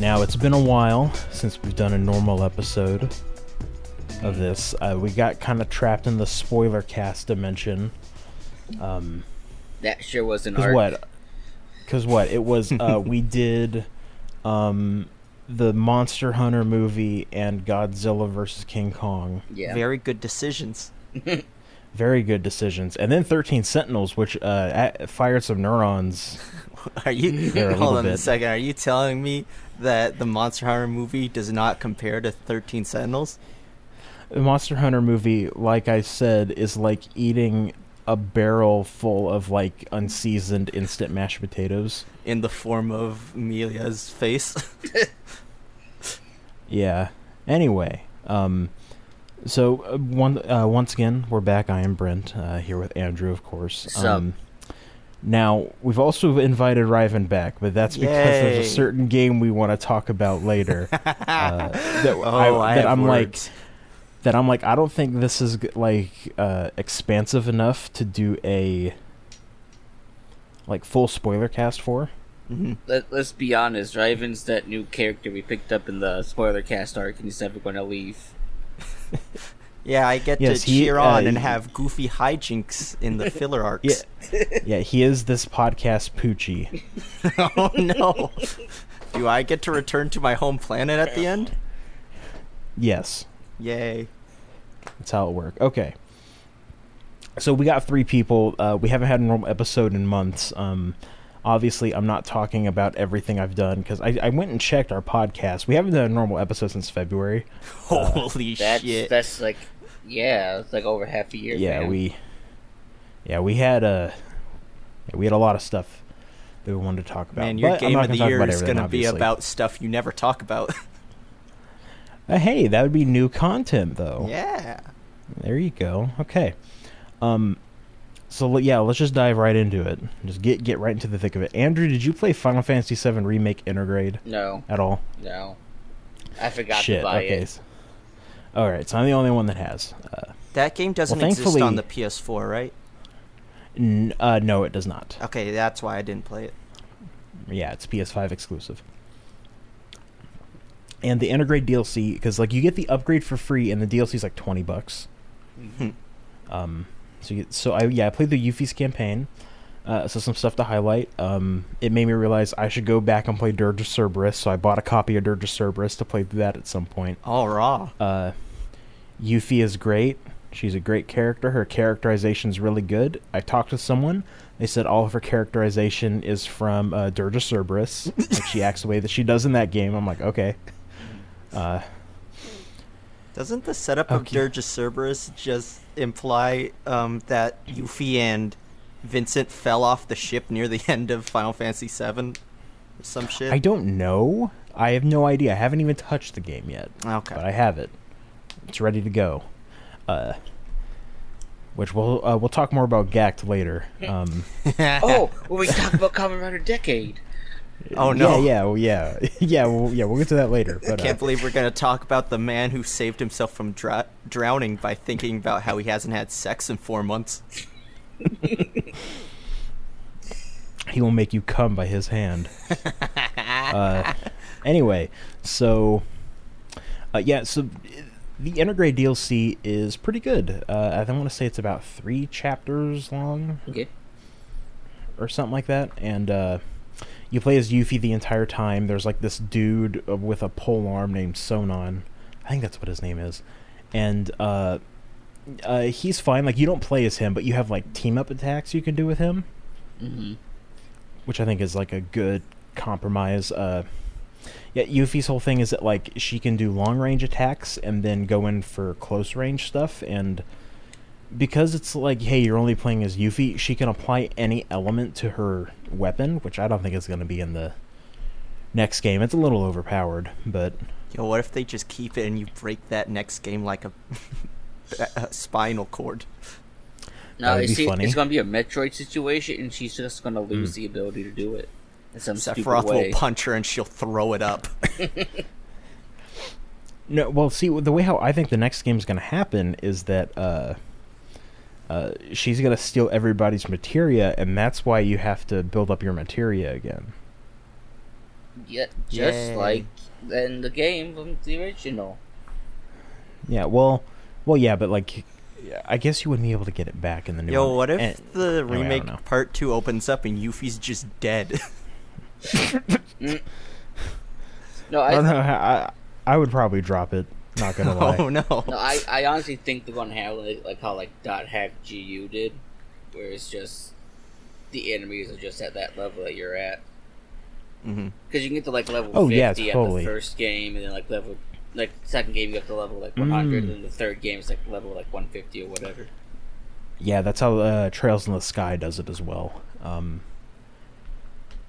All right, now it's been a while since we've done a normal episode of this. Uh, we got kind of trapped in the spoiler cast dimension. Um, That sure was an cause art. what? Cause what? It was uh, we did um, the Monster Hunter movie and Godzilla versus King Kong. Yeah. Very good decisions. Very good decisions, and then Thirteen Sentinels, which uh, a- fired some neurons. Are you hold little on a second? Are you telling me that the Monster Hunter movie does not compare to Thirteen Sentinels? The Monster Hunter movie, like I said, is like eating a barrel full of like unseasoned instant mashed potatoes. In the form of Amelia's face. Yeah. Anyway, um, so uh, one uh, once again we're back. I am Brent uh, here with Andrew, of course. Sup? Um, now we've also invited Riven back, but that's because there's a certain game we want to talk about later. uh, that oh, I, I that I'm like that I'm like I don't think this is like uh, expansive enough to do a like full spoiler cast for. Mhm. Let, let's be honest. Riven's that new character we picked up in the spoiler cast arc, and he's never going to leave. Yeah, I get Yes, to he- cheer uh, on and have goofy hijinks in the filler arcs. Yeah, he is this podcast Poochie. oh no! Do I get to return to my home planet at the end? Yes. Yay! That's how it works. Okay. So we got three people. Uh, we haven't had a normal episode in months. Um, obviously, I'm not talking about everything I've done because I, I went and checked our podcast. We haven't done a normal episode since February. Holy That's shit! that's like, yeah, it's like over half a year. yeah, man. we. Yeah, we had a. Yeah, we had a lot of stuff that we wanted to talk about. Man, your but game of the year is gonna be about stuff you never talk about. Uh, hey, that would be new content, though. yeah. There you go. Okay. Um so yeah, let's just dive right into it. Just get get right into the thick of it. Andrew, did you play Final Fantasy VII Remake Intergrade No, at all? no, I forgot Shit. to buy okay. it. s- All right, so I'm the only one that has. Uh, That game doesn't Well, exist on the PS4, right? n- uh no, it does not. Okay, that's why I didn't play it. Yeah, it's PS5 exclusive. And the Intergrade DLC because like you get the upgrade for free and the DLC is like 20 bucks. Mhm. Um, so you, so I yeah I played the Yuffie's campaign. Uh, so some stuff to highlight. Um, it made me realize I should go back and play Dirge of Cerberus. So I bought a copy of Dirge of Cerberus to play that at some point. All raw. Uh, Yuffie is great. She's a great character. Her characterization is really good. I talked to someone. They said all of her characterization is from uh, Dirge of Cerberus. like she acts the way that she does in that game. I'm like, okay. Uh, Doesn't the setup of Dirge of Cerberus just imply um, that Yuffie and Vincent fell off the ship near the end of Final Fantasy VII? Or some shit. I don't know. I have no idea. I haven't even touched the game yet. Okay. but I have it. It's ready to go. Uh, which we'll uh, we'll talk more about Gackt later. Um, Oh, when we talk about Kamen Rider Decade. Oh, no. Yeah, yeah, well, yeah, yeah, well, yeah. We'll get to that later. But uh, Can't believe we're gonna talk about the man who saved himself from dra- drowning by thinking about how he hasn't had sex in four months. he will make you come by his hand. uh, anyway, so uh, yeah, so uh, the Intergrade DLC is pretty good. Uh, I want to say it's about three chapters long. Okay. or something like that, and uh, you play as Yuffie the entire time. There's like this dude uh, with a pole arm named Sonon. I think that's what his name is, and uh, uh, he's fine. Like you don't play as him, but you have like team up attacks you can do with him, hmm which I think is like a good compromise. Uh, yeah, Yuffie's whole thing is that like she can do long range attacks and then go in for close range stuff, and because it's like, hey, you're only playing as Yuffie, she can apply any element to her weapon, which I don't think is going to be in the next game. It's a little overpowered, but Yo, what if they just keep it and you break that next game like a, a spinal cord? No, would you be see, funny. it's gonna be a Metroid situation, and she's just gonna lose the ability to do it in some stupid Sephiroth way. will punch her and she'll throw it up. no. Well, see, the way how I think the next game is going to happen is that uh, uh, she's going to steal everybody's materia, and that's why you have to build up your materia again. Yeah, just Yay. like in the game from the original. Yeah, well, well, yeah, but like, I guess you wouldn't be able to get it back in the new Yo, one. what if And- the remake know. part two opens up and Yuffie's just dead? No, I don't know. I I would probably drop it. Not gonna lie. oh no. no, I, I honestly think they're gonna have like, like how like dot hack GU did, where it's just the enemies are just at that level that you're at. mm-hmm Because you can get to like level Oh, 50 yeah, at totally. the first game, and then like level like second game you get to level like 100, Mm. and the third game is like level like 150 or whatever. Yeah, that's how uh, Trails in the Sky does it as well. Um,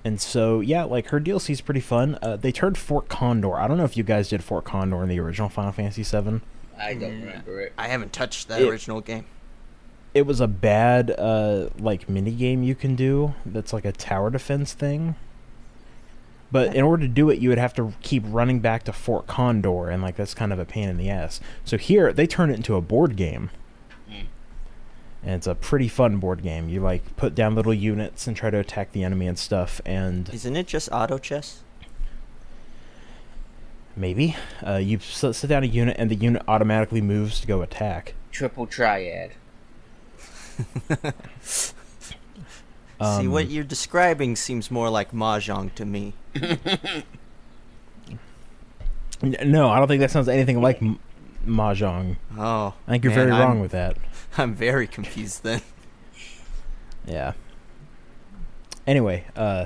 and so, yeah, like her DLC is pretty fun. Uh, they turned Fort Condor. I don't know if you guys did Fort Condor in the original Final Fantasy VII. I don't Mm. remember it. I haven't touched that It- original game. It was a bad uh, like mini game you can do. That's like a tower defense thing. But in order to do it, you would have to keep running back to Fort Condor, and like that's kind of a pain in the ass. So here they turn it into a board game. And it's a pretty fun board game. You like put down little units and try to attack the enemy and stuff, and Isn't it just auto chess? maybe uh, you s- sit down a unit and the unit automatically moves to go attack. Triple triad. See, Um, what you're describing seems more like mahjong to me. No, I don't think that sounds anything like m- mahjong. Oh, I think you're man, very I'm- wrong with that. I'm very confused then. Yeah. Anyway, uh,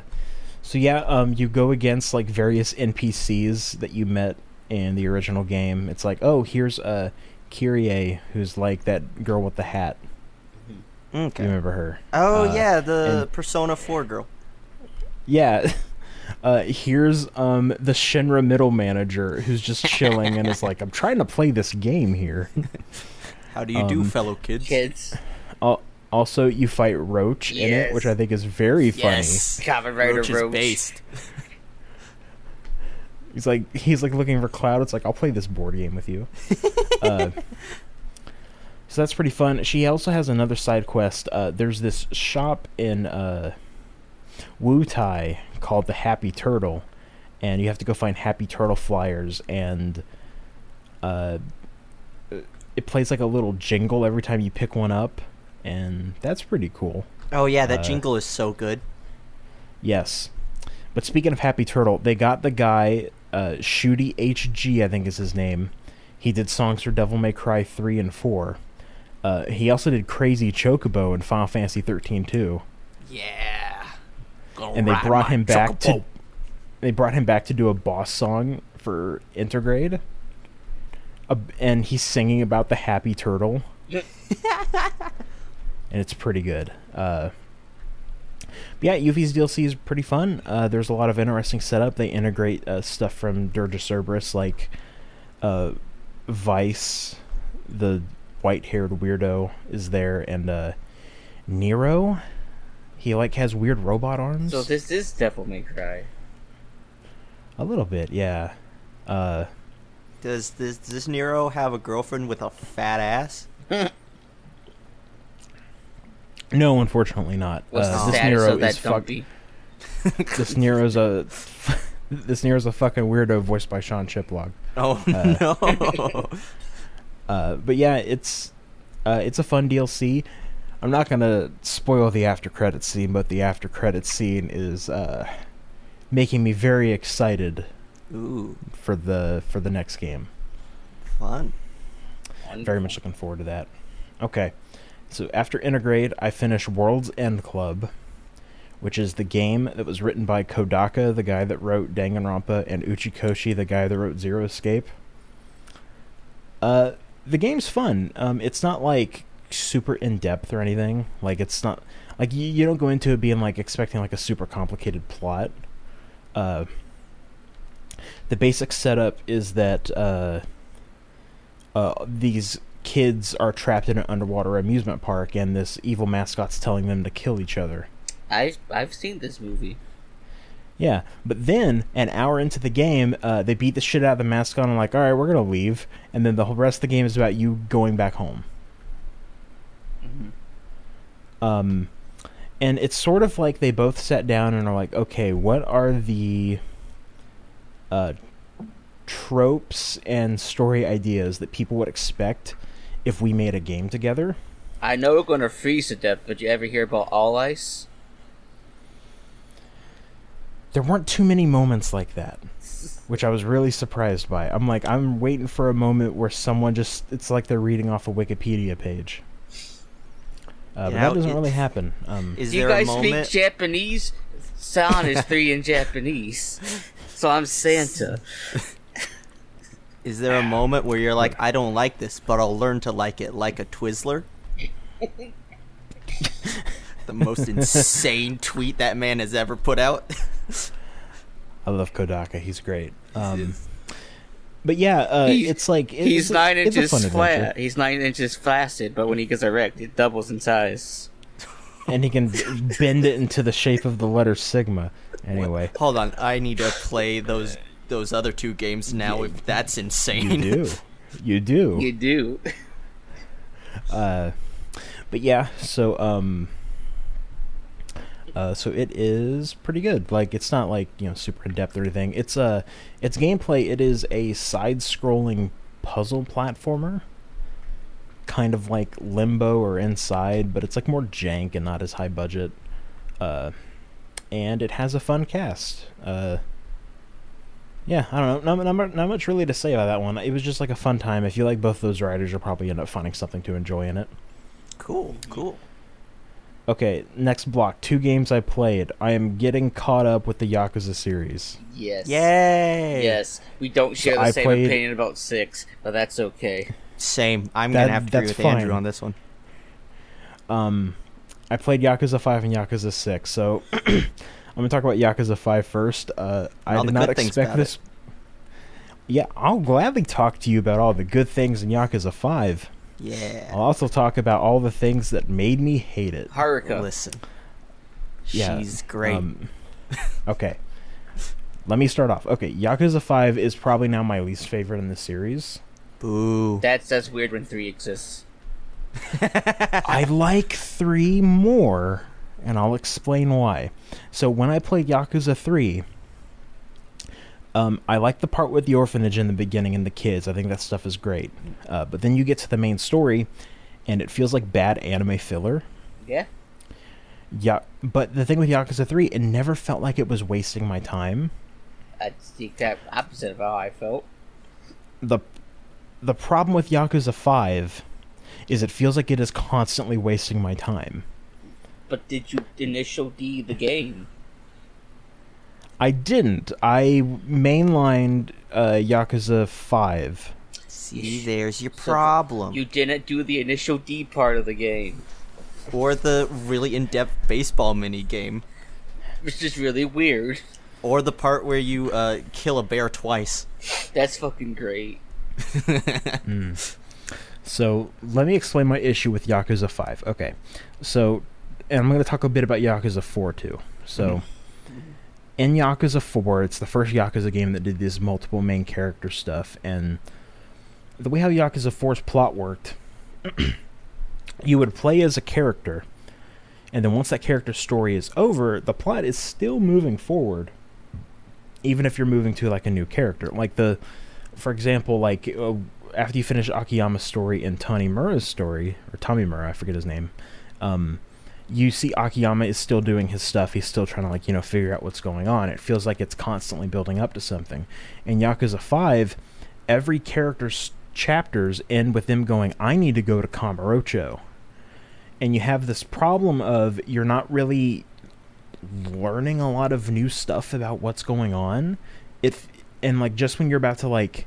so yeah, um, you go against like various NPCs that you met in the original game. It's like, oh, here's uh, Kyrie, who's like that girl with the hat. Okay. You remember her? Oh Uh, yeah, the and- Persona 4 girl. Yeah. Uh, here's um the Shinra middle manager who's just chilling and is like, I'm trying to play this game here. How do you do, Um, fellow kids? Kids. Al- also, you fight Roach in it, which I think is very funny. Yes. Kamen Rider Roach is Roach. based. He's like he's like looking for Cloud. It's like I'll play this board game with you. uh, so that's pretty fun. She also has another side quest. Uh, there's this shop in uh, Wu Tai called the Happy Turtle, and you have to go find Happy Turtle flyers, and uh, it plays like a little jingle every time you pick one up, and that's pretty cool. Oh yeah, that Uh, jingle is so good. Yes. But speaking of Happy Turtle, they got the guy, uh, Shootie HG, I think is his name. He did songs for Devil May Cry 3 and 4. Uh, he also did Crazy Chocobo in Final Fantasy 13 too. Yeah. And they brought him back to they brought him back to do a boss song for Intergrade. And he's singing about the happy turtle. and it's pretty good. Uh, but yeah, Yuffie's DLC is pretty fun. Uh, there's a lot of interesting setup. They integrate uh, stuff from Dirge of Cerberus, like uh, Vice, the white-haired weirdo, is there, and uh, Nero. He like has weird robot arms. So this is Devil May Cry. a little bit, yeah. Uh, Does this does this Nero have a girlfriend with a fat ass? no, unfortunately not. What's uh, the this status Nero of that is fuck- This Nero's a this Nero's a fucking weirdo voiced by Sean Chiplock. Oh no. Uh, but yeah, it's uh, it's a fun DLC. I'm not gonna spoil the after credits scene, but the after credits scene is uh, making me very excited Ooh, for the for the next game. fun. Very much looking forward to that. Okay, so after Intergrade, I finished World's End Club, which is the game that was written by Kodaka, the guy that wrote Danganronpa, and Uchikoshi, the guy that wrote Zero Escape. Uh, the game's fun. Um, it's not like super in depth or anything. Like it's not like you, you don't go into it being like expecting like a super complicated plot. Uh, the basic setup is that uh, uh, these kids are trapped in an underwater amusement park, and this evil mascot's telling them to kill each other. I've I've seen this movie. Yeah, but then an hour into the game, uh, they beat the shit out of the mascot and like, all right, we're gonna leave, and then the whole rest of the game is about you going back home. Um, and it's sort of like they both sat down and are like, okay, what are the uh, tropes and story ideas that people would expect if we made a game together. I know we're gonna freeze to death, but you ever hear about Alice? There weren't too many moments like that, which I was really surprised by. I'm like, I'm waiting for a moment where someone just, it's like they're reading off a Wikipedia page. Uh, but Yeah, that doesn't really happen. Um, Is Do you there a guys moment? speak Japanese? Sound is three in Japanese, so I'm Santa. Is there a moment where you're like, I don't like this, but I'll learn to like it, like a Twizzler? the most insane tweet that man has ever put out. I love Kodaka. He's great. Um, but yeah, uh, it's like it- He's it's nine it's a inches fun adventure. flat. He's nine inches flaccid, but when he gets erect, it doubles in size. and he can bend it into the shape of the letter sigma. Anyway, Hold on, I need to play those those other two games now. If that's insane, you do, you do. You do. Uh, but yeah, so um, uh, so it is pretty good. Like it's not like you know super in depth or anything. It's a its gameplay. It is a side-scrolling puzzle platformer, kind of like Limbo or Inside, but it's like more jank and not as high budget. Uh, and it has a fun cast. Uh. Yeah, I don't know. Not, not, not much really to say about that one. It was just like a fun time. If you like both those writers, you'll probably end up finding something to enjoy in it. cool, cool. Okay, next block. Two games I played. I am getting caught up with the Yakuza series. Yes. Yay! Yes. We don't share the I same played- opinion about six, but that's okay. Same. I'm That- gonna have to agree that's with Andrew on this one. Um, I played Yakuza 5 and Yakuza 6. So I'm going to talk about Yakuza 5 first. Uh, I All did not expect about this. Yeah, I'll gladly talk to you about all the good things in Yakuza 5. Yeah. I'll also talk about all the things that made me hate it. Haruka. Listen. Yeah, She's great. Um, okay. Let me start off. Okay, Yakuza 5 is probably now my least favorite in the series. Boo. That's that's weird when three exists. I like 3 more, and I'll explain why. So, when I played Yakuza 3, um, I like the part with the orphanage in the beginning and the kids. I think that stuff is great. Uh, but then you get to the main story, and it feels like bad anime filler. Yeah. Yeah, but the thing with Yakuza 3, it never felt like it was wasting my time. That's the exact opposite of how I felt. the the problem with Yakuza 5 is it feels like it is constantly wasting my time. But did you initial D the game? I didn't. I mainlined uh, Yakuza 5. See, there's your So problem. You didn't do the initial D part of the game, or the really in-depth baseball mini game, which is really weird. or the part where you uh, kill a bear twice. That's fucking great. So let me explain my issue with Yakuza 5. Okay. So, and I'm going to talk a bit about Yakuza 4 too. So, in Yakuza 4, it's the first Yakuza game that did this multiple main character stuff. And the way how Yakuza 4's plot worked, you would play as a character. And then once that character's story is over, the plot is still moving forward. Even if you're moving to like a new character. Like the, for example, like uh, after you finish Akiyama's story and Tanimura's story, or Tamimura, I forget his name, um, you see Akiyama is still doing his stuff. He's still trying to like you know figure out what's going on. It feels like it's constantly building up to something. In Yakuza Five, every character's chapters end with them going, "I need to go to Kamurocho," and you have this problem of you're not really learning a lot of new stuff about what's going on. It and like just when you're about to like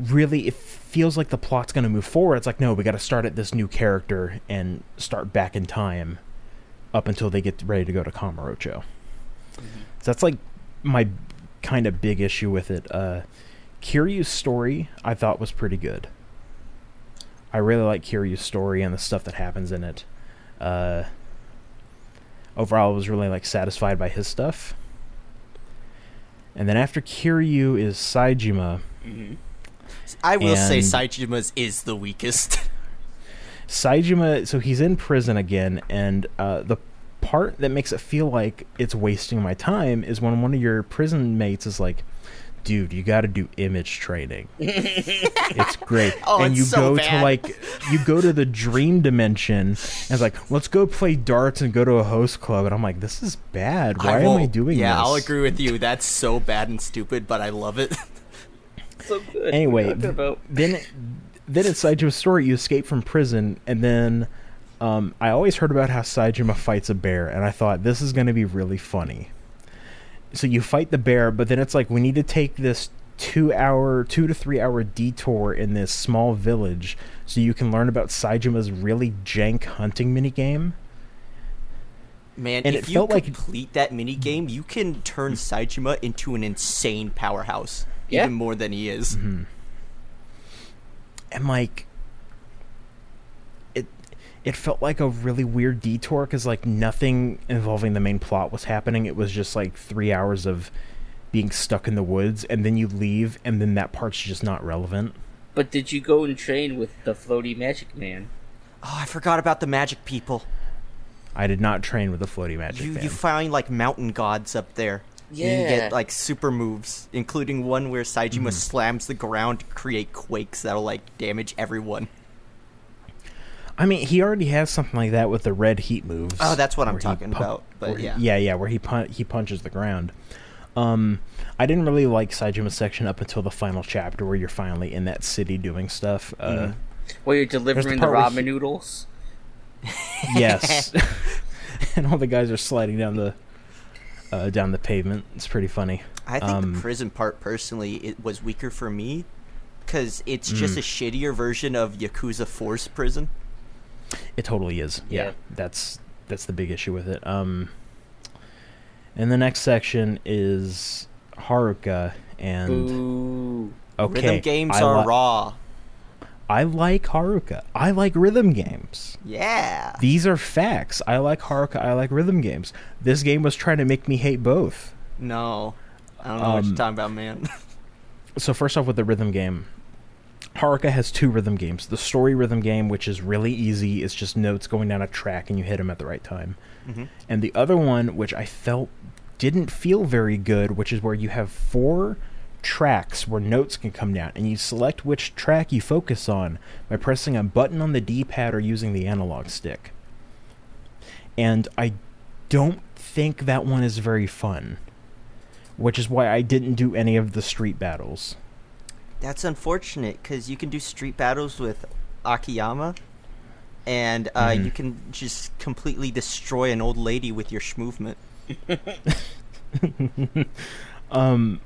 really it feels like the plot's going to move forward it's like no we got to start at this new character and start back in time up until they get ready to go to Kamurocho. So that's like my kind of big issue with it. Uh Kiryu's story I thought was pretty good. I really like Kiryu's story and the stuff that happens in it. Uh overall I was really like satisfied by his stuff. And then after Kiryu is Saejima. hmm I will say And- Saejima's is the weakest. Saejima, so he's in prison again, and uh, the part that makes it feel like it's wasting my time is when one of your prison mates is like, "Dude, you got to do image training. it's great." Oh, and it's you so go bad. to like you go to the dream dimension and it's like, "Let's go play darts and go to a host club." And I'm like, "This is bad. Why am I doing yeah, this?" I'll agree with you. That's so bad and stupid, but I love it. So good. anyway, What are you talking about? then then it's Saejima's story. You escape from prison, and then um, I always heard about how Saejima fights a bear, and I thought this is going to be really funny. So you fight the bear, but then it's like we need to take this two hour, two to three hour detour in this small village so you can learn about Saejima's really jank hunting minigame. Man, And if it you felt like- complete that mini game, you can turn Saejima into an insane powerhouse. Yeah. Even more than he is. Mm-hmm. and like it it felt like a really weird detour because like nothing involving the main plot was happening it was just like three hours of being stuck in the woods and then you leave and then that part's just not relevant But did you go and train with the floaty magic man? Oh, I forgot about the magic people. I did not train with the floaty magic You fan. you find like mountain gods up there. And You get like super moves, including one where Saejima Mm-hmm. slams the ground to create quakes that'll like damage everyone. I mean, he already has something like that with the red heat moves. Oh, that's what I'm where he talking about, but where he- yeah. yeah, yeah, where he pun- he punches the ground. Um, I didn't really like Saejima's section up until the final chapter, where you're finally in that city doing stuff. Uh, Mhm. Where you're delivering the part where ramen he- noodles? Yes, and all the guys are sliding down the uh, down the pavement. It's pretty funny. I think Um, the prison part personally it was weaker for me because it's just Mm. a shittier version of Yakuza 4's prison. It totally is. Yeah, Yeah. that's that's the big issue with it. Um, and the next section is Haruka, and Boo. okay, Rhythm games I are li- raw. I like Haruka. I like rhythm games. Yeah. These are facts. I like Haruka. I like rhythm games. This game was trying to make me hate both. no. I don't know what Um, you're talking about, man. So first off, with the rhythm game, Haruka has two rhythm games. The story rhythm game, which is really easy, it's just notes going down a track and you hit them at the right time. Mhm. And the other one, which I felt didn't feel very good, which is where you have four tracks where notes can come down, and you select which track you focus on by pressing a button on the D-pad or using the analog stick. And I don't think that one is very fun, which is why I didn't do any of the street battles. That's unfortunate because you can do street battles with Akiyama, and uh, Mhm. you can just completely destroy an old lady with your schmovement. um,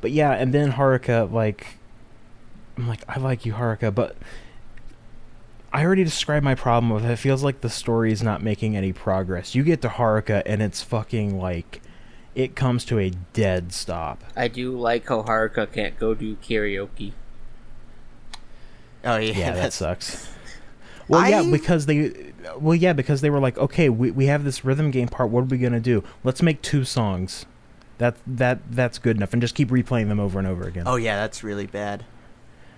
but yeah, and then Haruka, like, I'm like, I like you, Haruka, but I already described my problem with it. It feels like the story is not making any progress. You get to Haruka, and it's fucking like, it comes to a dead stop. I do like how Haruka can't go do karaoke. Oh yeah, Yeah, that sucks. Well, yeah, because they, well, yeah, because they were like, okay, we we have this rhythm game part. What are we gonna do? Let's make two songs. That that that's good enough, and just keep replaying them over and over again. oh yeah, that's really bad.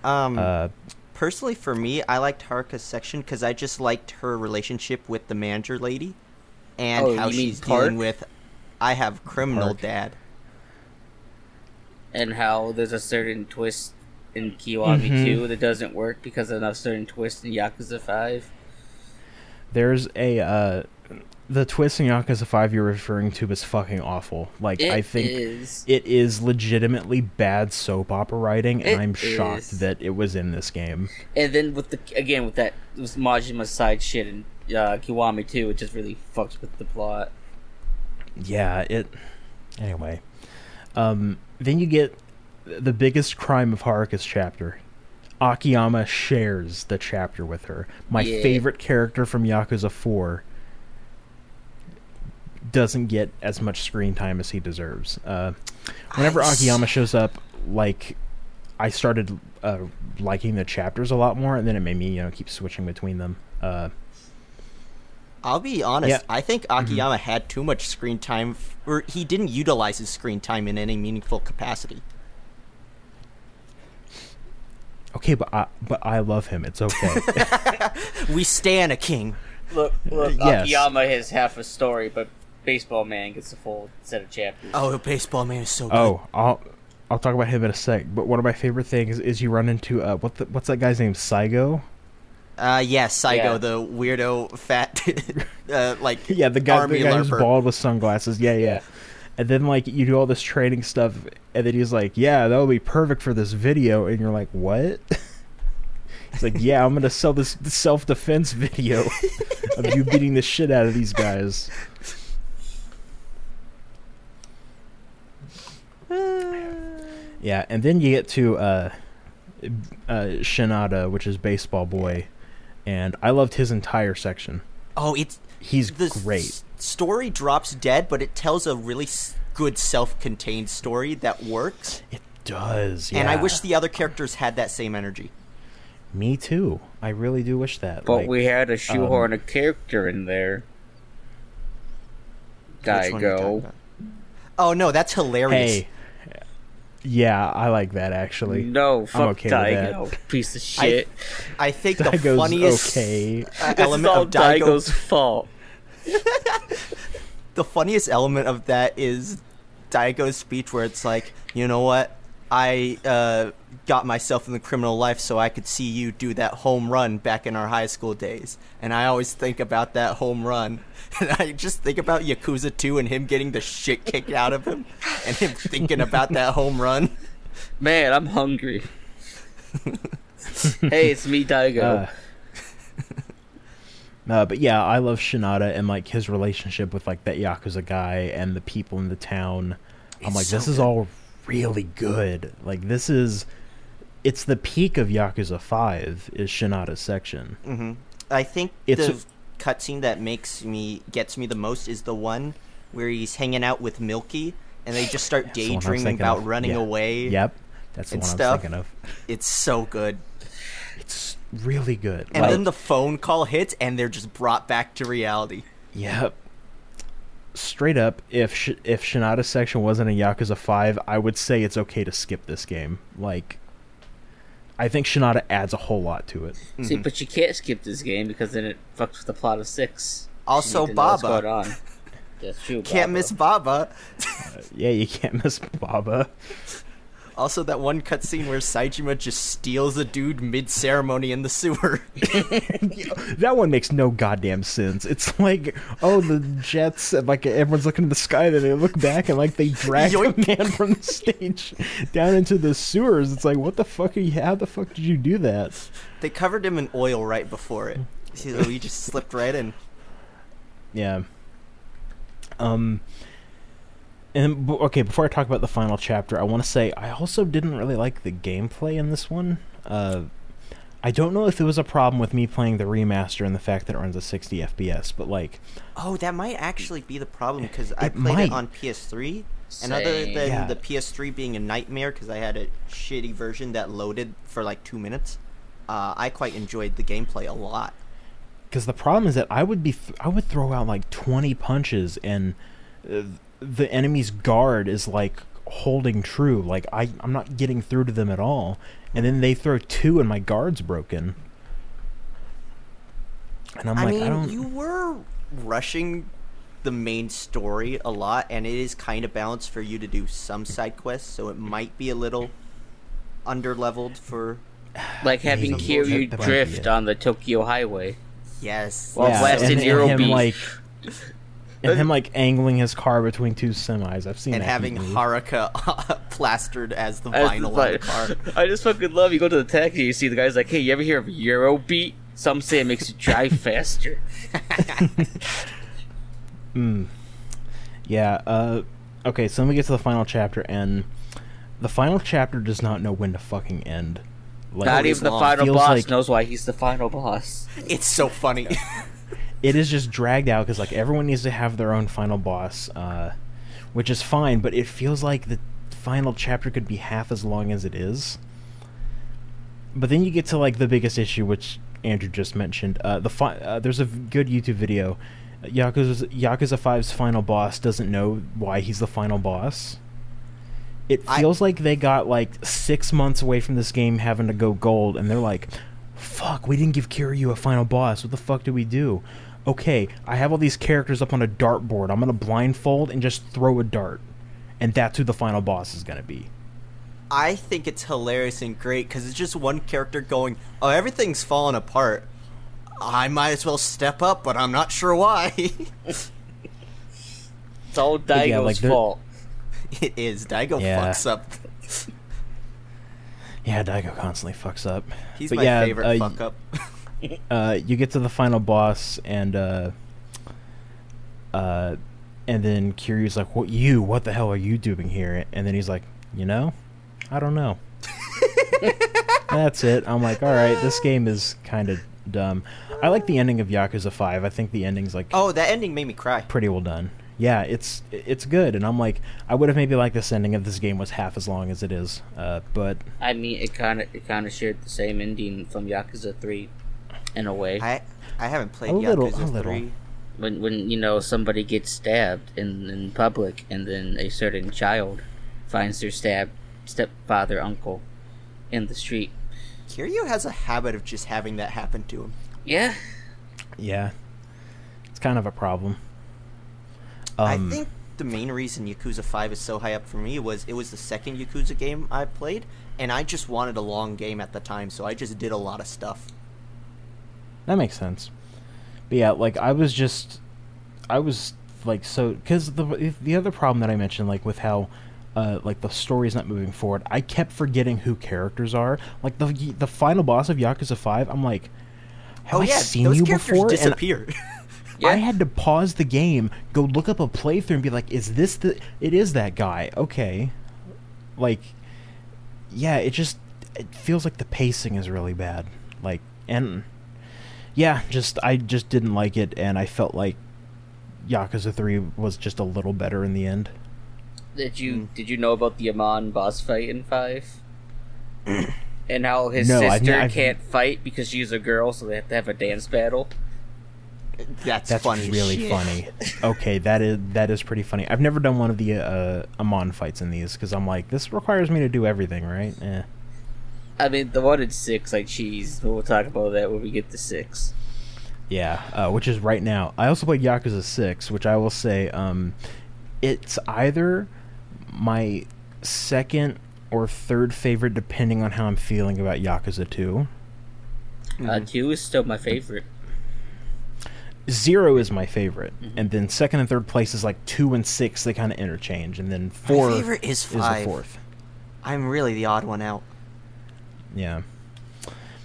Um, Uh, personally, for me, I liked Haruka's section because I just liked her relationship with the manager lady, and Oh, how you mean she's Park? dealing with. I have criminal Park. dad. And how there's a certain twist in Kiwami Mhm. 2 that doesn't work because of a certain twist in Yakuza 5. There's a uh, the twist in Yakuza Five you're referring to is fucking awful. Like It I think is. it is legitimately bad soap opera writing, and It I'm shocked is. that it was in this game. And then with the again with that with Majima side shit and uh, Kiwami 2, it just really fucks with the plot. Yeah, it. Anyway, um, then you get the biggest crime of Haruka's chapter. Akiyama shares the chapter with her. My Yeah. favorite character from Yakuza Four doesn't get as much screen time as he deserves. Uh, whenever I s- Akiyama shows up, like I started uh, liking the chapters a lot more, and then it made me, you know, keep switching between them. Uh, I'll be honest. Yeah. Mm-hmm. I think Akiyama had too much screen time, f- or he didn't utilize his screen time in any meaningful capacity. okay, but I, but I love him. It's okay. We stand a king. Look, look, Yes. Akiyama has half a story, but Baseball Man gets a full set of chapters. Oh, the Baseball Man is so good. Oh, I'll I'll talk about him in a sec. But one of my favorite things is you run into uh, what the, what's that guy's name? Saigo. Uh, yes, Saigo, Yeah. the weirdo, fat, uh, like Yeah, the guy, army the guy who's bald with sunglasses. Yeah, yeah. And then like you do all this training stuff, and then he's like, "Yeah, that would be perfect for this video," and you're like, "What?" He's like, "Yeah, I'm gonna sell this self defense video of you beating the shit out of these guys." Yeah, and then you get to uh, uh, Shinada, which is Baseball Boy, and I loved his entire section. Oh, it's He's the great. s- story drops dead, but it tells a really s- good self-contained story that works. It does, yeah. And I wish the other characters had that same energy. Me too. I really do wish that. But like, we had to shoehorn um, a character in there. Which one are you talking Daigo. Oh no, that's hilarious. Hey. Yeah, I like that actually. No, fuck okay with that. Daigo, piece of shit. I think the funniest okay. this element all of Daigo, Daigo's fault. the funniest element of that is Daigo's speech where it's like, you know what? I uh, got myself in the criminal life so I could see you do that home run back in our high school days. And I always think about that home run. And I just think about Yakuza 2 and him getting the shit kicked out of him and him thinking about that home run. Man, I'm hungry. hey, it's me, Daigo. Uh, uh, but yeah, I love Shinada and like his relationship with like that Yakuza guy and the people in the town. I'm It's like, so this is all really good. Like this is, it's the peak of Yakuza Five is Shinada's section. hmm I think It's- the cutscene that makes me gets me the most is the one where he's hanging out with Milky and they just start That's the one I was daydreaming about of. running Yeah. away. Yep, that's the one stuff. I was thinking of. It's so good. It's really good. And Like- then the phone call hits and they're just brought back to reality. Yep. Straight up, if Sh- if Shinada's section wasn't in Yakuza Five, I would say it's okay to skip this game. Like, I think Shinada adds a whole lot to it. See, mm-hmm. but you can't skip this game because then it fucks with the plot of six. Also, need what's Baba. going on. That's true. Can't Baba. miss Baba. Uh, yeah, you can't miss Baba. Also, that one cutscene where Saejima just steals a dude mid ceremony in the sewer. That one makes no goddamn sense. It's like, oh, the jets, like everyone's looking in the sky, then they look back and like they drag the Yoink. man from the stage down into the sewers. It's like, what the fuck are you? How the fuck did you do that? they covered him in oil right before it. So he just slipped right in. Yeah. Um. And b- okay, before I talk about the final chapter, I want to say I also didn't really like the gameplay in this one. Uh, I don't know if it was a problem with me playing the remaster and the fact that it runs at 60 FPS, but like, Oh, that might actually be the problem because I played might. it on PS3, and other than Yeah. the PS3 being a nightmare because I had a shitty version that loaded for like two minutes, uh, I quite enjoyed the gameplay a lot. because the problem is that I would be th- I would throw out like 20 punches and uh, the enemy's guard is like holding true. Like I I'm not getting through to them at all, and then they throw two and my guard's broken. And I'm I like, mean, I don't. you were rushing the main story a lot, and it is kind of balanced for you to do some side quests, so it might be a little underleveled for Like having Maybe. Kiryu That might be drift on the Tokyo Highway. yes. Well, yeah, blasted and, Euro and him beef. like and him like angling his car between two semis. I've seen and that having move. Haruka plastered as the As vinyl the- on the car. I just fucking love you go to the taxi, you see the guy's like, hey, you ever hear of Eurobeat? Some say it makes you drive faster. Mm. Yeah. Uh. Okay. So then we get to the final chapter, and the final chapter does not know when to fucking end. Like, Not even the long. final Feels boss like- knows why he's the final boss. It's so funny. It is just dragged out because like everyone needs to have their own final boss, uh, which is fine. But it feels like the final chapter could be half as long as it is. But then you get to like the biggest issue, which Andrew just mentioned. Uh, the fi- uh, there's a good YouTube video. Yakuza Yakuza 5's final boss doesn't know why he's the final boss. It I- feels like they got like six months away from this game having to go gold, and they're like, "Fuck, we didn't give Kiryu a final boss. What the fuck do we do?" Okay, I have all these characters up on a dartboard. I'm gonna blindfold and just throw a dart, and that's who the final boss is gonna be. I think it's hilarious and great because it's just one character going, "Oh, everything's falling apart. I might as well step up, but I'm not sure why." It's all Daigo's yeah, like, they're- fault. it is. Daigo Yeah. fucks up. Yeah, Daigo constantly fucks up. He's But my yeah, favorite uh, fuck up. uh, you get to the final boss and uh, uh, and then Kiryu's like, "What you? What the hell are you doing here?" And then he's like, "You know, I don't know." That's it. I'm like, all right, this game is kind of dumb. I like the ending of Yakuza Five. I think the ending's like Oh, that ending made me cry. pretty well done. Yeah, it's it's good, and I'm like, I would have maybe liked this ending if this game was half as long as it is. Uh, but I mean, it kind of it kind of shared the same ending from Yakuza Three, in a way. I I haven't played A little- Yakuza a little. three. when when you know somebody gets stabbed in in public, and then a certain child finds their stabbed stepfather uncle in the street. Kiryu has a habit of just having that happen to him. Yeah, yeah, it's kind of a problem. I Um, think the main reason Yakuza 5 is so high up for me was it was the second Yakuza game I played, and I just wanted a long game at the time, so I just did a lot of stuff. That makes sense. But yeah, like I was just, I was like so because the the other problem that I mentioned, like with how, uh, like the story's not moving forward. I kept forgetting who characters are. Like the the final boss of Yakuza Five, I'm like, have oh I yeah, seen you before? And disappear. yeah. I had to pause the game, go look up a playthrough, and be like, "Is this the? It is that guy." Okay, like, yeah, it just it feels like the pacing is really bad. Like, and yeah, just I just didn't like it, and I felt like Yakuza Three was just a little better in the end. Did you Mm. did you know about the Amon boss fight in five? and how his No, sister I've- can't fight because she's a girl, so they have to have a dance battle. That's, That's funny. really shit. funny. Okay, that is that is pretty funny. I've never done one of the uh, Amon fights in these because I'm like, this requires me to do everything, right? Eh. I mean, the one in six, like cheese. We'll talk about that when we get to six. Yeah, uh, which is right now. I also played Yakuza Six, which I will say, um, it's either my second or third favorite, depending on how I'm feeling about Yakuza Two. Uh, Mhm. two is still my favorite. Zero is my favorite, and then second and third place is like two and six. They kind of interchange, and then four My favorite is is the fourth. I'm really the odd one out. Yeah.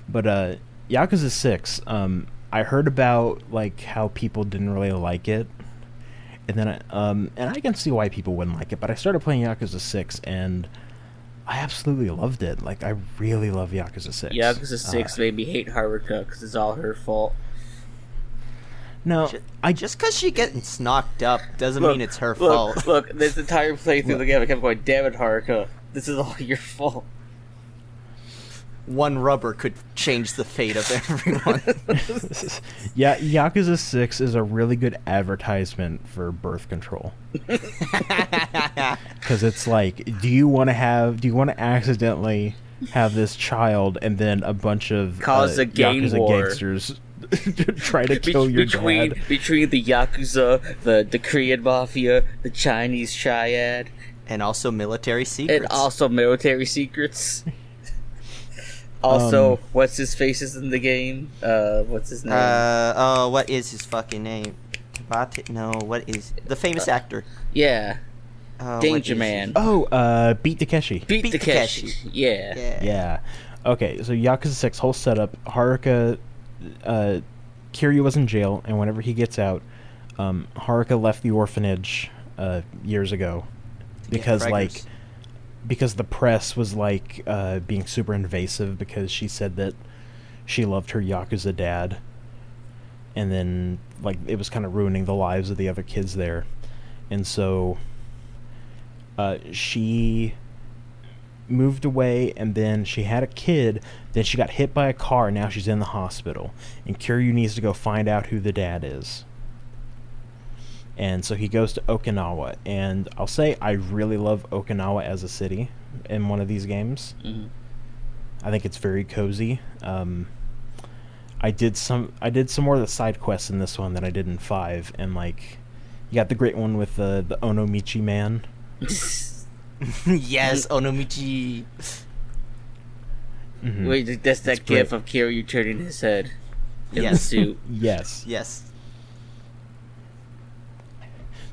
But uh Yakuza 6, um I heard about like how people didn't really like it. And then I, um and I can see why people wouldn't like it, but I started playing Yakuza 6 and I absolutely loved it. Like I really love Yakuza 6. Yakuza six Uh, made me hate Haruka because it's all her fault. no, Ju- I Just because she gets knocked up doesn't Look, mean it's her look, fault. Look, this entire playthrough Look. the game, I kept going, "Damn it, Haruka! This is all your fault." One rubber could change the fate of everyone. yeah, Yakuza 6 is a really good advertisement for birth control. Cuz it's like, do you want to have do you want to accidentally have this child and then a bunch of Cause uh, a gang Yakuza war. gangsters try to Be- kill your between dad? between the yakuza, the the Korean mafia, the Chinese triad, and also military secrets. and also military secrets. Also, Um, what's his face is in the game? Uh, what's his name? Uh oh, what is his fucking name? Bate? No, what is the famous Uh, actor? yeah, Uh, Danger Man. he? Oh, uh Beat Takeshi. Beat, Beat Takeshi. Takeshi. Yeah. Yeah. Yeah. Okay, so Yakuza 6 whole setup, Haruka uh Kiryu was in jail and whenever he gets out, um Haruka left the orphanage uh years ago because preggers. like because the press was like uh being super invasive because she said that she loved her Yakuza dad. And then like it was kind of ruining the lives of the other kids there. And so uh she moved away and then she had a kid then she got hit by a car now she's in the hospital. And Kiryu needs to go find out who the dad is and so he goes to Okinawa and I'll say I really love Okinawa as a city in one of these games Mhm. I think it's very cozy um, I did some I did some more of the side quests in this one than I did in five, and like you got the great one with the the Onomichi man. yes, Onomichi. Mhm. Wait, that's that It's gif great. of Kiryu turning his head in the Yes. suit. Yes. Yes.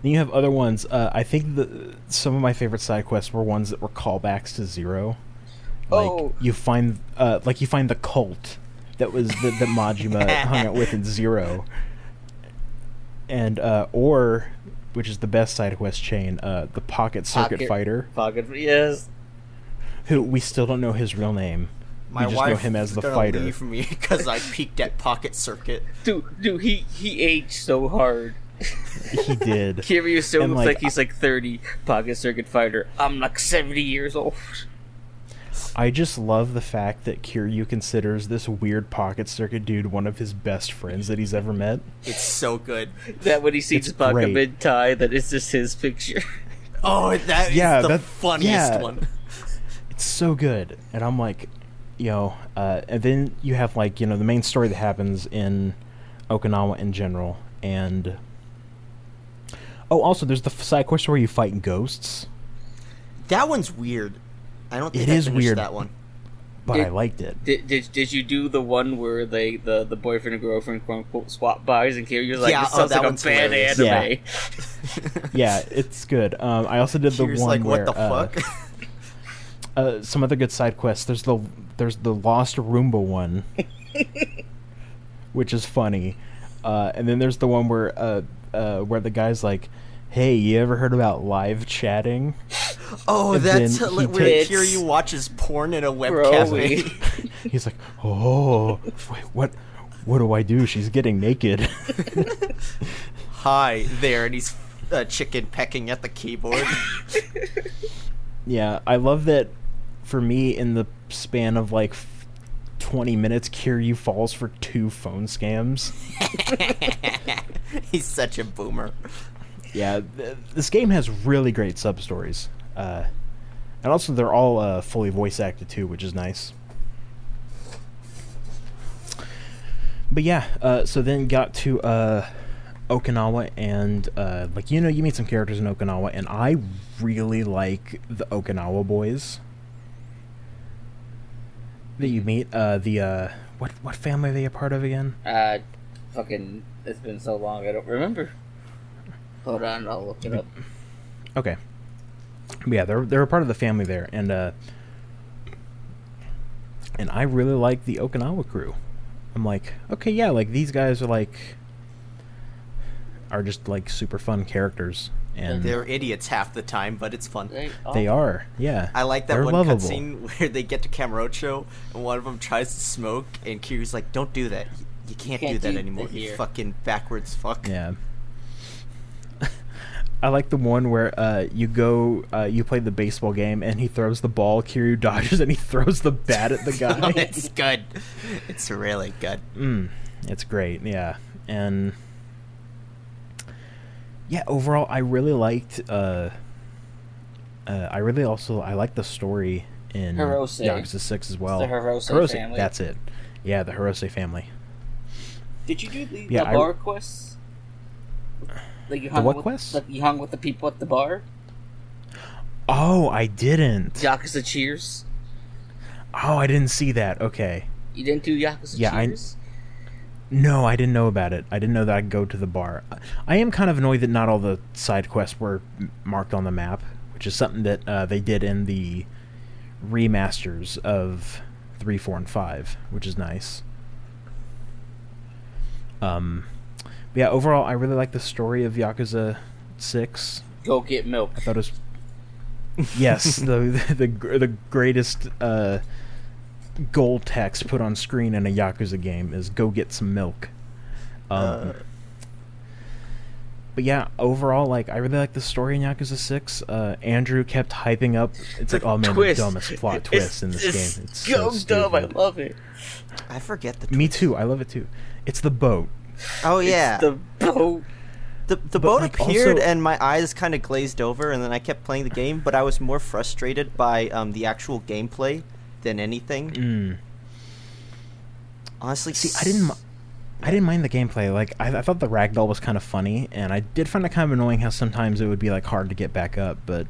Then you have other ones. Uh, I think the some of my favorite side quests were ones that were callbacks to Zero. Like Oh. you find, uh, like you find the cult that was the, that Majima hung out with in Zero, and uh, or which is the best side quest chain, uh, the Pocket Circuit Pocket- Fighter, Pocket, yes. who we still don't know his real name. My we just wife know him as the gonna fighter. leave me because I peaked at Pocket Circuit. Dude, dude, he he aged so hard. He did. Kiryu still And, looks like, like, he's like 30. Pocket Circuit Fighter. I'm like 70 years old. I just love the fact that Kiryu considers this weird Pocket Circuit dude one of his best friends that he's ever met. It's so good. That when he sees It's Pocket great. mid tie, that it's just his picture. Oh, that is Yeah, the that- funniest yeah. one. It's so good, and I'm like, you know, uh, and then you have like you know the main story that happens in Okinawa in general, and oh, also there's the side quest where you fight ghosts, That one's weird. I don't think It I is weird. that one. but Did- I liked it. Did, did did you do the one where they the, the boyfriend and girlfriend quote unquote swap buys and Kiryu's like Yeah, this oh, sounds that like a one's bad hilarious. anime. Yeah, it's good. Um, I also did the Here's one like, where what the uh, fuck? uh, some other good side quests. There's the there's the Lost Roomba one, which is funny, uh, and then there's the one where uh, uh, where the guy's like, "Hey, you ever heard about live chatting?" oh, and that's then hila- he where takes- Kiryu watches porn in a web Bro, cafe. He's like, "Oh, wait, what? What do I do? She's getting naked." Hi there, and he's a chicken pecking at the keyboard. yeah, I love that. For me, in the span of like. F- 20 minutes, Kiryu falls for two phone scams. he's such a boomer. Yeah, th- this game has really great sub stories, uh, and also they're all uh, fully voice acted too, which is nice. But yeah, uh, so then got to uh, Okinawa, and uh, like you know, you meet some characters in Okinawa, and I really like the Okinawa boys that you meet. Uh, the uh, what what family are they a part of again? Uh, fucking, it's been so long I don't remember. Hold on, I'll look it up. Okay. But yeah, they're they're a part of the family there, and uh, and I really like the Okinawa crew. I'm like, okay, yeah, like these guys are like are just like super fun characters, and They're idiots half the time, but it's fun. They, they are, yeah. I like that They're one lovable. cutscene where they get to Kamurocho and one of them tries to smoke, and Kiryu's like, "Don't do that. You, you can't, can't do that do anymore. that You here." fucking backwards fuck." Yeah. I like the one where uh, you go, uh, you play the baseball game, and he throws the ball, Kiryu dodges, and he throws the bat at the guy. it's good. It's really good. Mm, it's great, yeah. And yeah, overall, I really liked. Uh, uh, I really also I like the story in Hirose. Yakuza Six as well. the Hirose family. That's it. Yeah, the Hirose family. Did you do the, Yeah, the I- bar quests? Like you hung what with, quests? Like you hung with the people at the bar. Oh, I didn't. Yakuza Cheers. Oh, I didn't see that. Okay. You didn't do Yakuza Yeah, I- Cheers. No, I didn't know about it. I didn't know that I could go to the bar. I am kind of annoyed that not all the side quests were marked on the map, which is something that uh, they did in the remasters of three, four, and five, which is nice. Um, but yeah, overall, I really like the story of Yakuza Six. Go get milk. I thought it was yes, the the the greatest uh, goal text put on screen in a Yakuza game is "Go get some milk." Um, Uh. but yeah, overall, like I really like the story in Yakuza Six. Uh, Andrew kept hyping up. It's like, oh man, Twist. the dumbest plot It's- twist in this it's game. It's so so dumb. I love it. I forget the. Me too. I love it too. It's the boat. Oh yeah. It's the boat. The the But, boat like, appeared also- and my eyes kind of glazed over, and then I kept playing the game. But I was more frustrated by um, the actual gameplay than anything. Mm. Honestly, See, I didn't. I didn't mind the gameplay. Like, I, I thought the ragdoll was kind of funny, and I did find it kind of annoying how sometimes it would be like hard to get back up. But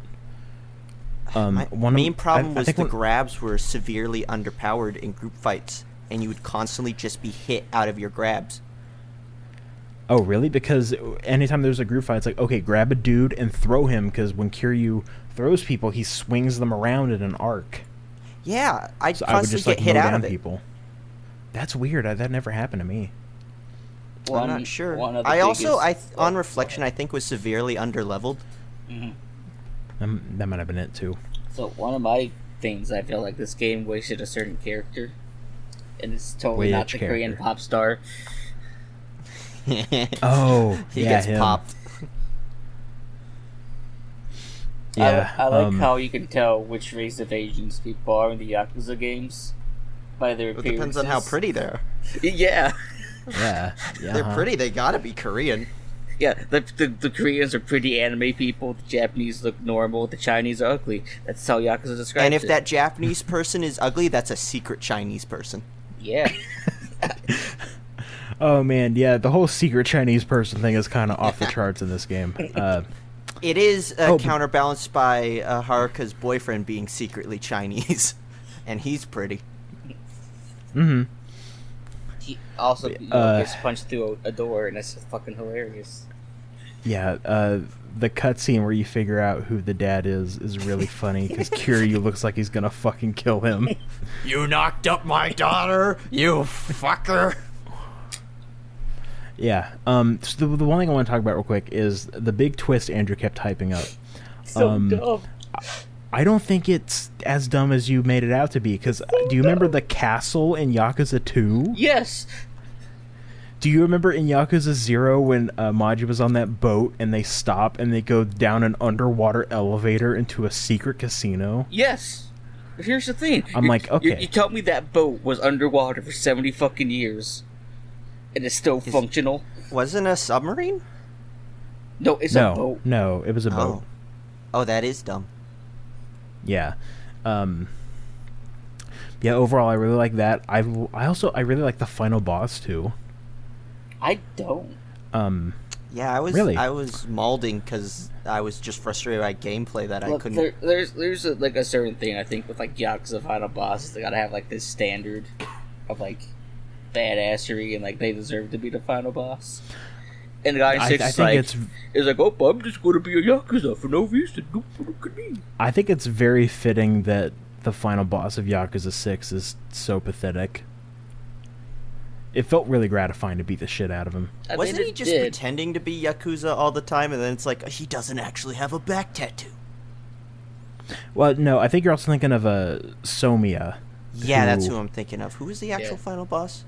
um, My one main of, problem I, I was think the grabs were severely underpowered in group fights, and you would constantly just be hit out of your grabs. Oh, really? Because anytime there's a group fight, it's like, okay, grab a dude and throw him. Because when Kiryu throws people, he swings them around in an arc. Yeah, I'd So I would constantly just like get hit out of it. people. That's weird. I, that never happened to me. Well, I'm not sure. one of the I also, I th- on oh, reflection, I think was severely underleveled. Mhm. Um, that might have been it too. So one of my things, I feel like this game wasted a certain character, and it's totally not Which the Korean pop star. Oh, he yeah, gets him. popped. Yeah, I, I like um, how you can tell which race of Asians people are in the Yakuza games by their appearance. It depends on how pretty they are. Yeah, Yeah, yeah. They're huh. pretty. They gotta be Korean. yeah. The, the the Koreans are pretty anime people. The Japanese look normal. The Chinese are ugly. That's how Yakuza describes And if it. that Japanese person is ugly, that's a secret Chinese person. yeah, Oh man, yeah. The whole secret Chinese person thing is kind of off the charts in this game. Uh, It is uh, Oh, counterbalanced by uh, Haruka's boyfriend being secretly Chinese, and he's pretty. hmm he also you know, Uh, gets punched through a, a door, and that's fucking hilarious. Yeah, uh, the cutscene where you figure out who the dad is is really funny because Kiryu looks like he's gonna fucking kill him. You knocked up my daughter, you fucker. Yeah. Um. So the, the one thing I want to talk about real quick is the big twist Andrew kept hyping up. So Um, dumb. I don't think it's as dumb as you made it out to be. Because do you remember the castle in Yakuza Two? Yes, Do you remember in Yakuza Zero when uh, Maji was on that boat and they stop and they go down an underwater elevator into a secret casino? yes. Here's the thing. I'm You- like, you- okay. You, told me that boat was underwater for seventy fucking years, and it's still functional. Wasn't a submarine? No, it's no, a boat. no, it was a boat. Oh. Oh, that is dumb. Yeah. Um Yeah, overall I really like that. I I also I really like the final boss too. I don't. Um Yeah, I was Really? I was maulding because I was just frustrated by gameplay that I couldn't. there, there's there's a, like a certain thing I think with like Yakuza final bosses, they gotta have like this standard of like badassery and like they deserve to be the final boss. And the guy in I, I six think is like, it's is like, oh, I'm just gonna be a Yakuza for no reason. Look, look at me. I think it's very fitting that the final boss of Yakuza 6 is so pathetic. It felt really gratifying to beat the shit out of him. I Wasn't he just did. pretending to be Yakuza all the time, and then it's like he doesn't actually have a back tattoo? Well, no, I think you're also thinking of uh, Someya. Yeah, that's Who- who I'm thinking of. Who is the actual Yeah. final boss?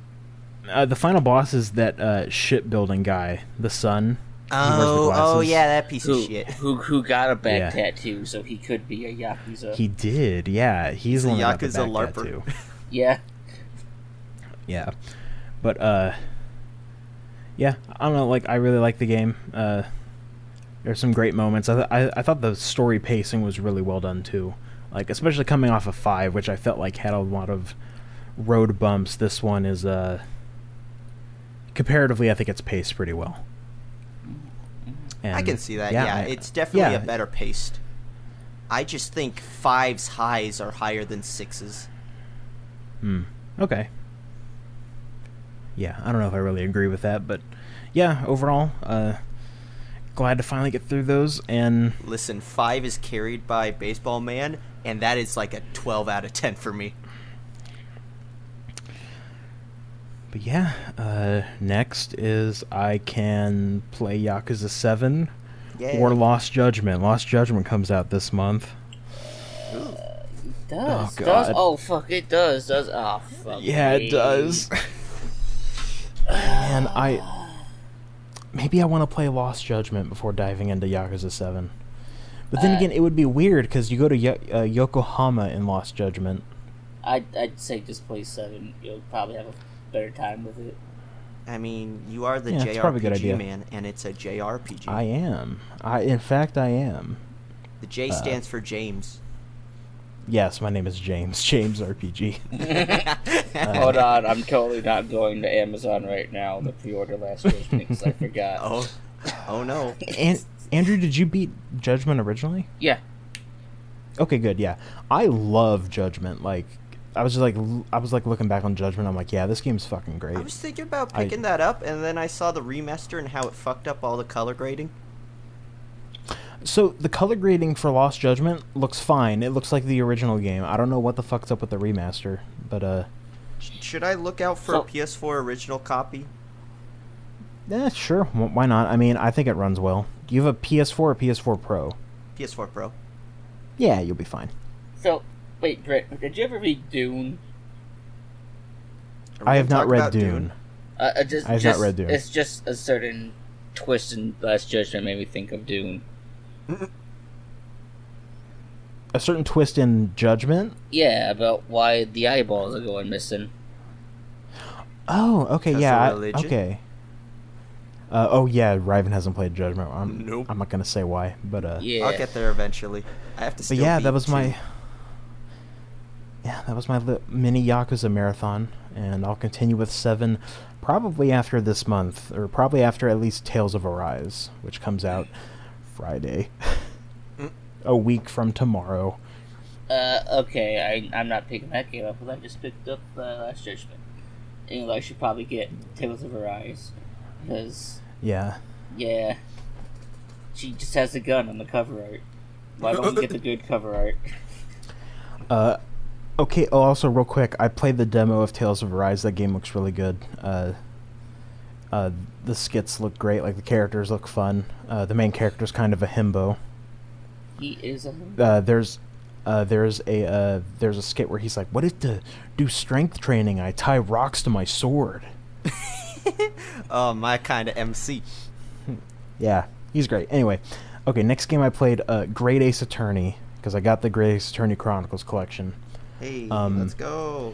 Uh, the final boss is that uh, shipbuilding guy, the son. He the Oh, oh yeah, that piece Who, of shit. who who got a back Yeah. tattoo so he could be a Yakuza. He did, yeah. He's, He's the a one that got the Yakuza back larper. tattoo. yeah. Yeah, but uh, yeah, I don't know. Like, I really like the game. Uh, there's some great moments. I, th- I I thought the story pacing was really well done too. Like, especially coming off of five, which I felt like had a lot of road bumps. This one is uh, comparatively, I think it's paced pretty well. And, I can see that. Yeah, I- it's definitely yeah. a better paced. I just think fives highs are higher than sixes. Hmm. Okay. Yeah, I don't know if I really agree with that, but yeah, overall, uh, glad to finally get through those. And Listen, five is carried by Baseball Man, and that is like a 12 out of 10 for me. But yeah, uh, next is I can play Yakuza Seven Yeah. or Lost Judgment. Lost Judgment comes out this month. Does Oh, does God. oh fuck it does does oh fuck Yeah, me. it does. Man, I maybe I want to play Lost Judgment before diving into Yakuza Seven. But then Uh, again, it would be weird because you go to Yo- uh, Yokohama in Lost Judgment. I'd I'd say just play seven. You'll probably have a better time with it. I mean, you are the Yeah, it's probably good JRPG idea. man, and it's a JRPG. I am. I in fact I am. the J uh, stands for James. Yes, my name is James. James RPG. Hold on, I'm totally not going to Amazon right now to pre-order Lost Judgment because I forgot. Oh, oh no. and Andrew, did you beat Judgment originally? Yeah, Okay, good. Yeah, I love Judgment. Like, I was just like, I was like looking back on Judgment. I'm like, yeah, this game's fucking great. I was thinking about I- picking that up, and then I saw the remaster and how it fucked up all the color grading. So the color grading for Lost Judgment looks fine. It looks like the original game. I don't know what the fuck's up with the remaster, but uh, Should I look out for So- a PS4 original copy? yeah, sure. Why not? I mean, I think it runs well. Do you have a PS4 or PS4 Pro? PS4 Pro. Yeah, you'll be fine. So, wait, Brett, did you ever read Dune? I have not read about Dune. Uh, uh, just, I have not read Dune. It's just a certain twist in Lost Judgment made me think of Dune. A certain twist in Judgment. Yeah, about why the eyeballs are going missing. Oh, okay, Because yeah, I- okay. Uh, oh yeah, Riven hasn't played Judgment. I'm, Nope. I'm not gonna say why, but uh, Yeah. I'll get there eventually. I have to. but yeah, that was two. my. Yeah, that was my li- mini Yakuza marathon, and I'll continue with seven, probably after this month, or probably after at least Tales of Arise, which comes out Friday, Mm. a week from tomorrow. Uh, okay, I, I'm not picking that game up, but I just picked up uh, Lost Judgment. And I should probably get Tales of Arise. Because, Yeah, yeah, she just has a gun on the cover art. Why don't we get the good cover art? Uh, okay. Oh, also, real quick, I played the demo of Tales of Arise. That game looks really good. Uh, uh, the skits look great. Like the characters look fun. Uh, the main character's kind of a himbo. He is a. Uh, there's, uh, there's a uh, there's a skit where he's like, "What if to do strength training? I tie rocks to my sword." Oh, my kind of MC. Yeah, he's great. Anyway, okay. Next game I played, uh, Great Ace Attorney, because I got the Great Ace Attorney Chronicles collection. Hey, Um, let's go.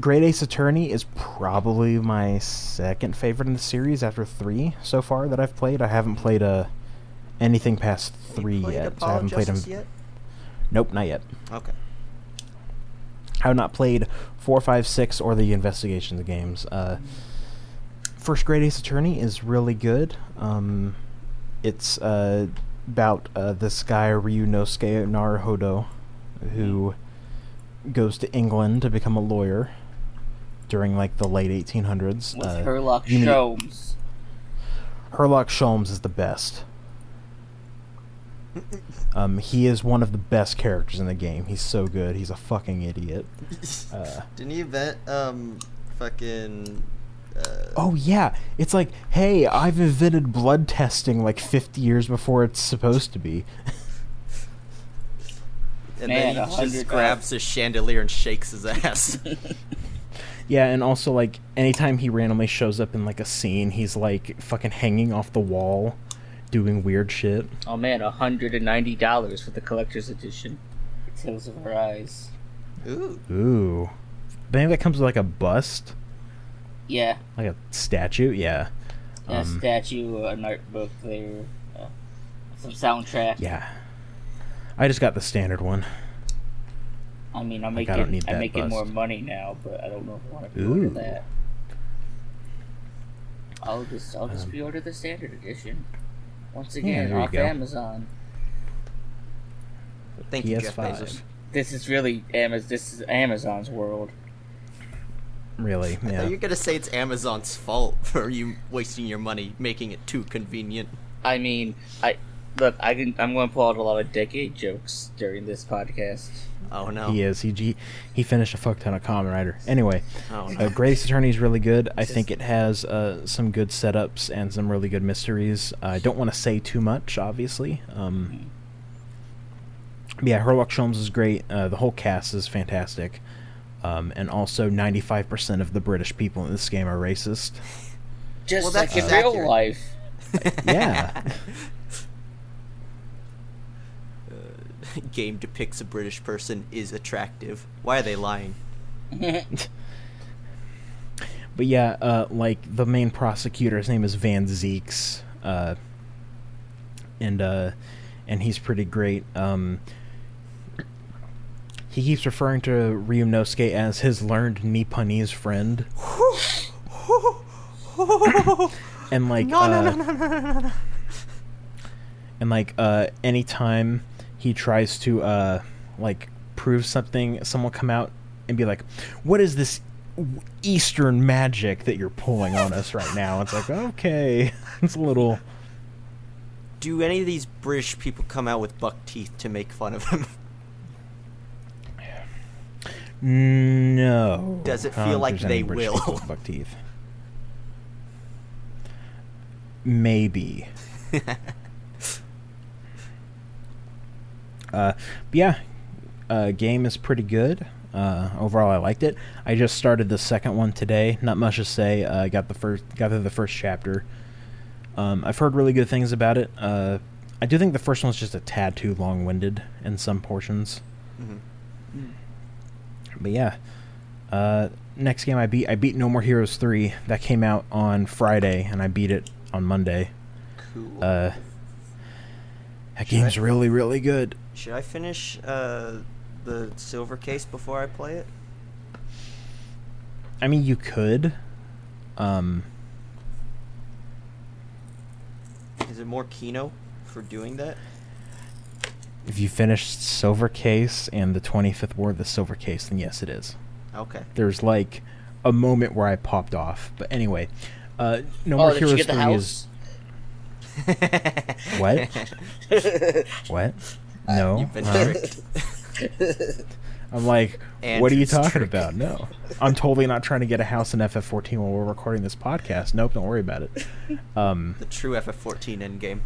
Great Ace Attorney is probably my second favorite in the series after three so far that I've played. I haven't played uh, anything past three yet, so I haven't played them. Yet? Nope, not yet. Okay. I have not played four, five, six, or the Investigations games. Uh, first Great Ace Attorney is really good. Um, it's uh, about uh, this guy Ryunosuke Naruhodo, who goes to England to become a lawyer during like the late 1800s. With uh, Herlock you need- Sholmes. Herlock Sholmes is the best. Um, he is one of the best characters in the game. He's so good. He's a fucking idiot. Uh, Didn't he invent um fucking uh, oh yeah, it's like, hey, I've invented blood testing like 50 years before it's supposed to be. and Man, then he just grabs his chandelier and shakes his ass. yeah, and also like anytime he randomly shows up in like a scene, he's like fucking hanging off the wall, doing weird shit. Oh man, $190 for the collector's edition. Tales of Arise. Ooh. Ooh, maybe that comes with like a bust, Yeah, like a statue. Yeah. a Um, statue, an art book there, uh, some soundtrack. Yeah. I just got the standard one. I mean, I'm Like, I making don't need I'm making bust. more money now, but I don't know if I want to pre-order Ooh. that. I'll just I'll just Um, pre-order the standard edition. Once again, there you off go. Amazon. Thank you, Jeff PS5. Bezos. This is really Amaz- This is Amazon's world. Really? I Yeah. thought you were gonna say it's Amazon's fault for you wasting your money making it too convenient. I mean, I look. I can. I'm going to pull out a lot of decade jokes during this podcast. Oh no. He is. He, he he finished a fuck ton of Kamen Rider. Anyway, Oh uh, no. Great Ace Attorney is really good. I think it has uh, some good setups and some really good mysteries. I don't want to say too much, obviously. Um, yeah, Herlock Sholmes is great. Uh, the whole cast is fantastic. Um, and also, 95% of the British people in this game are racist. Just Well, like that's in real life. Yeah. Game depicts a British person is attractive. Why are they lying? But yeah, uh, like the main prosecutor, his name is Van Zieks, uh, and uh, and he's pretty great. Um, he keeps referring to Ryunosuke as his learned Nipponese friend. and like No, no, uh, no, no, no, no, no, no. and like uh anytime he tries to uh like prove something someone come out and be like what is this eastern magic that you're pulling on us right now? It's like okay. It's a little Do any of these British people come out with buck teeth to make fun of him? no. Does it feel like they British will? buck teeth. Maybe Uh, but yeah, uh, game is pretty good. Uh, overall, I liked it. I just started the second one today. Not much to say. I uh, got the first, got through the first chapter. Um, I've heard really good things about it. Uh, I do think the first one's just a tad too long-winded in some portions. Mhm. But yeah, uh, next game I beat, I beat No More Heroes three. That came out on Friday, and I beat it on Monday. Cool. Uh, that game's I- really, really good. Should I finish uh, the silver case before I play it? I mean, you could. Um, Is it more Kino for doing that? if you finished Silver Case and the 25th War of the Silver Case, then yes, it is. Okay. There's like a moment where I popped off. But anyway, uh, No oh, More did Heroes you get the 3 house? What? what? No. You've been huh? tricked. I'm like, what are you talking about? No. I'm totally not trying to get a house in FF14 while we're recording this podcast. Nope, don't worry about it. Um, the true FF14 endgame.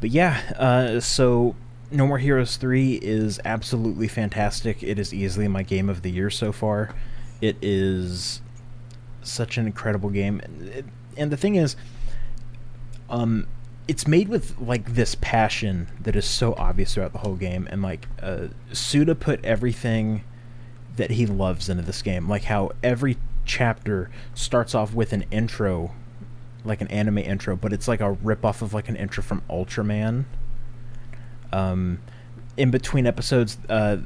But yeah, uh, so No More Heroes 3 is absolutely fantastic. It is easily my game of the year so far. It is such an incredible game. And, and the thing is, um, it's made with like this passion that is so obvious throughout the whole game. And like, uh, Suda put everything that he loves into this game. Like how every chapter starts off with an intro like an anime intro, but it's like a rip off of like an intro from Ultraman. Um, in between episodes, uh,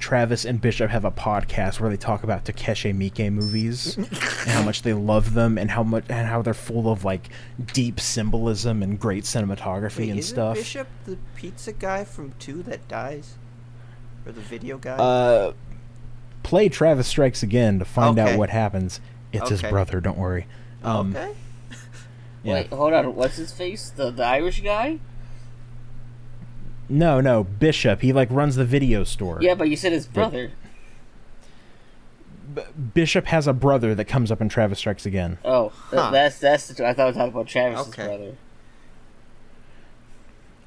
Travis and Bishop have a podcast where they talk about Takashi Miike movies and how much they love them and how much and how they're full of like deep symbolism and great cinematography Wait, and isn't stuff. Bishop the pizza guy from 2 that dies? Or the video guy? Uh, play Travis Strikes Again to find Okay. out what happens. It's his brother. Don't worry. Um, okay. yeah. Wait, hold on. What's his face? The the Irish guy? No, no, Bishop. He like runs the video store. Yeah, but you said his brother. B- Bishop has a brother that comes up in Travis Strikes Again. Oh, th- Huh. that's that's. The, I thought we were talking about Travis's Okay. brother.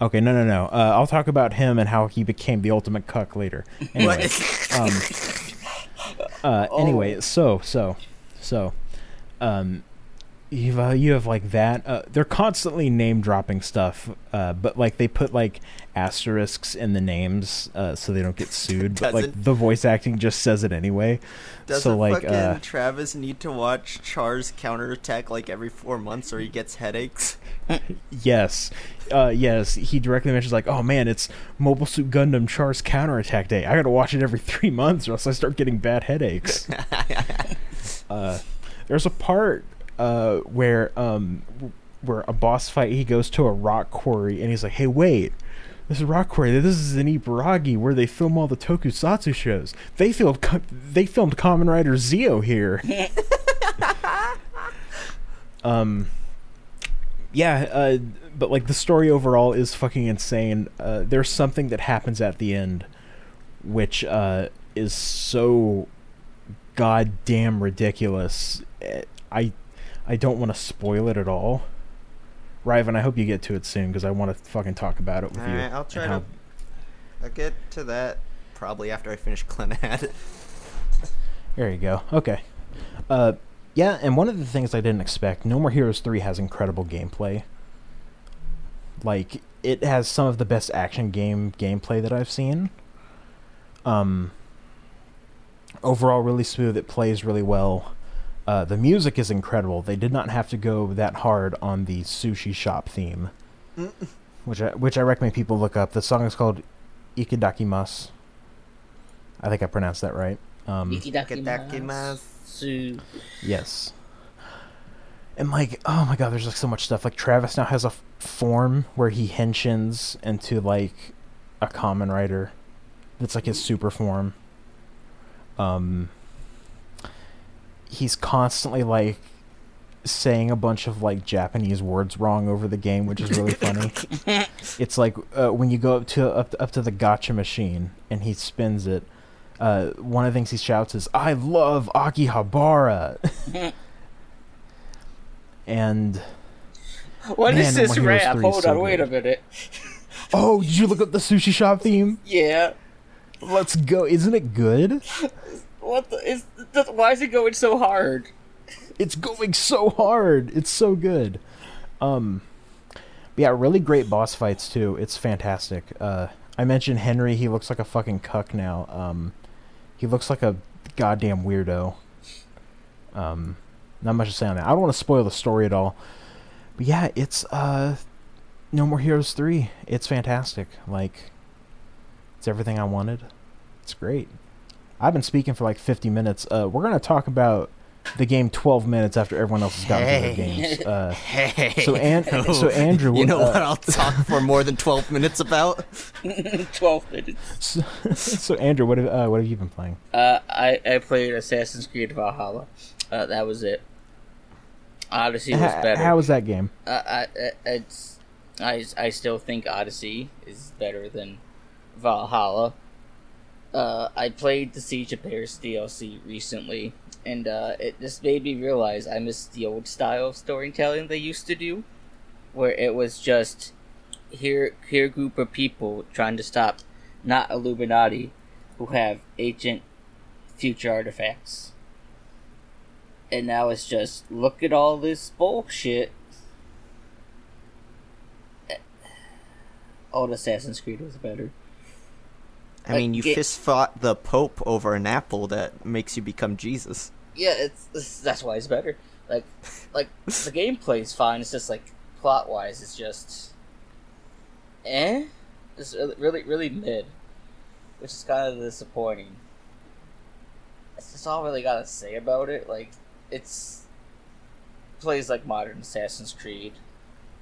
Okay, no, no, no. Uh, I'll talk about him and how he became the ultimate cuck later. Anyway, um, uh, Oh. anyway, so, so, so, um, you've uh, you have like that. Uh, they're constantly name dropping stuff, uh, but like they put like asterisks in the names uh, so they don't get sued. but like the voice acting just says it anyway. Doesn't so like, fucking uh, Travis need to watch Char's counterattack like every four months or he gets headaches? Yes. Uh, yes, he directly mentions like, "Oh man, it's Mobile Suit Gundam Char's counterattack day. I got to watch it every 3 months or else I start getting bad headaches." uh, there's a part uh, where um, where a boss fight he goes to a rock quarry and he's like, "Hey, wait. This is rock quarry. This is in Ibaragi where they film all the tokusatsu shows. They filmed they filmed Kamen Rider Zi-O here." um yeah, uh, but like the story overall is fucking insane. Uh, there's something that happens at the end, which uh, is so goddamn ridiculous. Eh, I I don't want to spoil it at all. Riven, I hope you get to it soon because I want to fucking talk about it with you. Alright, I'll try to. I'll get to that probably after I finish Clannad. There you go. Okay. Uh, yeah, and one of the things I didn't expect, No More Heroes 3 has incredible gameplay. Like, it has some of the best action game gameplay that I've seen. Um, overall, really smooth. It plays really well. Uh, the music is incredible. They did not have to go that hard on the sushi shop theme, which I, which I recommend people look up. The song is called Ikidakimasu. I think I pronounced that right. Um, Itadakimasu. yes. And like, oh my god, there's like so much stuff. Like Travis now has a f- form where he henshins into like a Kamen Rider. That's like his super form. Um, he's constantly like saying a bunch of like Japanese words wrong over the game, which is really funny. it's like uh, when you go up to up up to the gacha machine and he spins it. Uh, one of the things he shouts is, "I love Akihabara," and What is Man, this More Heroes rap? Hold so on, wait a minute. oh, did you look up the sushi shop theme? Yeah. Let's go! Isn't it good? What the is? Why is it going so hard? It's going so hard. It's so good. Um, yeah, really great boss fights too. It's fantastic. Uh, I mentioned Henry. He looks like a fucking cuck now. Um, he looks like a goddamn weirdo. Um, not much to say on that. I don't want to spoil the story at all. But yeah, it's uh, No More Heroes three. It's fantastic. Like, it's everything I wanted. It's great. I've been speaking for like 50 minutes. Uh, we're gonna talk about the game 12 minutes after everyone else has gotten to their games. Uh, Hey. so, An- so Andrew, you know uh, what I'll talk for more than 12 minutes about? Twelve minutes. So, so Andrew, what have uh, what have you been playing? Uh, I I played Assassin's Creed Valhalla. Uh, that was it. Odyssey was better. how was that game? Uh, I, I, it's, I, I still think Odyssey is better than Valhalla. Uh, I played the Siege of Paris DLC recently, and uh, it just made me realize I miss the old style of storytelling they used to do, where it was just here, here group of people trying to stop not Illuminati, who have ancient future artifacts. And now it's just look at all this bullshit old Assassin's Creed was better. I mean, you fist fought the Pope over an apple that makes you become Jesus. Yeah, it's, it's that's why it's better. Like, like the gameplay is fine. It's just like plot wise, it's just, eh, it's really, really, really mid, which is kind of disappointing. That's just all I really gotta say about it. Like, it's plays like modern Assassin's Creed.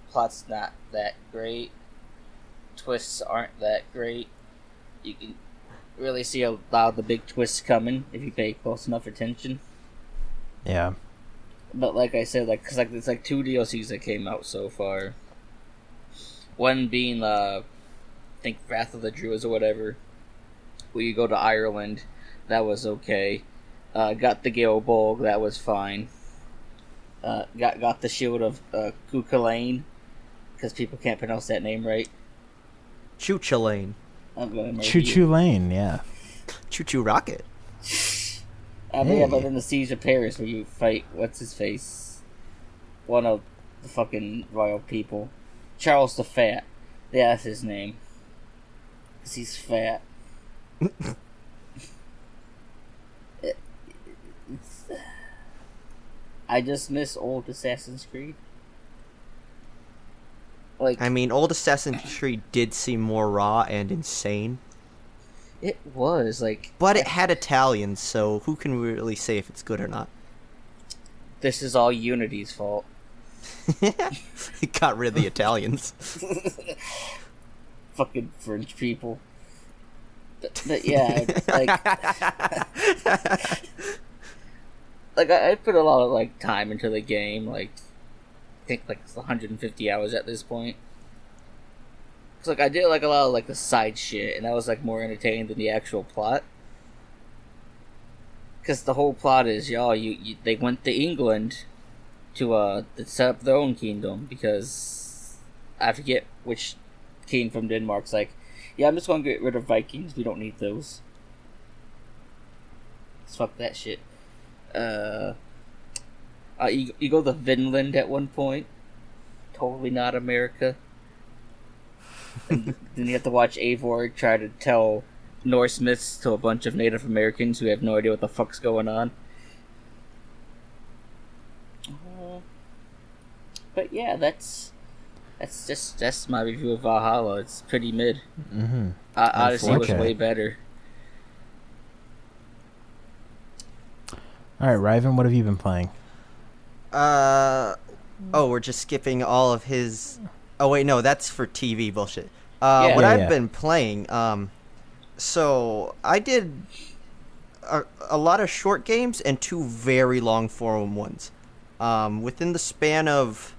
Plot's not that great. Twists aren't that great. You can really see a lot of the big twists coming if you pay close enough attention. Yeah, But like I said, like cause like it's like two DLCs that came out so far. One being uh, I think Wrath of the Druids or whatever, where you go to Ireland. That was okay. Uh, got the Gale Bolg. That was fine. Uh, got got the Shield of uh, because people can't pronounce that name right. Choo Choo Lane. I'm gonna murder Choo Lane. Yeah, Choo Choo Rocket. I mean, yeah, but Hey. then the Siege of Paris, where you fight what's his face, one of the fucking royal people, Charles the Fat. Yeah, that's his name. Cause he's fat. It- it's- I just miss old Assassin's Creed. Like I mean, old Assassin's Creed did seem more raw and insane, it was like but it had Italians, so who can really say if it's good or not? this is all Unity's fault. it got rid of the Italians. Fucking French people. But, but yeah, like like I, I put a lot of like time into the game. Like think like 150 hours at this point. Cause like I did like a lot of like the side shit, and that was like more entertaining than the actual plot. Cause the whole plot is y'all you, you they went to England to uh to set up their own kingdom because I forget which king from Denmark's like, yeah, I'm just gonna get rid of Vikings. We don't need those. Just fuck that shit. Uh, uh you, you go to Vinland at one point. Totally not America. then you have to watch Eivor try to tell Norse myths to a bunch of Native Americans who have no idea what the fuck's going on. Uh, but yeah, that's that's just that's my review of Valhalla. It's pretty mid. mm-hmm. Uh, Odyssey was way better. All right, Riven, what have you been playing? Uh, oh, we're just skipping all of his. Oh wait, no, that's for TV bullshit. Uh, Yeah. what Yeah, I've yeah. been playing, um, so I did a, a lot of short games and two very long form ones. Um, within the span of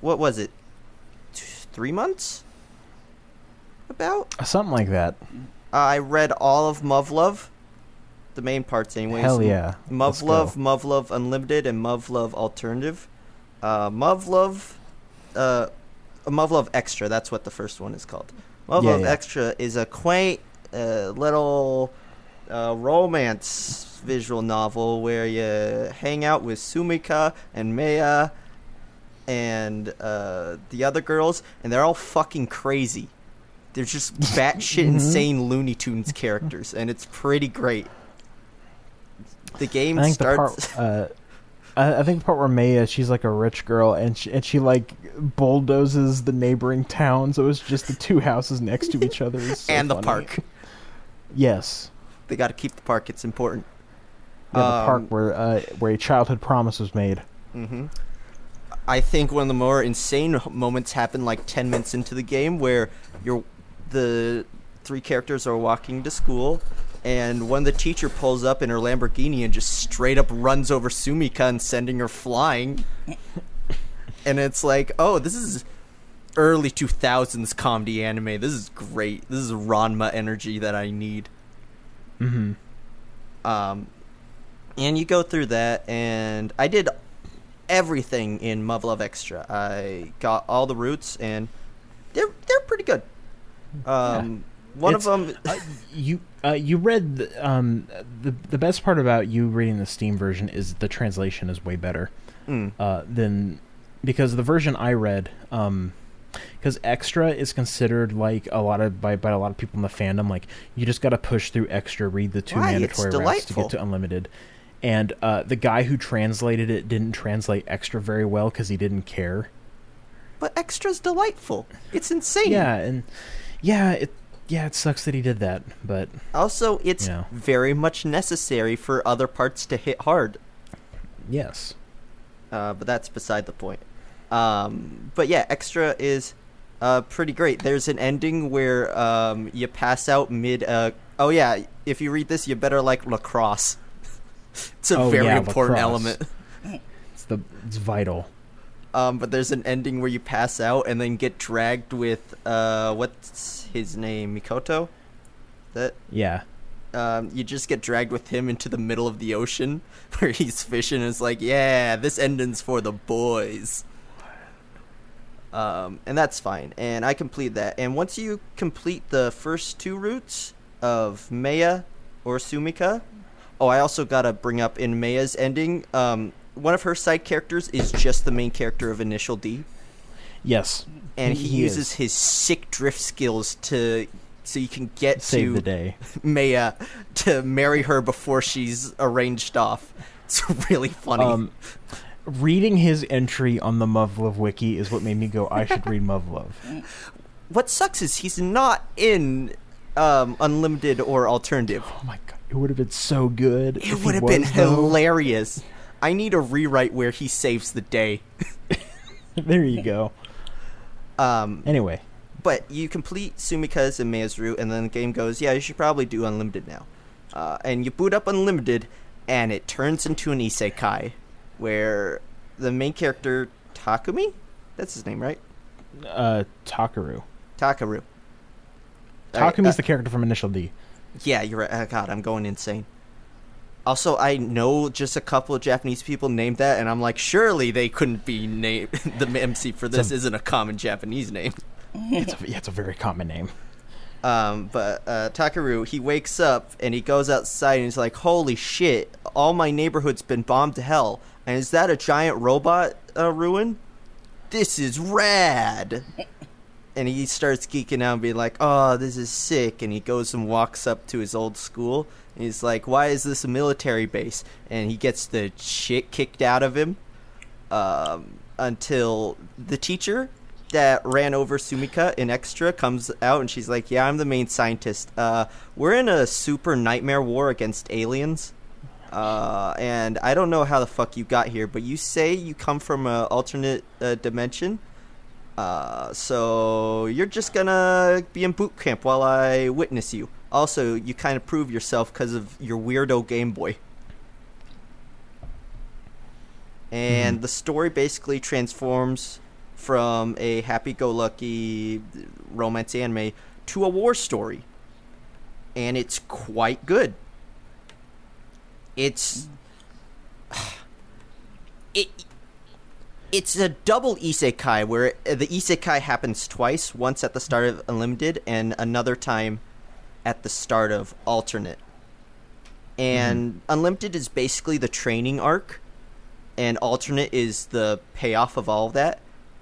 what was it, T- three months? About Something like that. uh, I read all of Muv-Luv, the main parts, anyways. Hell yeah. Muv-Luv, Muv-Luv Unlimited, and Muv-Luv Alternative. Uh, Muv-Luv, uh, Muv-Luv Extra. That's what the first one is called. Muv-Luv yeah. Extra is a quaint uh, little uh, romance visual novel where you hang out with Sumika and Maya and uh, the other girls, and they're all fucking crazy. They're just batshit Mhm. insane Looney Tunes characters, and it's pretty great. The game I think starts. the part. Uh, I, I think the part where Maya, she's like a rich girl, and she, and she like bulldozes the neighboring town, so it's just the two houses next to each other. so and the funny. park. Yes, They got to keep the park. It's important. yeah, the Um, park where uh, where a childhood promise was made. hmm I think one of the more insane moments happened like ten minutes into the game, where you're the three characters are walking to school, and when the teacher pulls up in her Lamborghini and just straight up runs over Sumika and sending her flying, and it's like, oh, this is early two thousands comedy anime. This is great. This is Ranma energy that I need. Mm-hmm. Um, and you go through that, and I did everything in Muv Luv Extra. I got all the roots, and they're they're pretty good. Um, one It's- of them, Uh, you uh, you read the, um the the best part about you reading the Steam version is the translation is way better mm, uh, than because the version I read um because extra is considered like a lot of by, by a lot of people in the fandom like you just got to push through extra read the two mandatory routes to get to unlimited and uh, the guy who translated it didn't translate extra very well because he didn't care but Extra's delightful. It's insane. yeah and yeah it yeah it sucks that he did that but Also, it's Yeah. very much necessary for other parts to hit hard. yes uh, but that's beside the point. Um, but yeah, extra is uh, pretty great. There's an ending where um, you pass out mid. Uh, oh yeah, if you read this, you better like lacrosse. it's a Oh, very yeah, important lacrosse. element. it's the it's vital Um, but there's an ending where you pass out and then get dragged with uh, what's his name, Mikoto. That yeah um, you just get dragged with him into the middle of the ocean where he's fishing. It's like, yeah, this ending's for the boys. Um, and that's fine. And I complete that. And once you complete the first two routes of Maya or Sumika, oh, I also gotta bring up in Maya's ending. Um, one of her side characters is just the main character of Initial D yes and he, uses is. his sick drift skills to so you can get save to the day Maya to marry her before she's arranged off. It's really funny. Um, reading his entry on the Muv-Luv wiki is what made me go, I should read Muv-Luv. what sucks is he's not in um, unlimited or alternative. Oh my god, it would have been so good. It would have been though. hilarious. I need a rewrite where he saves the day. there you go. Um, Anyway, but you complete Sumika's and Maya's route, and then the game goes, yeah, you should probably do unlimited now. Uh, and you boot up unlimited, and it turns into an isekai, where the main character Takumi, that's his name, right? uh, Takeru. Takeru. Takumi's uh, the character from Initial D. Yeah, you're right. Oh, God, I'm going insane. Also, I know just a couple of Japanese people named that, and I'm like, surely they couldn't be named. the MC for this Some- isn't a common Japanese name. It's a, yeah, it's a very common name. Um, but uh, Takeru, he wakes up and he goes outside and he's like, "Holy shit! All my neighborhood's been bombed to hell, and is that a giant robot uh, ruin? This is rad!" and he starts geeking out and being like, "Oh, this is sick!" And he goes and walks up to his old school. He's like, "Why is this a military base?" And he gets the shit kicked out of him um, until the teacher that ran over Sumika in Extra comes out and she's like, "Yeah, I'm the main scientist. Uh, we're in a super nightmare war against aliens. Uh, and I don't know how the fuck you got here, but you say you come from an alternate uh, dimension. Uh, so you're just gonna be in boot camp while I witness you. Also, you kind of prove yourself because of your weirdo Game Boy. And hmm. the story basically transforms from a happy-go-lucky romance anime to a war story, and it's quite good. It's it it's a double isekai where uh, the isekai happens twice, once at the start of Unlimited and another time at the start of Alternate. And Unlimited is basically the training arc, and Alternate is the payoff of all of that.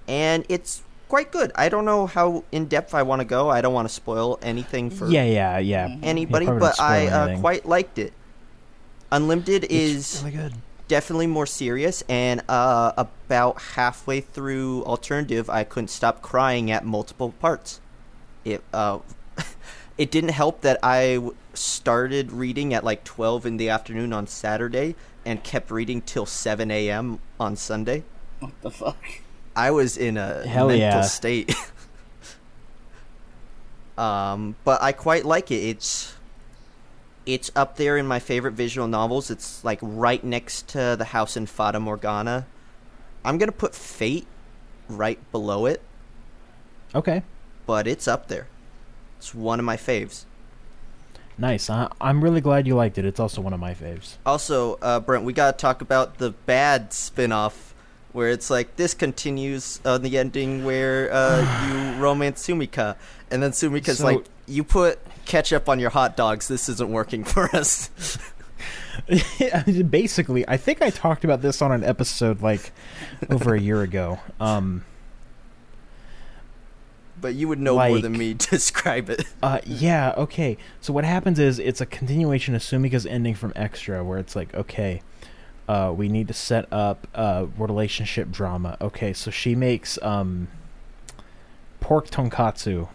And it's quite good. I don't know how in depth I want to go. I don't want to spoil anything for Yeah, yeah, yeah. anybody, but I uh, quite liked it. Unlimited It's is really good. definitely more serious, and uh, about halfway through Alternative, I couldn't stop crying at multiple parts. It uh, it didn't help that I started reading at like twelve in the afternoon on Saturday and kept reading till seven a.m. on Sunday. What the fuck? I was in a Hell mental yeah. state. um, but I quite like it. It's it's up there in my favorite visual novels. It's like right next to the house in Fata Morgana. I'm gonna put Fate right below it, Okay, but it's up there. It's one of my faves. nice. I, I'm really glad you liked it. It's also one of my faves. Also, uh, Brent, we gotta talk about the bad spin-off where it's like this continues on the ending where uh, you romance Sumika, and then Sumika's So- like, "You put ketchup on your hot dogs. This isn't working for us." Basically, I think I talked about this on an episode like over a year ago. Um, but you would know more than me to describe it. uh, yeah, okay. So what happens is it's a continuation of Sumika's ending from Extra, where it's like, okay, uh, we need to set up uh, relationship drama. Okay, so she makes um, pork tonkatsu,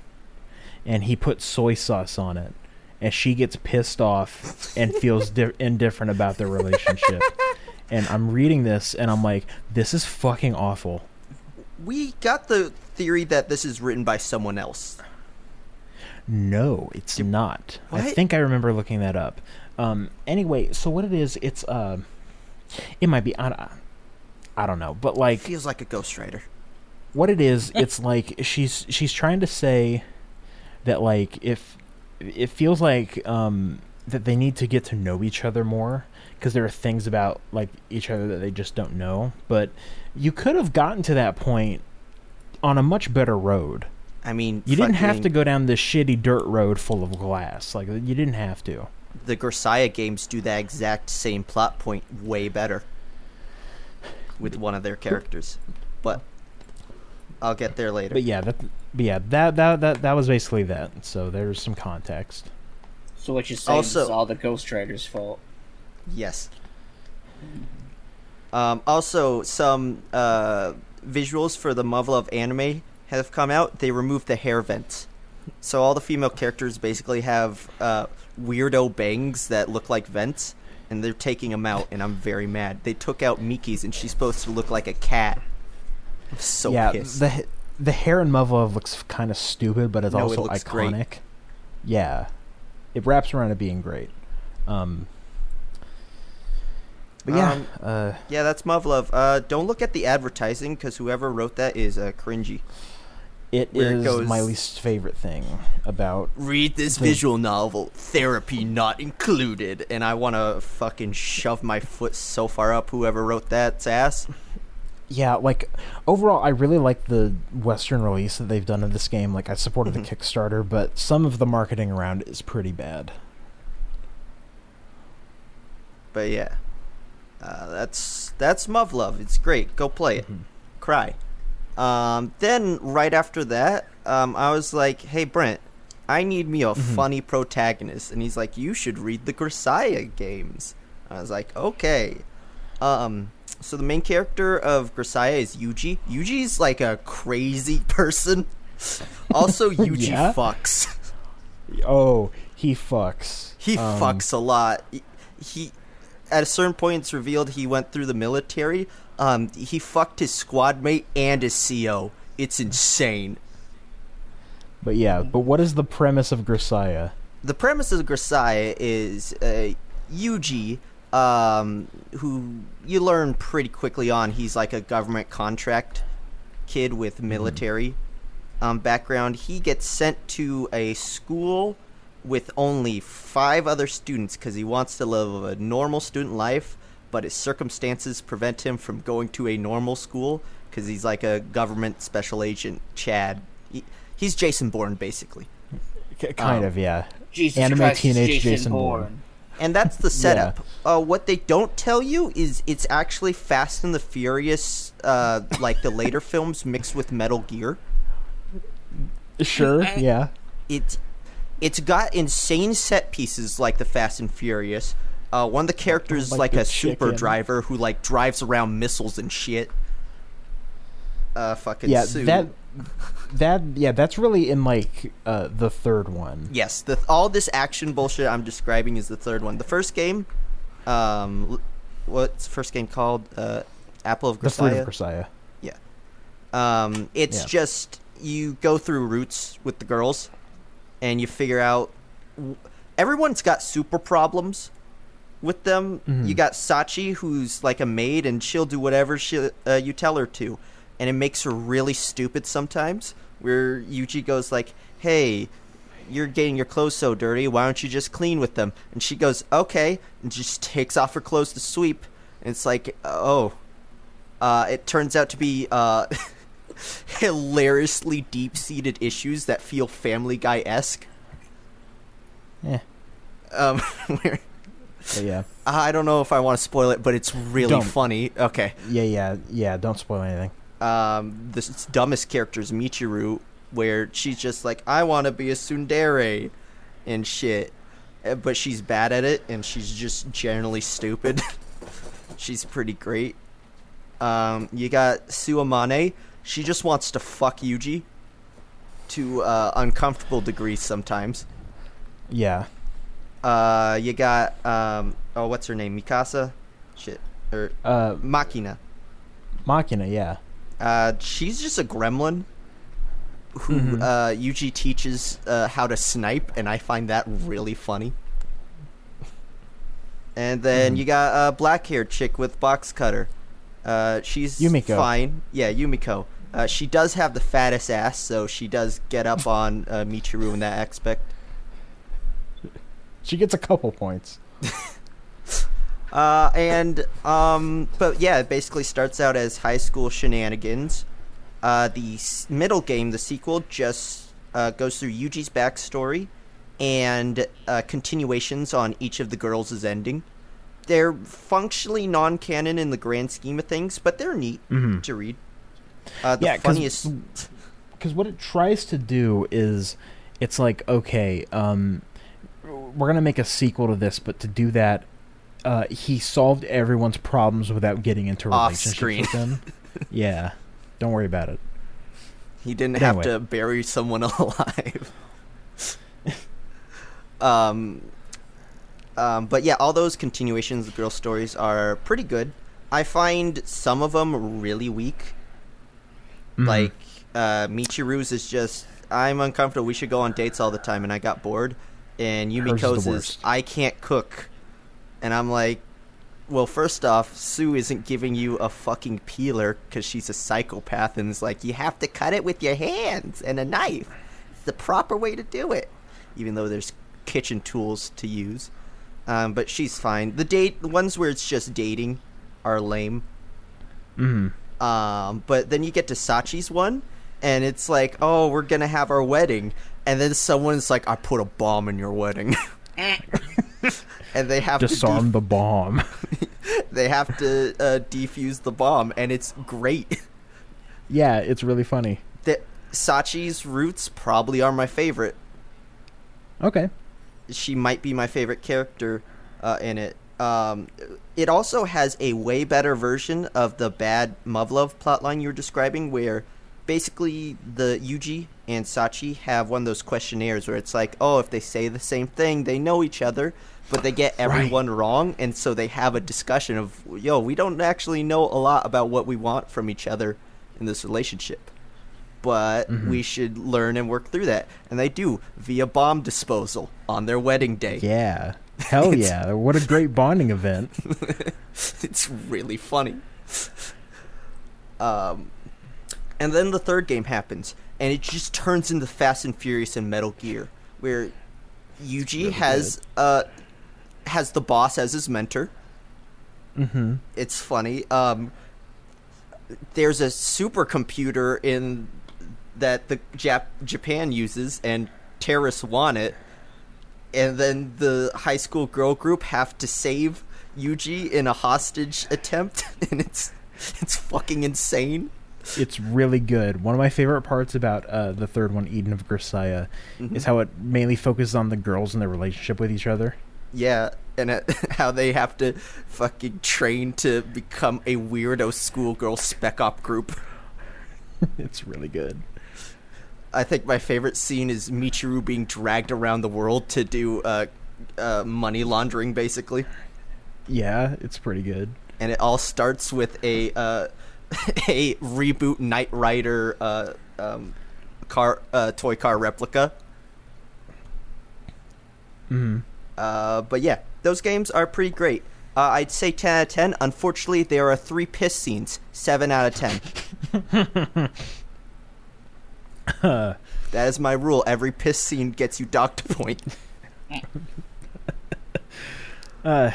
and he puts soy sauce on it, and she gets pissed off and feels di- indifferent about their relationship. and I'm reading this, and I'm like, this is fucking awful. We got the theory that this is written by someone else. No, it's not. I think I remember looking that up. Um, anyway, so what it is, it's uh, it might be I, don't- I don't know, but like Feels like a ghostwriter. what it is, it's like she's she's trying to say that like if it feels like um that they need to get to know each other more because there are things about like each other that they just don't know, but you could have gotten to that point on a much better road. I mean, You didn't have to go down this shitty dirt road full of glass. Like you didn't have to. The Grisaia games do that exact same plot point way better with one of their characters, but I'll get there later. But yeah, that but yeah, that that that that was basically that. So there's some context. So what you're saying Also- is all the Ghost Rider's fault. Yes. Um, also, some uh, visuals for the Muv-Luv anime have come out. They removed the hair vents, so all the female characters basically have uh, weirdo bangs that look like vents, and they're taking them out. And I'm very mad. They took out Miki's, and she's supposed to look like a cat. I'm so yeah, pissed. the the hair in Muv looks kind of stupid, but it's No, it also great. iconic. Yeah, it wraps around it being great. Um, but yeah, Um, uh, yeah, that's Muv Uh, don't look at the advertising because whoever wrote that is uh, cringy. it it is goes- my least favorite thing about. read this The- visual novel therapy not included and i want to fucking shove my foot so far up whoever wrote that's ass Yeah, like overall, I really like the Western release that they've done of this game. Like, I supported the Kickstarter, but some of the marketing around it is pretty bad. but yeah uh, that's that's Muv-Luv it's great go play it Mhm. cry um, then right after that um, i was like hey brent i need me a Mhm. funny protagonist and he's like you should read the Grisaia games i was like okay um, so the main character of Grisaia is Yuji. Yuji's like a crazy person. Also, Yuji Yeah? fucks. Oh, he fucks. He Um, fucks a lot. He, he at a certain point, it's revealed he went through the military. Um, he fucked his squad mate and his CO. It's insane. But yeah, but what is the premise of Grisaia? The premise of Grisaia is uh, Yuji, um, who you learn pretty quickly on. He's like a government contract kid with military um, background. He gets sent to a school with only five other students because he wants to live a normal student life, but his circumstances prevent him from going to a normal school because he's like a government special agent, Chad. He, he's Jason Bourne, basically. K- kind Um, of, yeah. Jesus Anime Christ, teenage Jason, Jason Bourne. Bourne. And that's the setup. Uh, what they don't tell you is it's actually Fast and the Furious, uh, like the later films mixed with Metal Gear. Sure, yeah. It, it's got insane set pieces like the Fast and Furious. Uh, one of the characters is Like like a super chicken. driver who like drives around missiles and shit. Uh, fucking Yeah, Sue. that that yeah, that's really in like uh the third one. Yes, the all this action bullshit I'm describing is the third one. The first game, um, what's the first game called? Uh, Apple of The Fruit of Grisaia. Yeah, um, it's Yeah. just you go through routes with the girls, and you figure out. Everyone's got super problems with them. Mhm. You got Sachi, who's like a maid, and she'll do whatever she uh, you tell her to, and it makes her really stupid sometimes. Where Yuji goes like, "Hey." You're getting your clothes so dirty. Why don't you just clean with them? And she goes, "Okay," and just takes off her clothes to sweep. And it's like, "Oh, uh, it turns out to be uh, hilariously deep-seated issues that feel Family Guy esque. Eh. Um, where, yeah. I don't know if I want to spoil it, but it's really Don't. funny. Okay. Yeah, yeah, yeah, don't spoil anything. Um, the s- dumbest character is Michiru, where she's just like, I want to be a tsundere and shit. Uh, But she's bad at it, and she's just generally stupid. she's pretty great. Um, you got Suamane. She just wants to fuck Yuji to uh, uncomfortable degrees sometimes. Yeah. Uh, you got um, oh, what's her name? Mikasa, shit, or Uh Makina. Machina, yeah. Uh, she's just a gremlin who Mhm. uh, Yuji teaches uh, how to snipe, and I find that really funny. And then Mhm. you got a black-haired chick with box cutter. Uh, she's Yumiko. fine. Yeah, Yumiko. Uh, she does have the fattest ass, so she does get up on uh, Michiru in that aspect. She gets a couple points. Uh, and um, but yeah, it basically starts out as high school shenanigans. Uh, the s- middle game, the sequel, just uh, goes through Yuji's backstory and uh, continuations on each of the girls' ending. They're functionally non-canon in the grand scheme of things, but they're neat Mhm. to read. Uh, the Yeah, funniest. because what it tries to do is it's like okay um we're gonna make a sequel to this but to do that uh he solved everyone's problems without getting into relationships screen. with them yeah don't worry about it He didn't But have anyway. to bury someone alive. um, um, but yeah, all those continuations of girl stories are pretty good. I find some of them really weak. Mhm. Like uh, Michiru's is just I'm uncomfortable. We should go on dates all the time, and I got bored. And Hers is is. I can't cook, and I'm like, well, first off, Sue isn't giving you a fucking peeler because she's a psychopath, and is like, you have to cut it with your hands and a knife. It's the proper way to do it, even though there's kitchen tools to use. Um, but she's fine. The date, the ones where it's just dating, are lame. Mm. Um, but then you get to Sachi's one, and it's like, oh, we're gonna have our wedding, and then someone's like, I put a bomb in your wedding, and they have to disarm the bomb they have to uh, defuse the bomb, and it's great. yeah it's really funny the Sachi's roots probably are my favorite. okay She might be my favorite character uh, in it. Um, it also has a way better version of the bad Muv-Luv plotline you were describing, where basically the Yuji and Sachi have one of those questionnaires where it's like, oh, if they say the same thing, they know each other, but they get everyone wrong, and so they have a discussion of, yo, we don't actually know a lot about what we want from each other in this relationship. But Mhm. we should learn and work through that. And they do via bomb disposal on their wedding day. Yeah. Hell yeah. What a great bonding event. it's really funny. Um, and then the third game happens, and it just turns into Fast and Furious and Metal Gear, where Yuji really has uh has the boss as his mentor. Mm-hmm. It's funny. Um, there's a supercomputer in that the Jap- Japan uses, and terrorists want it. And then the high school girl group have to save Yuji in a hostage attempt, and it's it's fucking insane. It's really good. One of my favorite parts about uh, the third one, Eden of Grisaia, is how it mainly focuses on the girls and their relationship with each other. Yeah, and it, how they have to fucking train to become a weirdo schoolgirl spec op group. it's really good. I think my favorite scene is Michiru being dragged around the world to do uh, uh, money laundering, basically. Yeah, it's pretty good. And it all starts with a uh, a reboot Knight Rider uh, um, car uh, toy car replica. Mm-hmm. Uh, but yeah, those games are pretty great. Uh, I'd say 10 out of 10. Unfortunately, there are three piss scenes. 7 out of 10. That is my rule. Every piss scene gets you docked a point. Uh,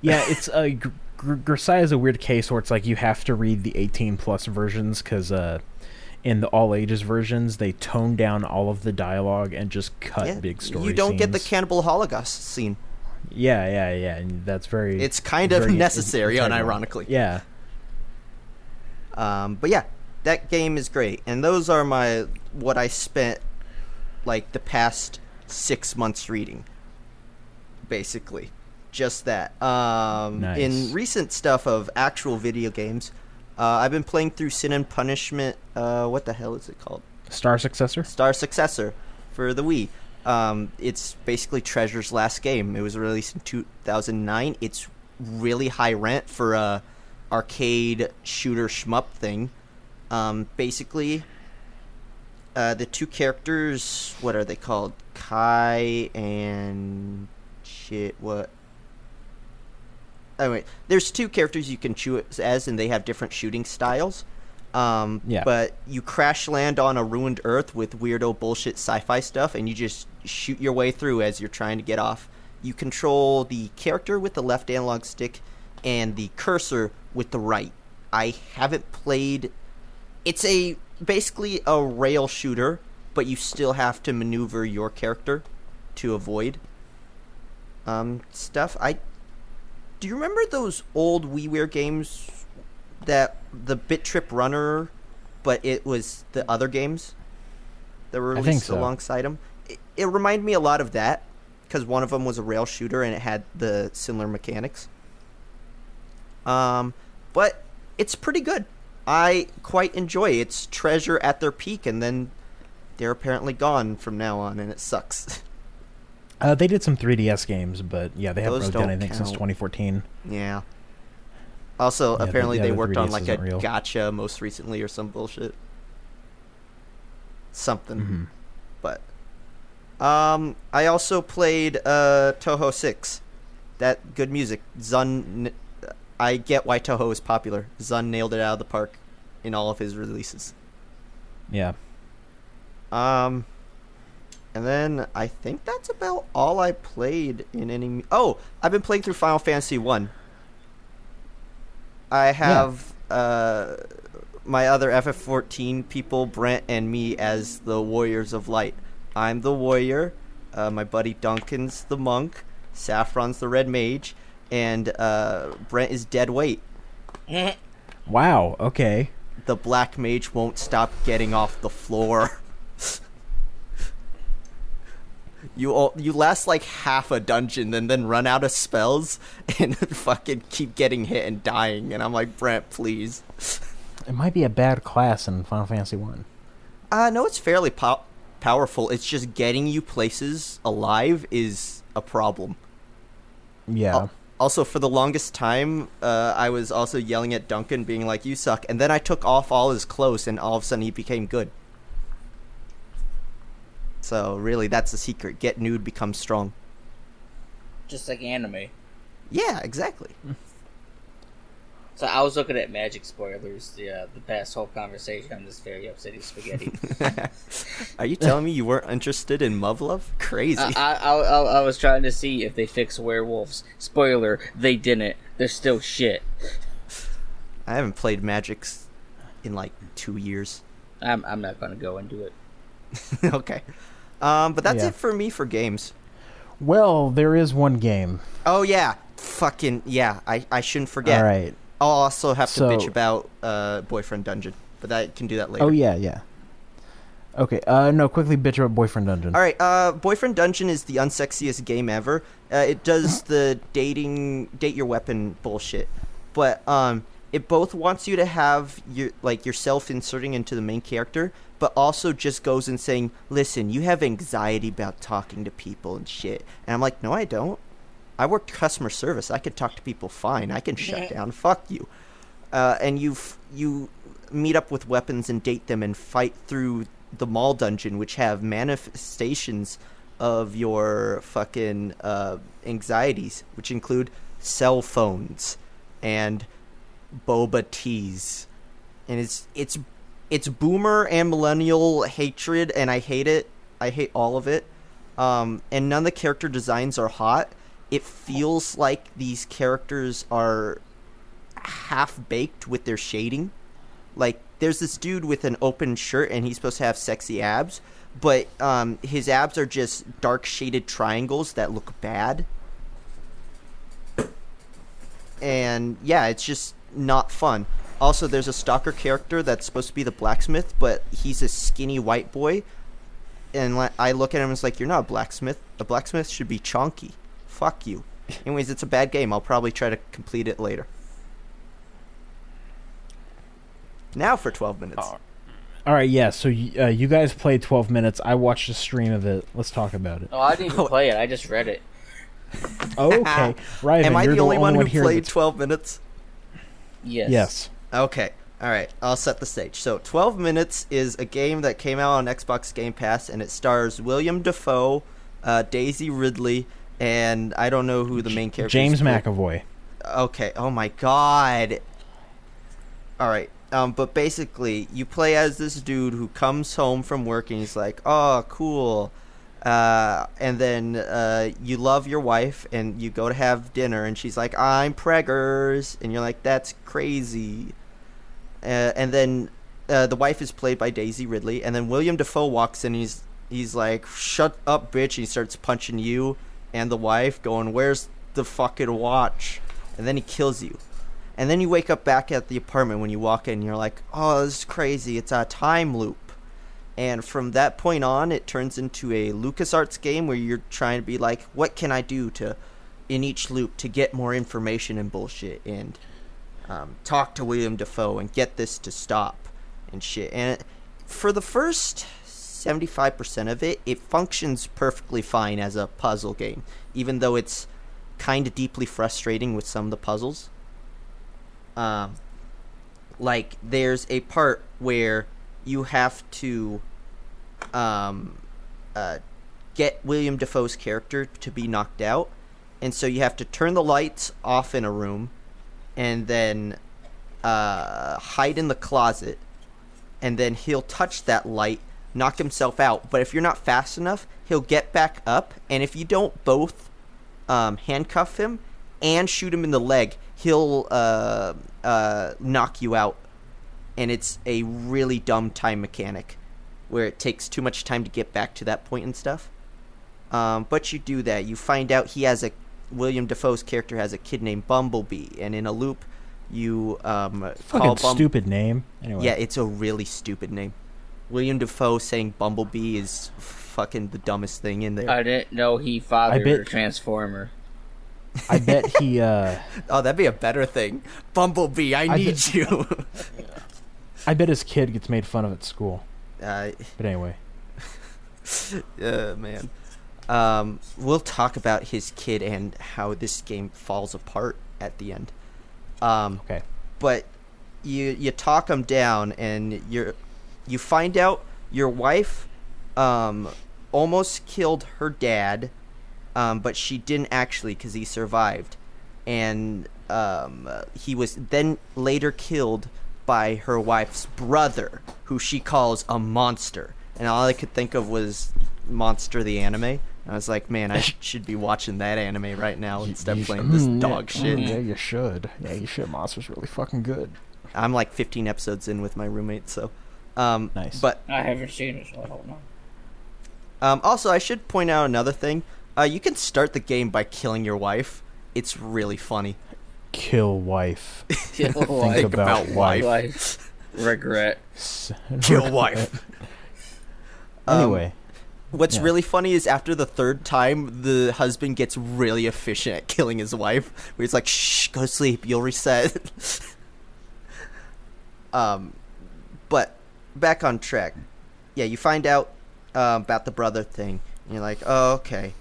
yeah, it's Gr- Gr- Grisaia is a weird case where it's like you have to read the 18 plus versions because uh, in the all ages versions they tone down all of the dialogue and just cut Yeah, big stories. you don't get the cannibal holocaust scene. Yeah, yeah, yeah, and that's very. It's kind of necessary, unironically. Yeah. Um, but yeah, that game is great, and those are my what I spent like the past six months reading. Basically, just that. Um, Nice. In recent stuff of actual video games, uh, I've been playing through Sin and Punishment. Uh, what the hell is it called? Star Successor. Star Successor for the Wii. Um, it's basically Treasure's last game. It was released in 2009. It's really high rent for a arcade shooter shmup thing. Um, basically, uh, the two characters, what are they called? Kai and shit. What? Anyway, there's two characters you can choose as, and they have different shooting styles. Um, Yeah. But you crash land on a ruined Earth with weirdo bullshit sci-fi stuff, and you just shoot your way through as you're trying to get off. You control the character with the left analog stick, and the cursor with the right. I haven't played. It's a basically a rail shooter, but you still have to maneuver your character to avoid um, stuff. I do you remember those old WiiWare games that the Bit Trip Runner, but it was the other games that were released so. alongside them. It, it reminded me a lot of that because one of them was a rail shooter and it had the similar mechanics. Um, but it's pretty good. I quite enjoy. It's treasure at their peak, and then they're apparently gone from now on, and it sucks. Uh, they did some 3DS games, but yeah, they haven't really done anything since 2014. yeah. Also, Yeah, the- apparently yeah, they the worked on like a real. gacha most recently or some bullshit. Something. Mhm. But um I also played uh Touhou 6. That good music. Zun I get why Touhou is popular. Zun nailed it out of the park in all of his releases. Yeah. Um, and then I think that's about all I played in any. Oh, I've been playing through Final Fantasy One. I have uh, my other FF14 people, Brent and me, as the Warriors of Light. I'm the warrior. Uh, my buddy Duncan's the monk. Saffron's the red mage, and uh, Brent is dead weight. Wow. Okay. The black mage won't stop getting off the floor. you all, you last like half a dungeon and then run out of spells and fucking keep getting hit and dying. And I'm like, Brent, please. It might be a bad class in Final Fantasy One. Uh, no, it's fairly pow- powerful. It's just getting you places alive is a problem. Yeah. Al- Also, for the longest time, uh, I was also yelling at Duncan, being like, "You suck," and then I took off all his clothes, and all of a sudden he became good. So really, that's the secret: get nude, become strong. Just like anime. Yeah, exactly. So I was looking at magic spoilers the uh, the past whole conversation on this very upsetting spaghetti. Are you telling me you weren't interested in Muv-Luv? Crazy. I, I, I, I I was trying to see if they fix werewolves. Spoiler: they didn't. They're still shit. I haven't played Magic's in like two years. I'm I'm not gonna go into it. okay. Um, but that's Yeah. it for me for games. Well, there is one game. Oh yeah, fucking yeah. I, I shouldn't forget. All right. I'll also have to So- bitch about uh, boyfriend dungeon, but I can do that later. Oh yeah, yeah. Okay. Uh, no, quickly bitch about Boyfriend Dungeon. All right. Uh, boyfriend dungeon is the unsexiest game ever. Uh, it does the dating date your weapon bullshit, but um, it both wants you to have your like yourself inserting into the main character, but also just goes and saying, "Listen, you have anxiety about talking to people and shit." And I'm like, "No, I don't. I work customer service. I can talk to people fine. I can shut down. Fuck you." Uh, and you you meet up with weapons and date them and fight through the mall dungeon, which have manifestations of your fucking uh, anxieties, which include cell phones and boba teas, and it's it's it's boomer and millennial hatred, and I hate it. I hate all of it. Um, and none of the character designs are hot. It feels like these characters are half baked with their shading. Like there's this dude with an open shirt and he's supposed to have sexy abs, but um, his abs are just dark shaded triangles that look bad. And yeah, it's just not fun. Also, there's a stalker character that's supposed to be the blacksmith, but he's a skinny white boy. And I look at him and it's like, you're not a blacksmith. A blacksmith should be chonky. Fuck you. Anyways, it's a bad game. I'll probably try to complete it later. Now for 12 minutes. Oh. All right. Yeah. So y- uh, you guys played 12 minutes. I watched a stream of it. Let's talk about it. Oh, I didn't even Oh. play it. I just read it. Okay. Right. Am I you're the only one who played that's- 12 minutes? Yes. Yes. Okay. All right. I'll set the stage. So, 12 Minutes is a game that came out on Xbox Game Pass, and it stars William Dafoe, uh, Daisy Ridley, and I don't know who the main character is. James is. McAvoy. Okay. Oh my god. All right. Um, but basically, you play as this dude who comes home from work and he's like, "Oh, cool," uh, and then uh, you love your wife and you go to have dinner and she's like, "I'm preggers," and you're like, "That's crazy." Uh, and then uh, the wife is played by Daisy Ridley, and then William Dafoe walks in. He's he's like, "Shut up, bitch!" And he starts punching you and the wife, going, "Where's the fucking watch?" And then he kills you. And then you wake up back at the apartment when you walk in. You're like, "Oh, this is crazy! It's a time loop." And from that point on, it turns into a LucasArts game where you're trying to be like, "What can I do to, in each loop, to get more information and bullshit and um, talk to William Dafoe and get this to stop and shit." And for the first 75% of it, it functions perfectly fine as a puzzle game, even though it's kind of deeply frustrating with some of the puzzles. Um, like there's a part where you have to um, uh, get William Dafoe's character to be knocked out, and so you have to turn the lights off in a room, and then uh, hide in the closet, and then he'll touch that light, knock himself out. But if you're not fast enough, he'll get back up, and if you don't both um, handcuff him and shoot him in the leg, he'll uh, uh, knock you out. And it's a really dumb time mechanic where it takes too much time to get back to that point and stuff. Um, but you do that. You find out he has a William Dafoe's character has a kid named Bumblebee, and in a loop, you um, Fucking call Bum- stupid name. Anyway. yeah, it's a really stupid name. William Dafoe saying Bumblebee is fucking the dumbest thing in there. I didn't know he fathered bet- a transformer. I bet he. uh oh, that'd be a better thing. Bumblebee, I I need bet- you. I bet his kid gets made fun of at school. Uh, But anyway, uh, man. Um, we'll talk about his kid and how this game falls apart at the end. Um, okay. but you you talk him down and you're you find out your wife um almost killed her dad um but she didn't actually cuz he survived and um he was then later killed by her wife's brother who she calls a monster and all I could think of was Monster the anime I was like, man, I should be watching that anime right now instead of playing this Mm, yeah, dog shit. mm, Yeah, you should. Yeah, you should. Monster's really fucking good. I'm like 15 episodes in with my roommate, so. Um, Nice. But I haven't seen it, so I don't know. um, also, I should point out another thing. Uh, you can start the game by killing your wife. It's really funny. Kill wife. Kill Think wife. about wife. Wife. Regret. Kill wife. Um, Anyway, What's Yeah. really funny is after the third time, the husband gets really efficient at killing his wife. Where he's like, "Shh, go to sleep. You'll reset." um, but back on track. Yeah, you find out uh, about the brother thing. And you're like, "Oh, okay."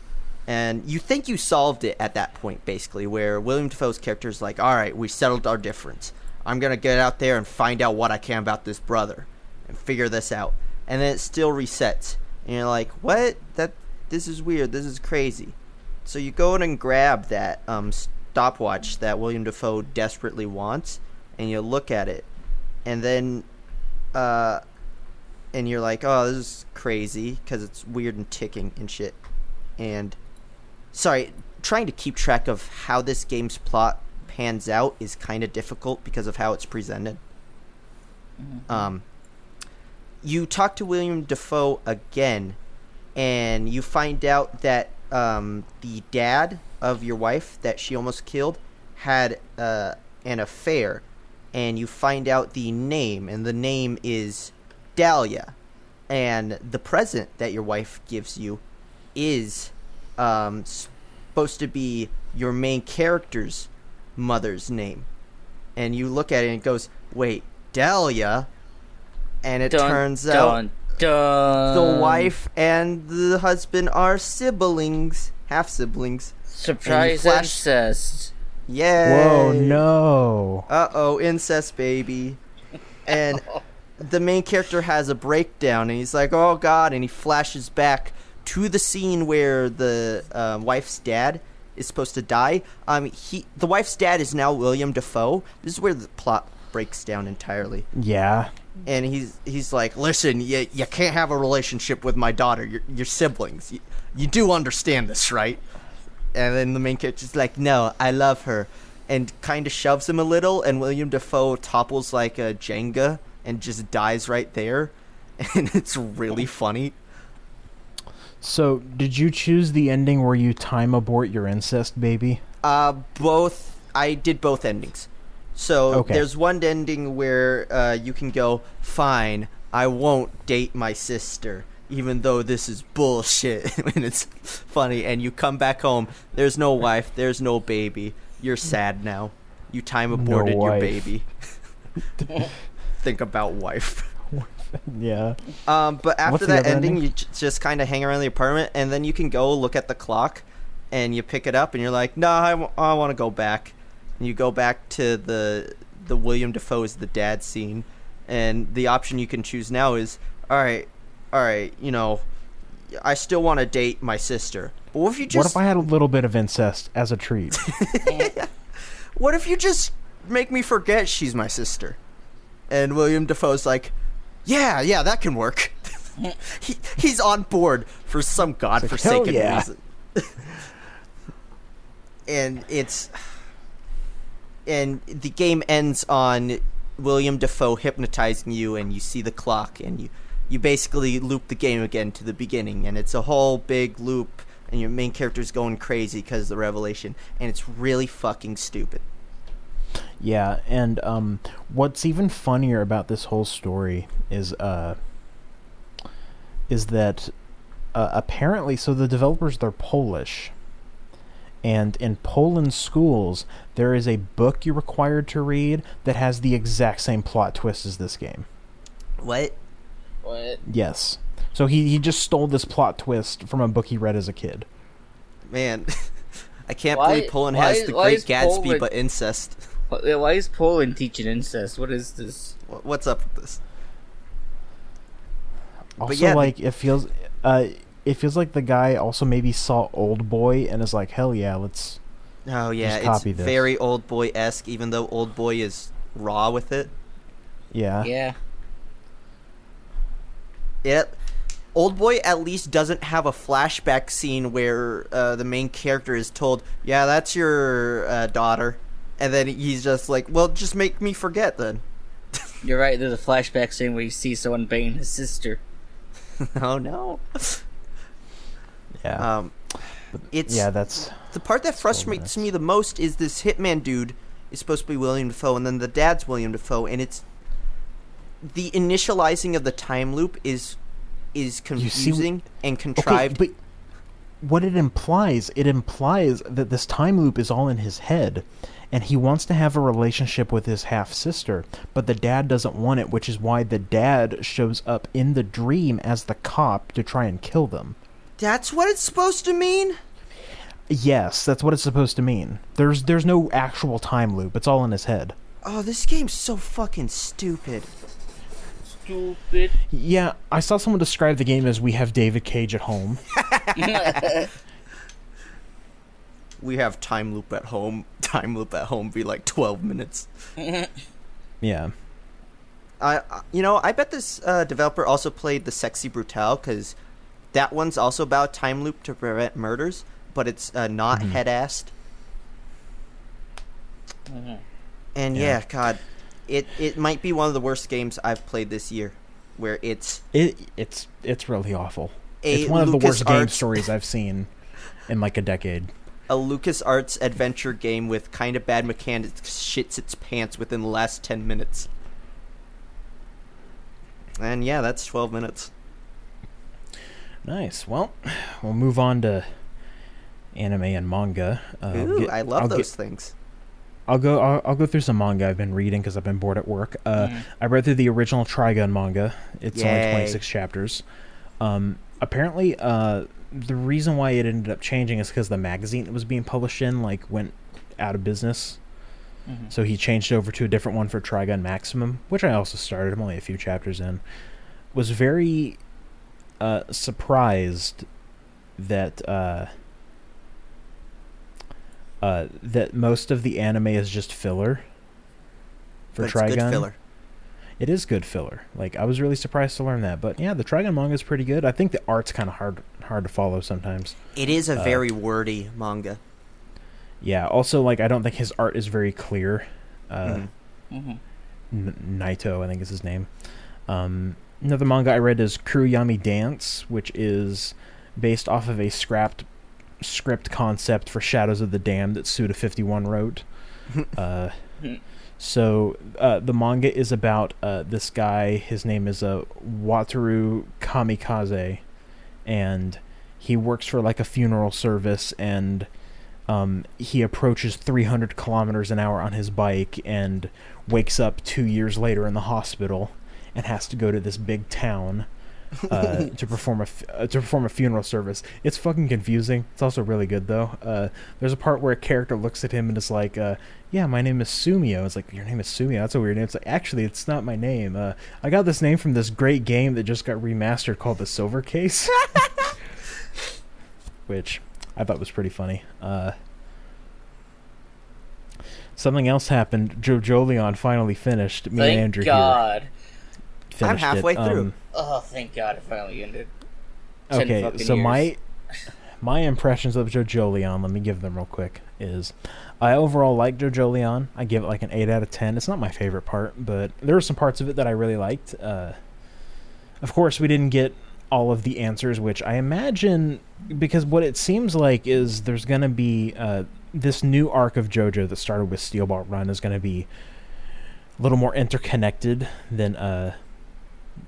And you think you solved it at that point, basically, where William Dafoe's character is like, "All right, we settled our difference. I'm gonna get out there and find out what I can about this brother, and figure this out." And then it still resets and you're like, "What? That this is weird. This is crazy." So you go in and grab that um, stopwatch that William Dafoe desperately wants, and you look at it, and then, uh, and you're like, "Oh, this is crazy" because it's weird and ticking and shit. And sorry, trying to keep track of how this game's plot pans out is kind of difficult because of how it's presented. Um, you talk to William Dafoe again, and you find out that um, the dad of your wife that she almost killed had uh, an affair, and you find out the name, and the name is Dahlia, and the present that your wife gives you is um, supposed to be your main character's mother's name, and you look at it and it goes, "Wait, Dahlia." And it Dun, turns out dun, dun. the wife and the husband are siblings, half siblings. Surprise flash- incest. Yay! whoa, no. Uh oh, incest baby. And the main character has a breakdown, and he's like, "Oh God!" And he flashes back to the scene where the uh, wife's dad is supposed to die. Um, he, the wife's dad is now William Dafoe. This is where the plot breaks down entirely. Yeah. and he's he's like, "Listen, you you can't have a relationship with my daughter. You're, you're siblings. You, you do understand this, right?" And then the main character's like, "No, I love her," and kind of shoves him a little, and William Dafoe topples like a Jenga and just dies right there, and it's really funny. So, did you choose the ending where you time abort your incest baby? Uh, both I did both endings. So Okay. there's one ending where uh, you can go, fine, I won't date my sister, even though this is bullshit, and it's funny. And you come back home, there's no wife, there's no baby. You're sad now. You time aborted your baby. Think about wife. yeah. Um, but after What's that ending, ending? you j- just kind of hang around the apartment, and then you can go look at the clock, and you pick it up, and you're like, "No, I, w- I want to go back." And you go back to the the William Dafoe's the dad scene, and the option you can choose now is, "All right, all right, you know, I still want to date my sister, but what if you what if I had a little bit of incest as a treat? what if you just make me forget she's my sister?" And William Dafoe's like, "Yeah, yeah, that can work." he he's on board for some godforsaken yeah. reason. and it's and the game ends on William Dafoe hypnotizing you, and you see the clock, and you you basically loop the game again to the beginning, and it's a whole big loop, and your main character's going crazy because of the revelation, and it's really fucking stupid. Yeah, and um, what's even funnier about this whole story is uh, is that uh, apparently, so the developers they're Polish, and in Poland schools there is a book you're required to read that has the exact same plot twist as this game. What? What? Yes. So he he just stole this plot twist from a book he read as a kid. Man, I can't Why- believe Poland why- has the Great is Gatsby, Poland- but incest. Why why is Poland teaching incest? What is this? What's up with this? Also, yeah, like it feels, uh, it feels like the guy also maybe saw Old Boy and is like, hell yeah, let's. Oh yeah, Just it's copy this. very old boy esque, even though old boy is raw with it. Yeah. Yeah. Yeah, old boy at least doesn't have a flashback scene where uh, the main character is told, "Yeah, that's your uh, daughter," and then he's just like, "Well, just make me forget then." You're right. There's a flashback scene where you see someone banging his sister. oh no. Yeah. Um, it's yeah, that's the part that frustrates me the most is this hitman dude is supposed to be William Dafoe, and then the dad's William Dafoe, and it's the initializing of the time loop is is see confusing and okay, contrived. but what it implies, it implies that this time loop is all in his head, and he wants to have a relationship with his half sister, but the dad doesn't want it, which is why the dad shows up in the dream as the cop to try and kill them. That's what it's supposed to mean. Yes, that's what it's supposed to mean. There's there's no actual time loop. It's all in his head. Oh, this game's so fucking stupid. Stupid. Yeah, I saw someone describe the game as we have David Cage at home. We have time loop at home. Time loop at home be like twelve minutes. Yeah. I, I- you know, I bet this uh, developer also played the Sexy Brutale because that one's also about time loop to prevent murders, but it's uh, not Mhm. head-assed. Mhm. And Yeah. yeah. God, it it might be one of the worst games I've played this year, where it's It it's it's really awful. it's one of the worst game stories I've seen in like a decade. a LucasArts adventure game with kind of bad mechanics shits its pants within the last ten minutes. And yeah, that's twelve minutes. Nice. Well, we'll move on to anime and manga. Uh, Ooh, get- I love I'll get- those things. I'll go. I'll, I'll go through some manga I've been reading because I've been bored at work. Uh, Mm. I read through the original Trigun manga. It's only 26 chapters. Um, apparently, uh, the reason why it ended up changing is because the magazine it was being published in like went out of business. Mhm. So he changed over to a different one for Trigun Maximum, which I also started. I'm only a few chapters in. Was very uh, surprised that uh, that most of the anime is just filler for But it's Trigun. good filler. It is good filler. Like I was really surprised to learn that. But yeah, the Trigun manga is pretty good. I think the art's kind of hard hard to follow sometimes. It is a Uh, very wordy manga. Yeah. Also, like I don't think his art is very clear. Uh, Mhm. Mhm. N- Nightow, I think is his name. Um, another manga I read is Kurayami Dance, which is based off of a scrapped script concept for Shadows of the Damned that Suda Fifty One wrote. uh, so uh, the manga is about uh, this guy. His name is uh, Wataru Kamikaze, and he works for like a funeral service and. Um, he approaches 300 kilometers an hour on his bike and wakes up two years later in the hospital and has to go to this big town uh, to perform a f- uh, to perform a funeral service. It's fucking confusing. It's also really good though. Uh, there's a part where a character looks at him and is like, uh, "Yeah, my name is Sumio." It's like, "Your name is Sumio? That's a weird name." It's like, "Actually, it's not my name. Uh, I got this name from this great game that just got remastered called The Silver Case," which I thought was pretty funny. Uh, something else happened. JoJolion finally finished. Me and Thank Andrew here God. finished halfway it. through. Um, Oh, thank God it finally ended. Ten okay, so years. my my impressions of JoJolion, let me give them real quick, is I overall like JoJolion. I give it like an 8 out of 10. It's not my favorite part, but there were some parts of it that I really liked. Uh, of course, we didn't get all of the answers, which I imagine, because what it seems like is there's going to be uh, this new arc of JoJo that started with Steel Ball Run is going to be a little more interconnected than uh,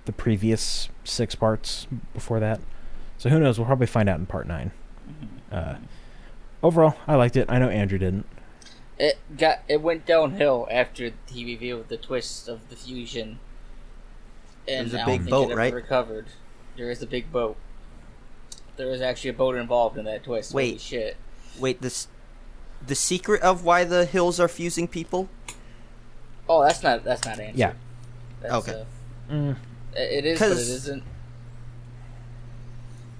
the previous six parts before that. So who knows? We'll probably find out in part nine. Uh, overall, I liked it. I know Andrew didn't. It got it went downhill after he revealed the twist of the fusion. and There's a I don't big think boat, it right? Recovered. There is a big boat. There is actually a boat involved in that twist. Holy Wait. shit! Wait, this the secret of why the hills are fusing people? Oh, that's not that's not answered. Yeah. That's, Okay. Uh, Mm, it it is, but it 'Cause- isn't.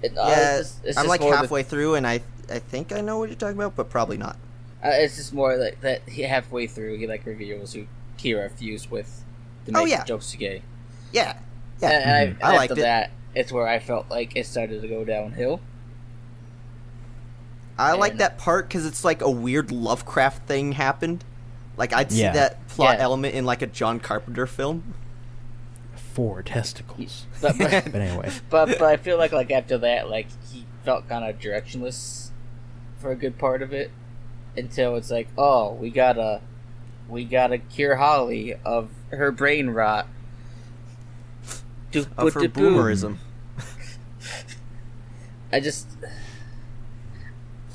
It, uh, yeah, it's just, it's I'm like more the- halfway through, and I I think I know what you're talking about, but probably not. Uh, it's just more like that. He halfway through, he like reveals who Kira fused with to Oh, make yeah. Josuke. Yeah, yeah. And, and I, and I liked after it. that, it's where I felt like it started to go downhill. I like that part because it's like a weird Lovecraft thing happened. Like I'd see Yeah. that plot Yeah. element in like a John Carpenter film. Four testicles. But but, But anyway, but but I feel like like after that, like he felt kind of directionless for a good part of it, until it's like, oh, we gotta we gotta cure Holly of her brain rot. Of her boomerism. I just,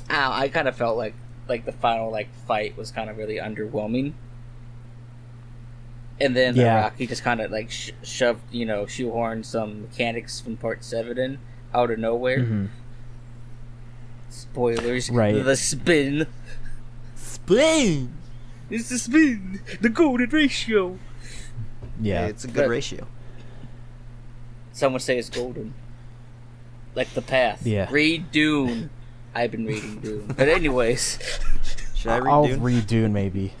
I, I kind of felt like like the final like fight was kind of really underwhelming, and then the Yeah. Rocky just kind of like sh- shoved you know shoehorned some mechanics from Part Seven in out of nowhere. mhm. Spoilers, Right. The spin, Spin. it's the spin, the golden ratio. yeah, it's a good But- ratio. Some would say it's golden, like the path. Yeah. Read Dune. I've been reading Dune, but anyways, Should I read I'll Dune? read Dune maybe.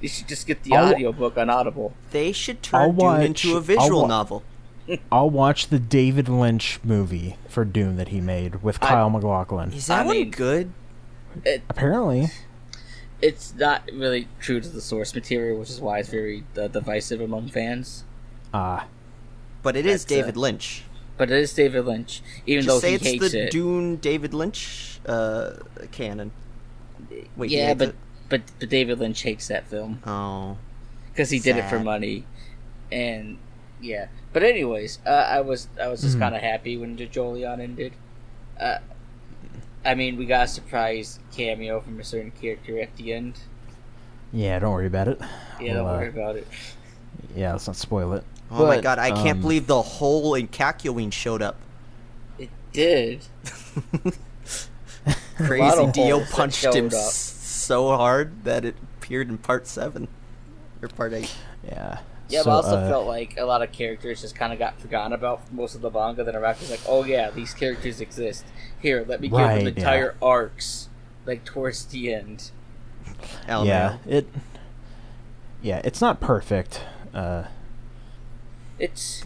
You should just get the I'll- audiobook on Audible. they should I'll turn Dune watch- into a I'll visual wa- novel. I'll watch the David Lynch movie for Dune that he made with I- Kyle MacLachlan. Is that I one mean- good? It, Apparently, it's not really true to the source material, which is why it's very uh, divisive among fans. ah, But it is That's, uh, David Lynch. But it is David Lynch, even Just though say he it's hates the it. Dune David Lynch uh, canon. Wait, yeah, but, it? But but David Lynch hates that film oh, because he did it for money, and yeah. But anyways, uh, I was I was just Mhm. kind of happy when JoJolion ended. Uh, I mean, we got a surprise cameo from a certain character at the end. yeah. Don't worry about it. Yeah, don't Well, uh, worry about it. Yeah, let's not spoil it. oh my god! I can't um, believe the hole in Kakyoin showed up. It did. Crazy Dio punched him up. S- so hard that it appeared in part seven or part eight. Yeah. Yeah, so, but I also uh, felt like a lot of characters just kind of got forgotten about for most of the manga. Then Araki's like, "Oh yeah, these characters exist. Here, let me give Right, them yeah. entire arcs, like towards the end." Hell yeah, no. it. Yeah, it's not perfect. Uh, It's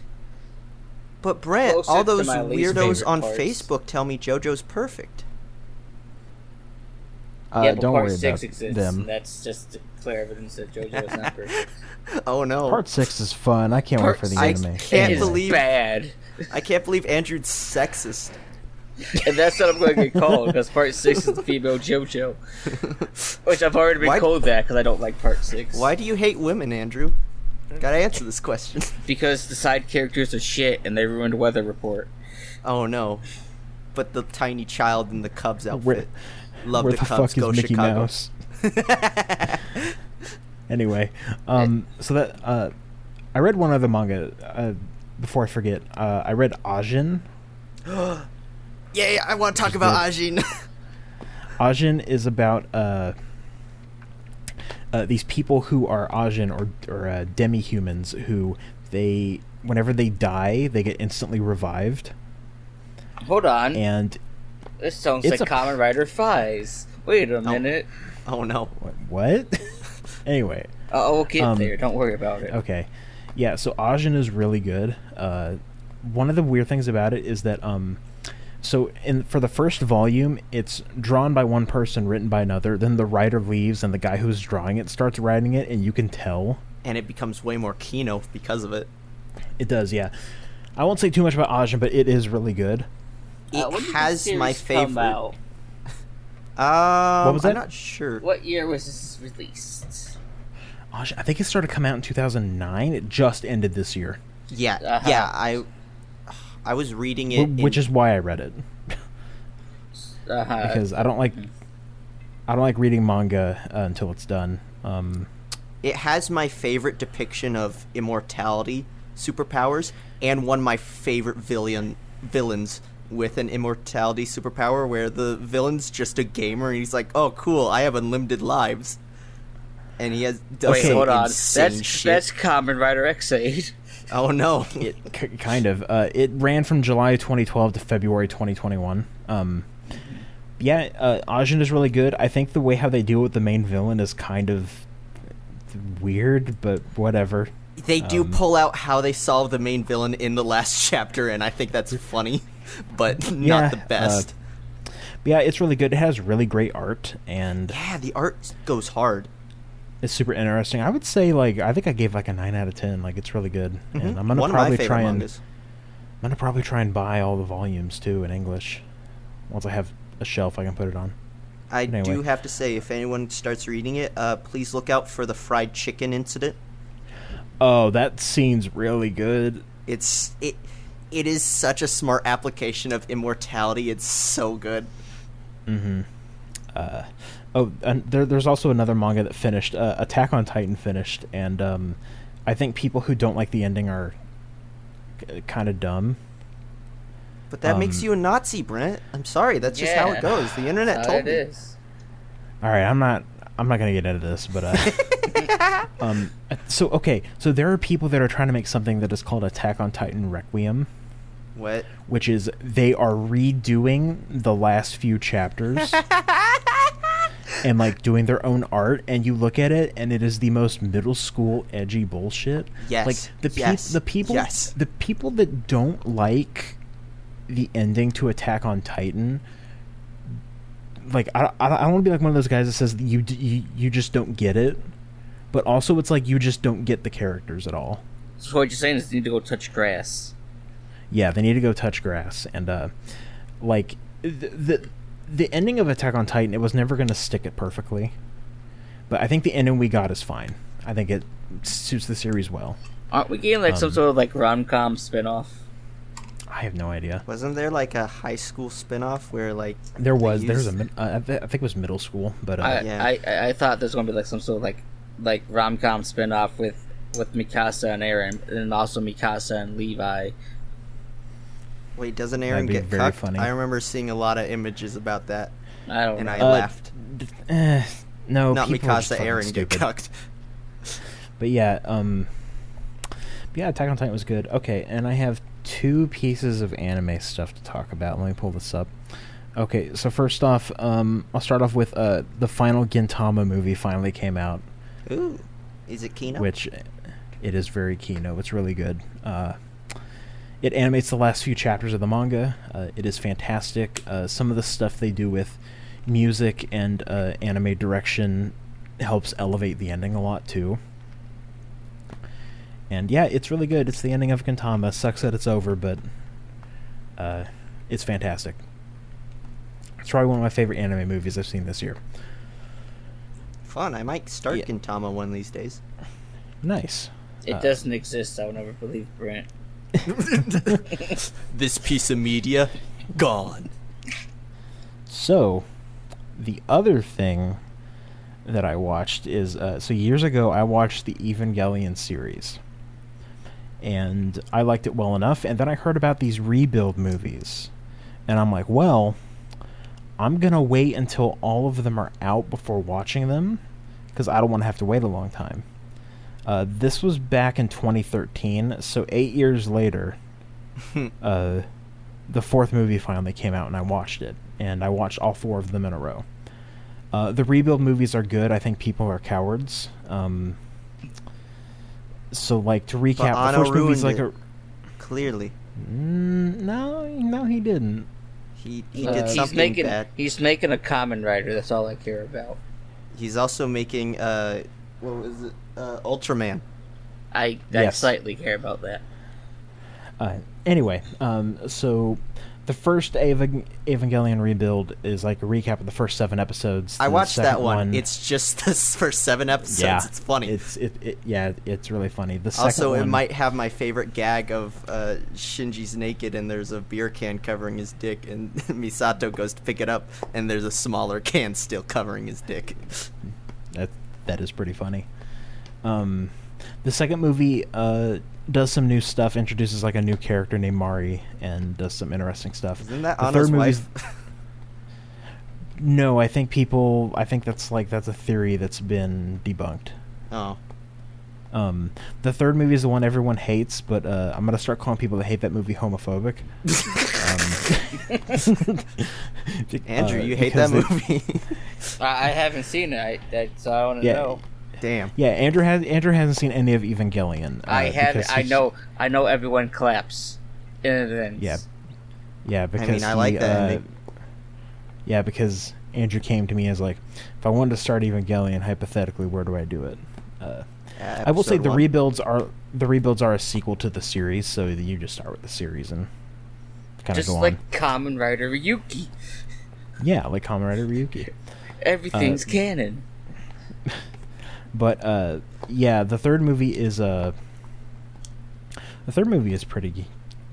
But Brent, all those weirdos on parts. Facebook tell me JoJo's perfect. Uh, yeah, but don't part worry six about exists, them. and that's just clear evidence that JoJo is not perfect. Oh no! Part six is fun. I can't Part wait for the anime. I anime. can't it is believe- bad, I can't believe Andrew's sexist. and that's what I'm going to get called because part six is the female JoJo, which I've already been Why- called that because I don't like part six. Why do you hate women, Andrew? Gotta answer this question. Because the side characters are shit and they ruined Weather Report. Oh no! But the tiny child in the Cubs outfit. Where, Love where the the Cubs. fuck is Mickey Chicago. Mouse? Anyway, um, so that uh, I read one other manga uh, before I forget. Uh, I read Ajin. Yeah, I want to talk about good. Ajin. Ajin is about uh, uh, these people who are Ajin or or uh, demi humans who they whenever they die they get instantly revived Hold on. and This sounds It's like a- Kamen Rider Faiz. Wait a minute. oh no! what? anyway, Uh, we'll get Um, there. Don't worry about it. Okay. Yeah, so Ajin is really good. Uh, one of the weird things about it is that um so in for the first volume it's drawn by one person written by another then the writer leaves and the guy who's drawing it starts writing it and you can tell And it becomes way more Kino because of it. it does yeah i won't say too much about Ajin but it is really good It Uh, when did the has my favorite. out? Um, What was I'm not sure. What year was this released? Ajin, i think it started coming out in 2009 it just ended this year Yeah, Uh-huh. yeah. I, I was reading it, wh- which in- is why i read it Uh-huh. because i don't like i don't like reading manga uh, until it's done um it has my favorite depiction of immortality superpowers and one of my favorite villain villains with an immortality superpower where the villain's just a gamer and he's like, "Oh, cool, I have unlimited lives." And he has does Wait, some hold on. That's shit. that's Kamen Rider Ex-Aid. Oh no. It k- kind of. Uh, it ran from July 2012 to February 2021. Um, yeah, uh, Ajin is really good. I think the way how they deal with the main villain is kind of weird, but whatever. They do Um, pull out how they solve the main villain in the last chapter, and I think that's funny, but Yeah, not the uh, best. But yeah, it's really good. It has really great art and yeah, the art goes hard. it's super interesting. I would say like I think I gave like a nine out of ten. Like it's really good, and Mhm. I'm gonna One probably try and mangas. I'm gonna probably try and buy all the volumes too in English once I have a shelf I can put it on. I Anyway. do have to say, if anyone starts reading it, uh, please look out for the fried chicken incident. Oh, that scene's really good. It's it. It is such a smart application of immortality. It's so good. Mm-hmm. Uh, oh, and there, there's also another manga that finished. Uh, Attack on Titan finished, and um, I think people who don't like the ending are kind of dumb. But that makes Um, you a Nazi, Brent. I'm sorry. That's just how it goes. The internet told it me. is. All right, I'm not. I'm not gonna get into this, but uh, um, so okay, so there are people that are trying to make something that is called Attack on Titan Requiem, What? which is they are redoing the last few chapters and like doing their own art, and you look at it, and it is the most middle school edgy bullshit. Yes, like the peop yes, the people, yes. the people that don't like the ending to Attack on Titan. Like I, I, I don't want to be like one of those guys that says you, you you just don't get it, but also it's like you just don't get the characters at all. So what you're saying is you need to go touch grass. Yeah, they need to go touch grass and uh, like the the, the ending of Attack on Titan. It was never going to stick it perfectly, but I think the ending we got is fine. I think it suits the series well. Aren't we getting like some Um, sort of like rom com spinoff? I have no idea. Wasn't there like a high school spin-off where like There they was there's a used- mid- uh, I, think it was middle school, but uh, I, yeah. I, I I thought there's gonna be like some sort of like like rom com spinoff with with Mikasa and Eren, and also Mikasa and Levi. Wait, doesn't Eren be get very cucked? funny. I remember seeing a lot of images about that, I don't and know. I Uh, laughed. d- eh, no, Not people are just Mikasa, fucking Eren get stupid. cucked. But yeah, um, but yeah, Attack on Titan was good. Okay, and I have two pieces of anime stuff to talk about. Let me pull this up. Okay, so first off, um, I'll start off with uh, the final Gintama movie finally came out, Ooh, is it Kino? which it is very Kino. It's really good. Uh, it animates the last few chapters of the manga. Uh, it is fantastic. Uh, some of the stuff they do with music and uh, anime direction helps elevate the ending a lot too. And yeah, it's really good. It's the ending of Gintama. Sucks that it's over, but uh, it's fantastic. It's probably one of my favorite anime movies I've seen this year. Fun. I might start Yeah. Gintama one of these days. Nice. it uh, doesn't exist. I will never believe Brent. this piece of media gone. So, the other thing that I watched is uh, so years ago I watched the Evangelion series, and I liked it well enough. And then I heard about these rebuild movies, and I'm like, well, I'm gonna wait until all of them are out before watching them, because I don't want to have to wait a long time. Uh, this was back in 2013, so eight years later uh, the fourth movie finally came out and I watched it, and I watched all four of them in a row. Uh, the rebuild movies are good. I think people are cowards. Um, so, like to recap, the Anno first movie's like ruined a Clearly, mm, no, no, he didn't. he he Uh, did he's making bad. he's making a Kamen Rider. That's all I care about. He's also making uh, what was it? Uh, Ultraman. I I Yes. slightly care about that. Uh, anyway, um, so the first Evang- Evangelion rebuild is like a recap of the first seven episodes. I watched that second one. It's just the first seven episodes. yeah, It's funny. It's it, it yeah, it's really funny. The second also, it one- might have my favorite gag of uh, Shinji's naked and there's a beer can covering his dick, and Misato goes to pick it up, and there's a smaller can still covering his dick. That that is pretty funny. Um, the second movie uh, does some new stuff, introduces like a new character named Mari, and does some interesting stuff. Isn't that The Anno's third movie's- wife? No, I think people. I think that's like that's a theory that's been debunked. oh. Um, the third movie is the one everyone hates, but uh, I'm gonna start calling people that hate that movie homophobic. um, Andrew, uh, you hate that movie. I, I haven't seen it, I, that, so I want to Yeah. know. Damn. Yeah, Andrew has Andrew hasn't seen any of Evangelion. Uh, I have. I know. I know. Everyone claps. And then Yeah, yeah, because mean, I he, like that uh. Yeah, because Andrew came to me as like, if I wanted to start Evangelion, hypothetically, where do I do it? Uh, Uh, I will say the one. rebuilds are the rebuilds are a sequel to the series, so you just start with the series and kind of just go like on. Kamen Rider Ryuki, Yeah, like Kamen Rider Ryuki. everything's Uh, canon. But uh, yeah, the third movie is uh, the third movie is pretty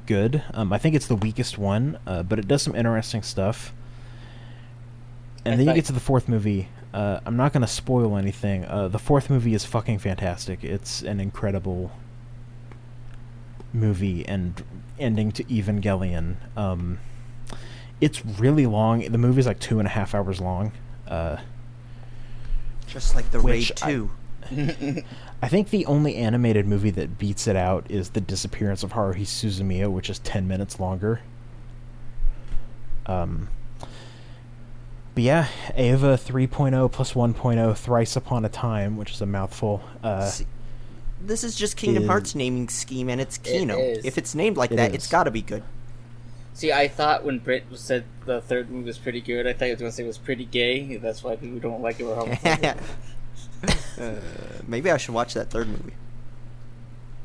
good. Um, I think it's the weakest one, uh, but it does some interesting stuff. And I then you get to the fourth movie. Uh, I'm not going to spoil anything. Uh, the fourth movie is fucking fantastic. It's an incredible movie and ending to Evangelion. Um, it's really long. The movie's like two and a half hours long. Uh, Just like the Which Raid I- 2. I think the only animated movie that beats it out is The Disappearance of Haruhi Suzumiya, which is 10 minutes longer. Um, but yeah, Eva 3.0 plus 1.0 Thrice Upon a Time, which is a mouthful. Uh, See, this is just Kingdom is- Hearts naming scheme, and it's Kino. is. If it's named like It that, it's got to be good. See, I thought when Britt said the third movie was pretty good, I thought he was going to say it was pretty gay. That's why people don't like it. Or homophobic. uh, maybe I should watch that third movie.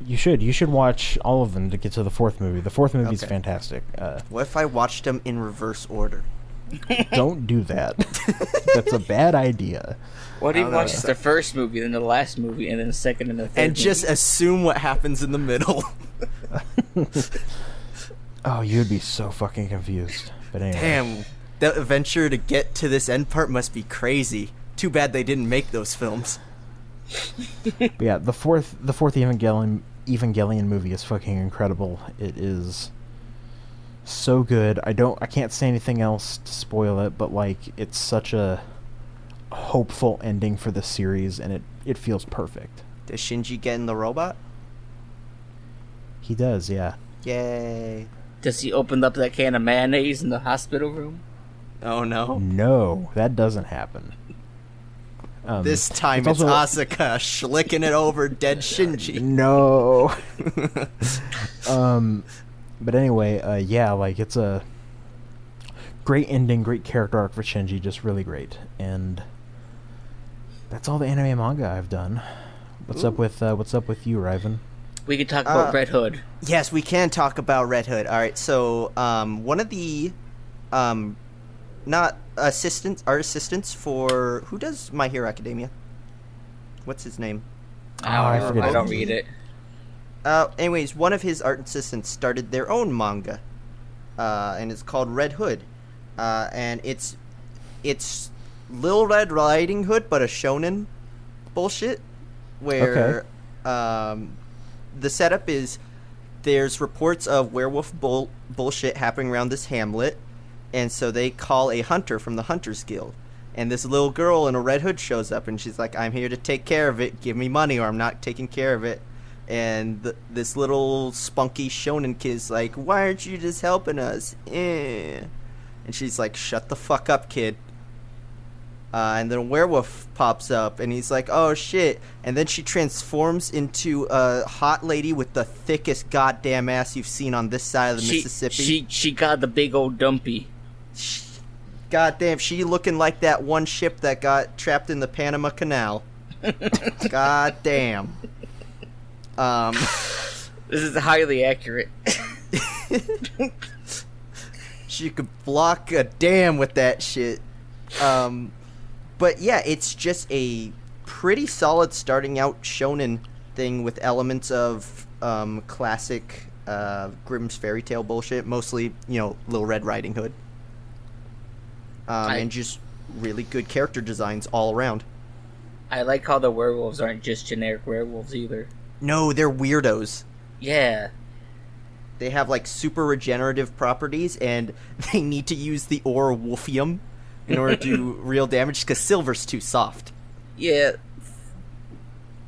you should. You should watch all of them to get to the fourth movie. The fourth movie is Okay. fantastic. Uh, What if I watched them in reverse order? don't do that. That's a bad idea. What if don't you watch it's- the first movie, then the last movie, and then the second and the third? And just assume what happens in the middle. Oh, you'd be so fucking confused. But anyway. Damn, the adventure to get to this end part must be crazy. Too bad they didn't make those films. But yeah, the fourth the fourth Evangelion Evangelion movie is fucking incredible. It is so good. I don't I can't say anything else to spoil it, but like it's such a hopeful ending for the series and it it feels perfect. Does Shinji get in the robot? He does, yeah. Yay. Does he open up that can of mayonnaise in the hospital room? Oh no. No, that doesn't happen. Um, This time it's it's, also- Asuka schlicking it over dead Shinji. No. um, but anyway, uh, yeah, like it's a great ending, great character arc for Shinji, just really great. And that's all the anime and manga I've done. What's up with uh, What's up with you, Riven? We could talk about Uh, Red Hood. Yes, we can talk about Red Hood. All right, so um, one of the, um, not assistants, art assistants for who does My Hero Academia? What's his name? Oh, I I, don't, forget I don't name. read it. Uh, anyways, one of his art assistants started their own manga, uh, and it's called Red Hood, uh, and it's it's Little Red Riding Hood, but a shonen bullshit, where um, the setup is there's reports of werewolf bull- bullshit happening around this hamlet, and so they call a hunter from the Hunters Guild. And this little girl in a red hood shows up, and she's like, "I'm here to take care of it. Give me money, or I'm not taking care of it." And th- this little spunky shonen kid's like, "Why aren't you just helping us?" Eh. And she's like, "Shut the fuck up, kid." Uh, and then a werewolf pops up, and he's like, "Oh shit!" And then she transforms into a hot lady with the thickest goddamn ass you've seen on this side of the She, Mississippi. she she got the big old dumpy. She- goddamn, she looking like that one ship that got trapped in the Panama Canal. goddamn. Um. This is highly accurate. she could block a dam with that shit. Um, but yeah, it's just a pretty solid starting out shonen thing with elements of um, classic uh, Grimm's fairy tale bullshit, mostly you know Little Red Riding Hood, um, I- and just really good character designs all around. I like how the werewolves aren't just generic werewolves either. No, they're weirdos. Yeah. They have like super regenerative properties, and they need to use the ore wolfium in order to do real damage because silver's too soft. Yeah.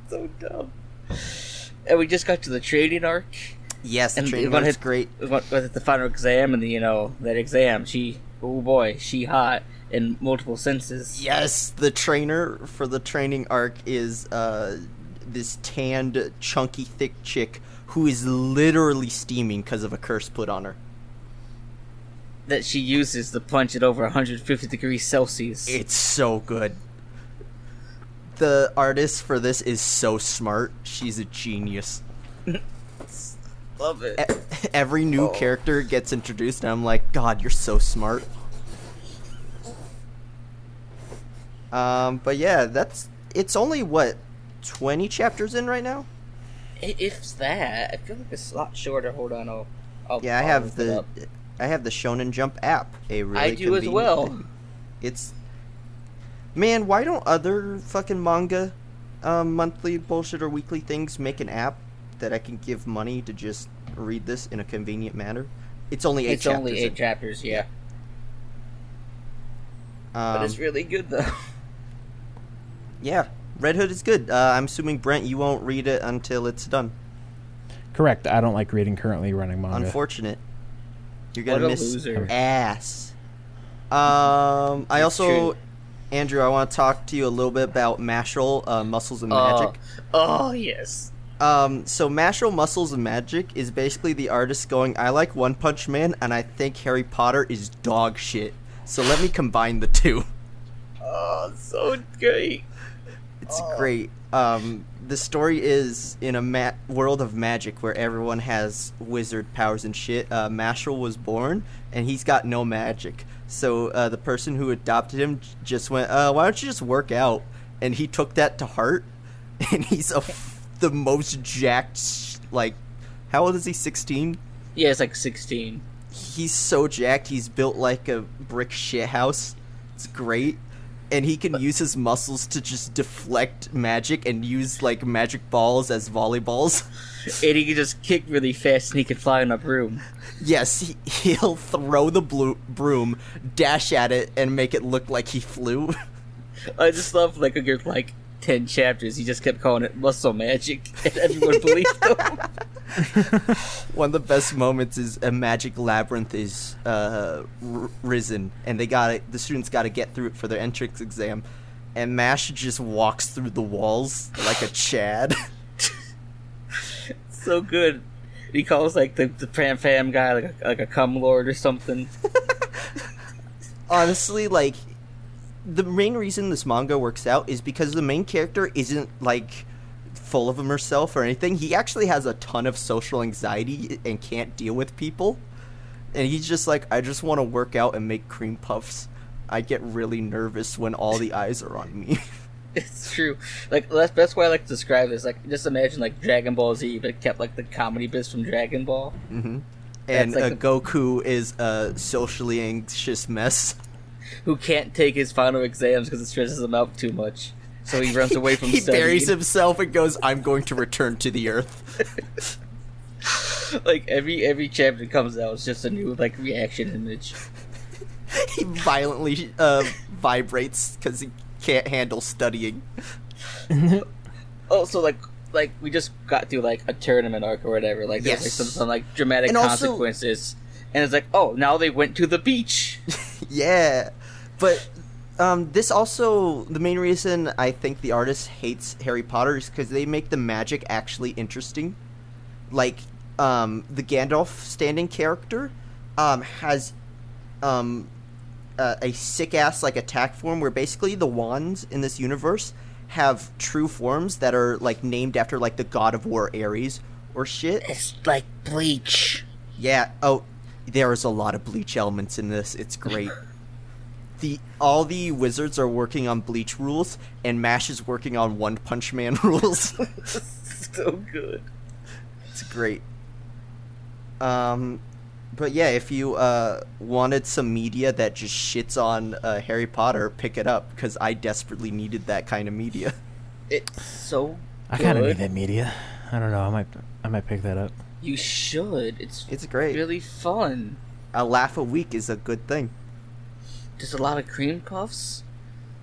So dumb. And we just got to the training arc. Yes, the And training arc's hit- great. Went with the final exam, and you know that exam, she, oh boy, she hot in multiple senses. Yes, the trainer for the training arc is uh, this tanned, chunky, thick chick who is literally steaming because of a curse put on her. That she uses to punch it over 150 degrees Celsius. It's so good. The artist for this is so smart. She's a genius. Love it. E- Every new Oh. character gets introduced, and I'm like, God, you're so smart. Um, but yeah, that's it's only what twenty chapters in right now. If that, I feel like it's a lot shorter. Hold on, I'll. I'll Yeah, I have the. I have the Shonen Jump app. A really I do as well. thing. It's man, why don't other fucking manga, um, monthly bullshit or weekly things make an app that I can give money to just read this in a convenient manner? It's only eight It's chapters. only eight chapters, yeah, um, but it's really good though. yeah, Red Hood is good. Uh, I'm assuming Brent, you won't read it until it's done. Correct. I don't like reading currently running manga. Unfortunate. You're gonna miss loser. ass. Um, I also. Andrew, I want to talk to you a little bit about Mashle, uh, Muscles and Oh. Magic. Oh yes, Um, so Mashle, Muscles and Magic is basically the artist going, I like One Punch Man, and I think Harry Potter is dog shit. So let me combine the two. oh so great. It's Oh. great. Um, the story is in a ma- world of magic where everyone has wizard powers and shit. Uh, Mashle was born, and he's got no magic. So uh, the person who adopted him j- just went, uh, "Why don't you just work out?" And he took that to heart, and he's a f- the most jacked. sh- Like, how old is he? Sixteen. Yeah, it's like sixteen. He's so jacked. He's built like a brick shit house. It's great. And he can use his muscles to just deflect magic and use like magic balls as volleyballs. And he can just kick really fast, and he can fly on a broom. yes, he, he'll throw the blue broom, dash at it, and make it look like he flew. I just love like a good like ten chapters. He just kept calling it muscle magic, and everyone believed him. One of the best moments is a magic labyrinth is uh, r- risen, and they got the students got to get through it for their entrance exam, and Mash just walks through the walls like a Chad. so good. He calls like the the Pram Fam guy like a, like a cum lord or something. honestly, like the main reason this manga works out is because the main character isn't like full of him herself or anything. He actually has a ton of social anxiety and can't deal with people. And he's just like, I just want to work out and make cream puffs. I get really nervous when all the eyes are on me. It's true. Like that's that's why I like to describe this. Like just imagine like Dragon Ball Z, but kept like the comedy bits from Dragon Ball. hmm And like uh, the- Goku is a socially anxious mess. Who can't take his final exams because it stresses him out too much. So he runs away from studying. he studying. buries himself and goes, I'm going to return to the earth. like every every chapter comes out, it's just a new like reaction image. he violently uh, vibrates because he can't handle studying. Oh, so like like we just got through like a tournament arc or whatever. Like there's like some, some like dramatic And also- consequences, and it's like oh now they went to the beach. yeah, but um, this also the main reason I think the artist hates Harry Potter is because they make the magic actually interesting. Like um, the Gandalf standing character um, has um, uh, a sick ass like attack form where basically the wands in this universe have true forms that are like named after like the god of war Ares or shit. It's like bleach. Yeah. Oh, there is a lot of bleach elements in this. It's great. The all the wizards are working on bleach rules, and Mash is working on One Punch Man rules. so good. it's great. Um, but yeah, if you uh wanted some media that just shits on uh, Harry Potter, pick it up because I desperately needed that kind of media. It's so. I kind of need that media. I don't know. I might I might pick that up. You should. It's It's great. really fun. A laugh a week is a good thing. There's a lot of cream puffs.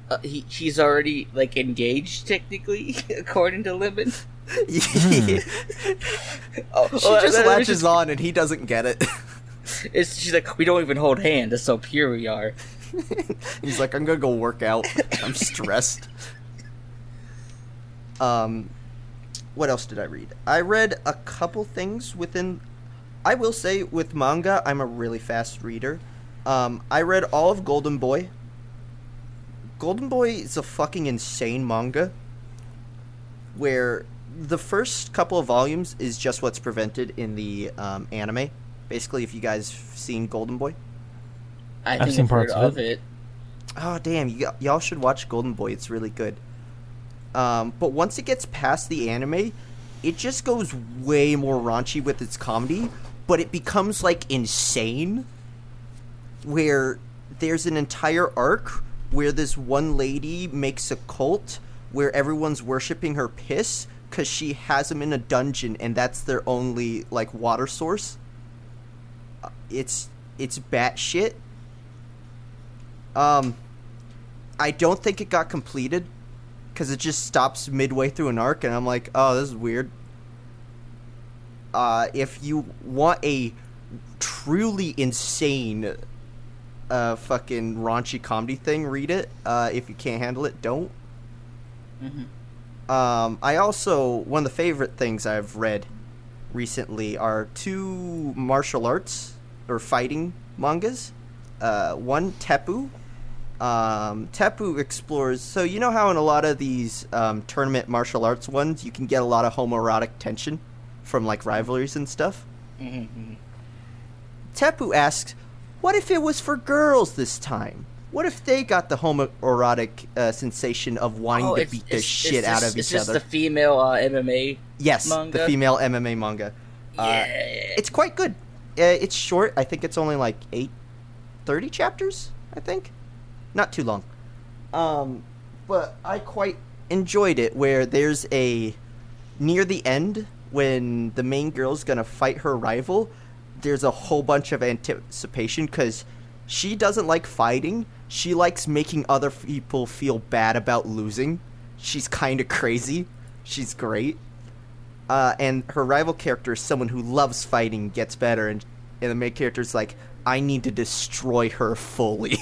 Uh, he he's already like engaged technically, according to Lemon. she Oh, just well, that- latches on and he doesn't get it. It's she's like we don't even hold hands. That's how pure we are. He's like, I'm gonna go work out. I'm stressed. Um, what else did I read? I read a couple things within. I will say with manga, I'm a really fast reader. Um, I read all of Golden Boy. Golden Boy is a fucking insane manga. Where the first couple of volumes is just what's prevented in the um, anime. Basically, if you guys have seen Golden Boy. I I've seen I've parts of of it. it. Oh damn! You, y'all should watch Golden Boy. It's really good. Um, but once it gets past the anime, it just goes way more raunchy with its comedy. But it becomes like insane, where there's an entire arc where this one lady makes a cult where everyone's worshiping her piss because she has them in a dungeon and that's their only like water source. Uh, It's it's batshit. Um, I don't think it got completed because it just stops midway through an arc, and I'm like, oh, this is weird. Uh, if you want a truly insane, uh, fucking raunchy comedy thing, read it. Uh, if you can't handle it, don't. hmm Um, I also one of the favorite things I've read recently are two martial arts or fighting mangas. Uh, one Teppu. Um, Teppu explores. So you know how in a lot of these um, tournament martial arts ones, you can get a lot of homoerotic tension from like rivalries and stuff. hmm Teppu asks, "What if it was for girls this time? What if they got the homoerotic uh, sensation of wanting to beat the shit out of each it's just other?" the female uh, MMA. Yes, the female MMA manga. Uh, Yeah. it's quite good. Uh, it's short. I think it's only like eight, thirty chapters. I think, not too long. Um, but I quite enjoyed it. Where there's a near the end when the main girl's gonna fight her rival. There's a whole bunch of anticipation because she doesn't like fighting. She likes making other people feel bad about losing. She's kind of crazy. She's great uh, and her rival character is someone who loves fighting, gets better, and, and the main character is like, I need to destroy her fully.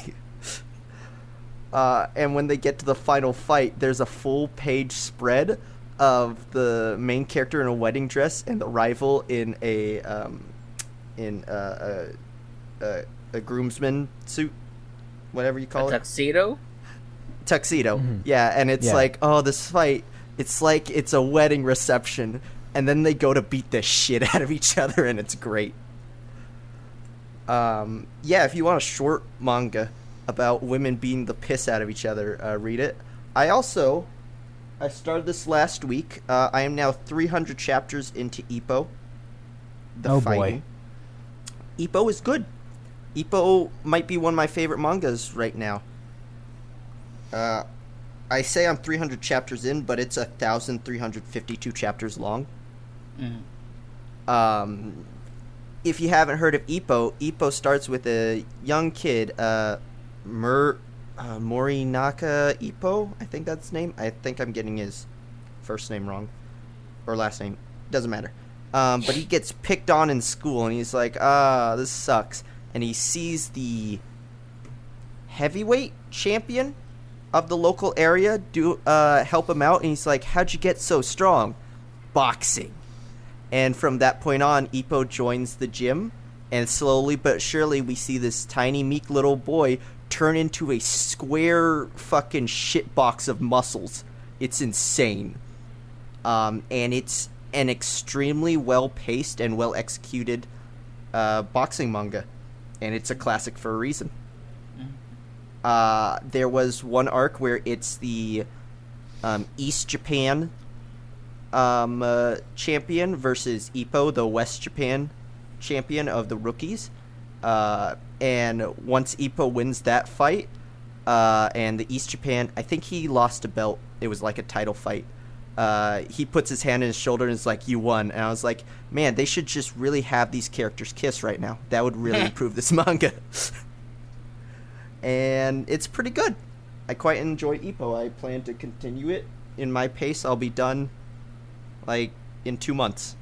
uh, and when they get to the final fight, there's a full page spread of the main character in a wedding dress and the rival in a um, in uh, a, a a groomsman suit, whatever you call A it tuxedo. tuxedo. Mhm. Yeah, and it's Yeah. like, oh, this fight, it's like it's a wedding reception, and then they go to beat the shit out of each other, and it's great. Um, yeah, if you want a short manga about women beating the piss out of each other, uh, read it. I also, I started this last week. Uh, I am now 300 chapters into Ippo. The Oh, boy. Ippo is good. Ippo might be one of my favorite mangas right now. Uh, I say I'm 300 chapters in, but it's a 1,352 chapters long. Mhm. Um, if you haven't heard of Ippo, Ippo starts with a young kid, uh, Mur, uh, Morinaka Ippo. I think that's his name. I think I'm getting his first name wrong, or last name. Doesn't matter. Um, but he gets picked on in school, and he's like, "Ah, this sucks." And he sees the heavyweight champion of the local area do uh, help him out, and he's like, "How'd you get so strong?" Boxing. And from that point on, Ippo joins the gym, and slowly but surely, we see this tiny, meek little boy turn into a square fucking shitbox of muscles. It's insane. Um, and it's an extremely well paced and well executed uh, boxing manga. And it's a classic for a reason. Uh, there was one arc where it's the um, East Japan um, uh, champion versus Ippo, the West Japan champion of the rookies. Uh, and once Ippo wins that fight, uh, and the East Japan, I think he lost a belt. It was like a title fight. Uh, he puts his hand on his shoulder and is like, "You won." And I was like, "Man, they should just really have these characters kiss right now. That would really improve this manga." and it's pretty good. I quite enjoy Ippo. I plan to continue it in my pace. I'll be done like in two months.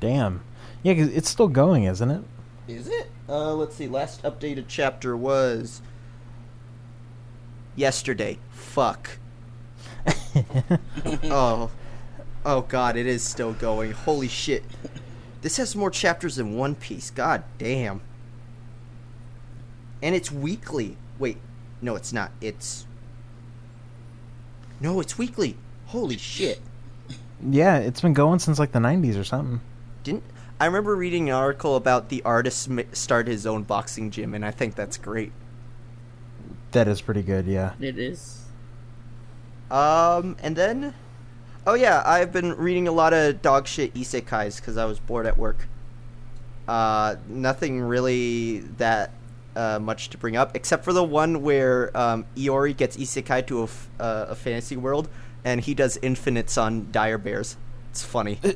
Damn. Yeah, 'cause it's still going, isn't it? Is it? Uh, let's see. Last updated chapter was yesterday. Fuck. oh, oh God! It is still going. Holy shit! This has more chapters than One Piece. God damn. And it's weekly. Wait, no, it's not. It's no, it's weekly. Holy shit! yeah, it's been going since like the 90s or something. Didn't I remember reading an article about the artist ma- start his own boxing gym, and I think that's great. That is pretty good, yeah. It is. Um, and then, oh yeah, I've been reading a lot of dog shit isekais because I was bored at work. Uh, nothing really that uh, much to bring up, except for the one where um, Iori gets isekai to a, f- uh, a fantasy world, and he does infinites on dire bears. It's funny.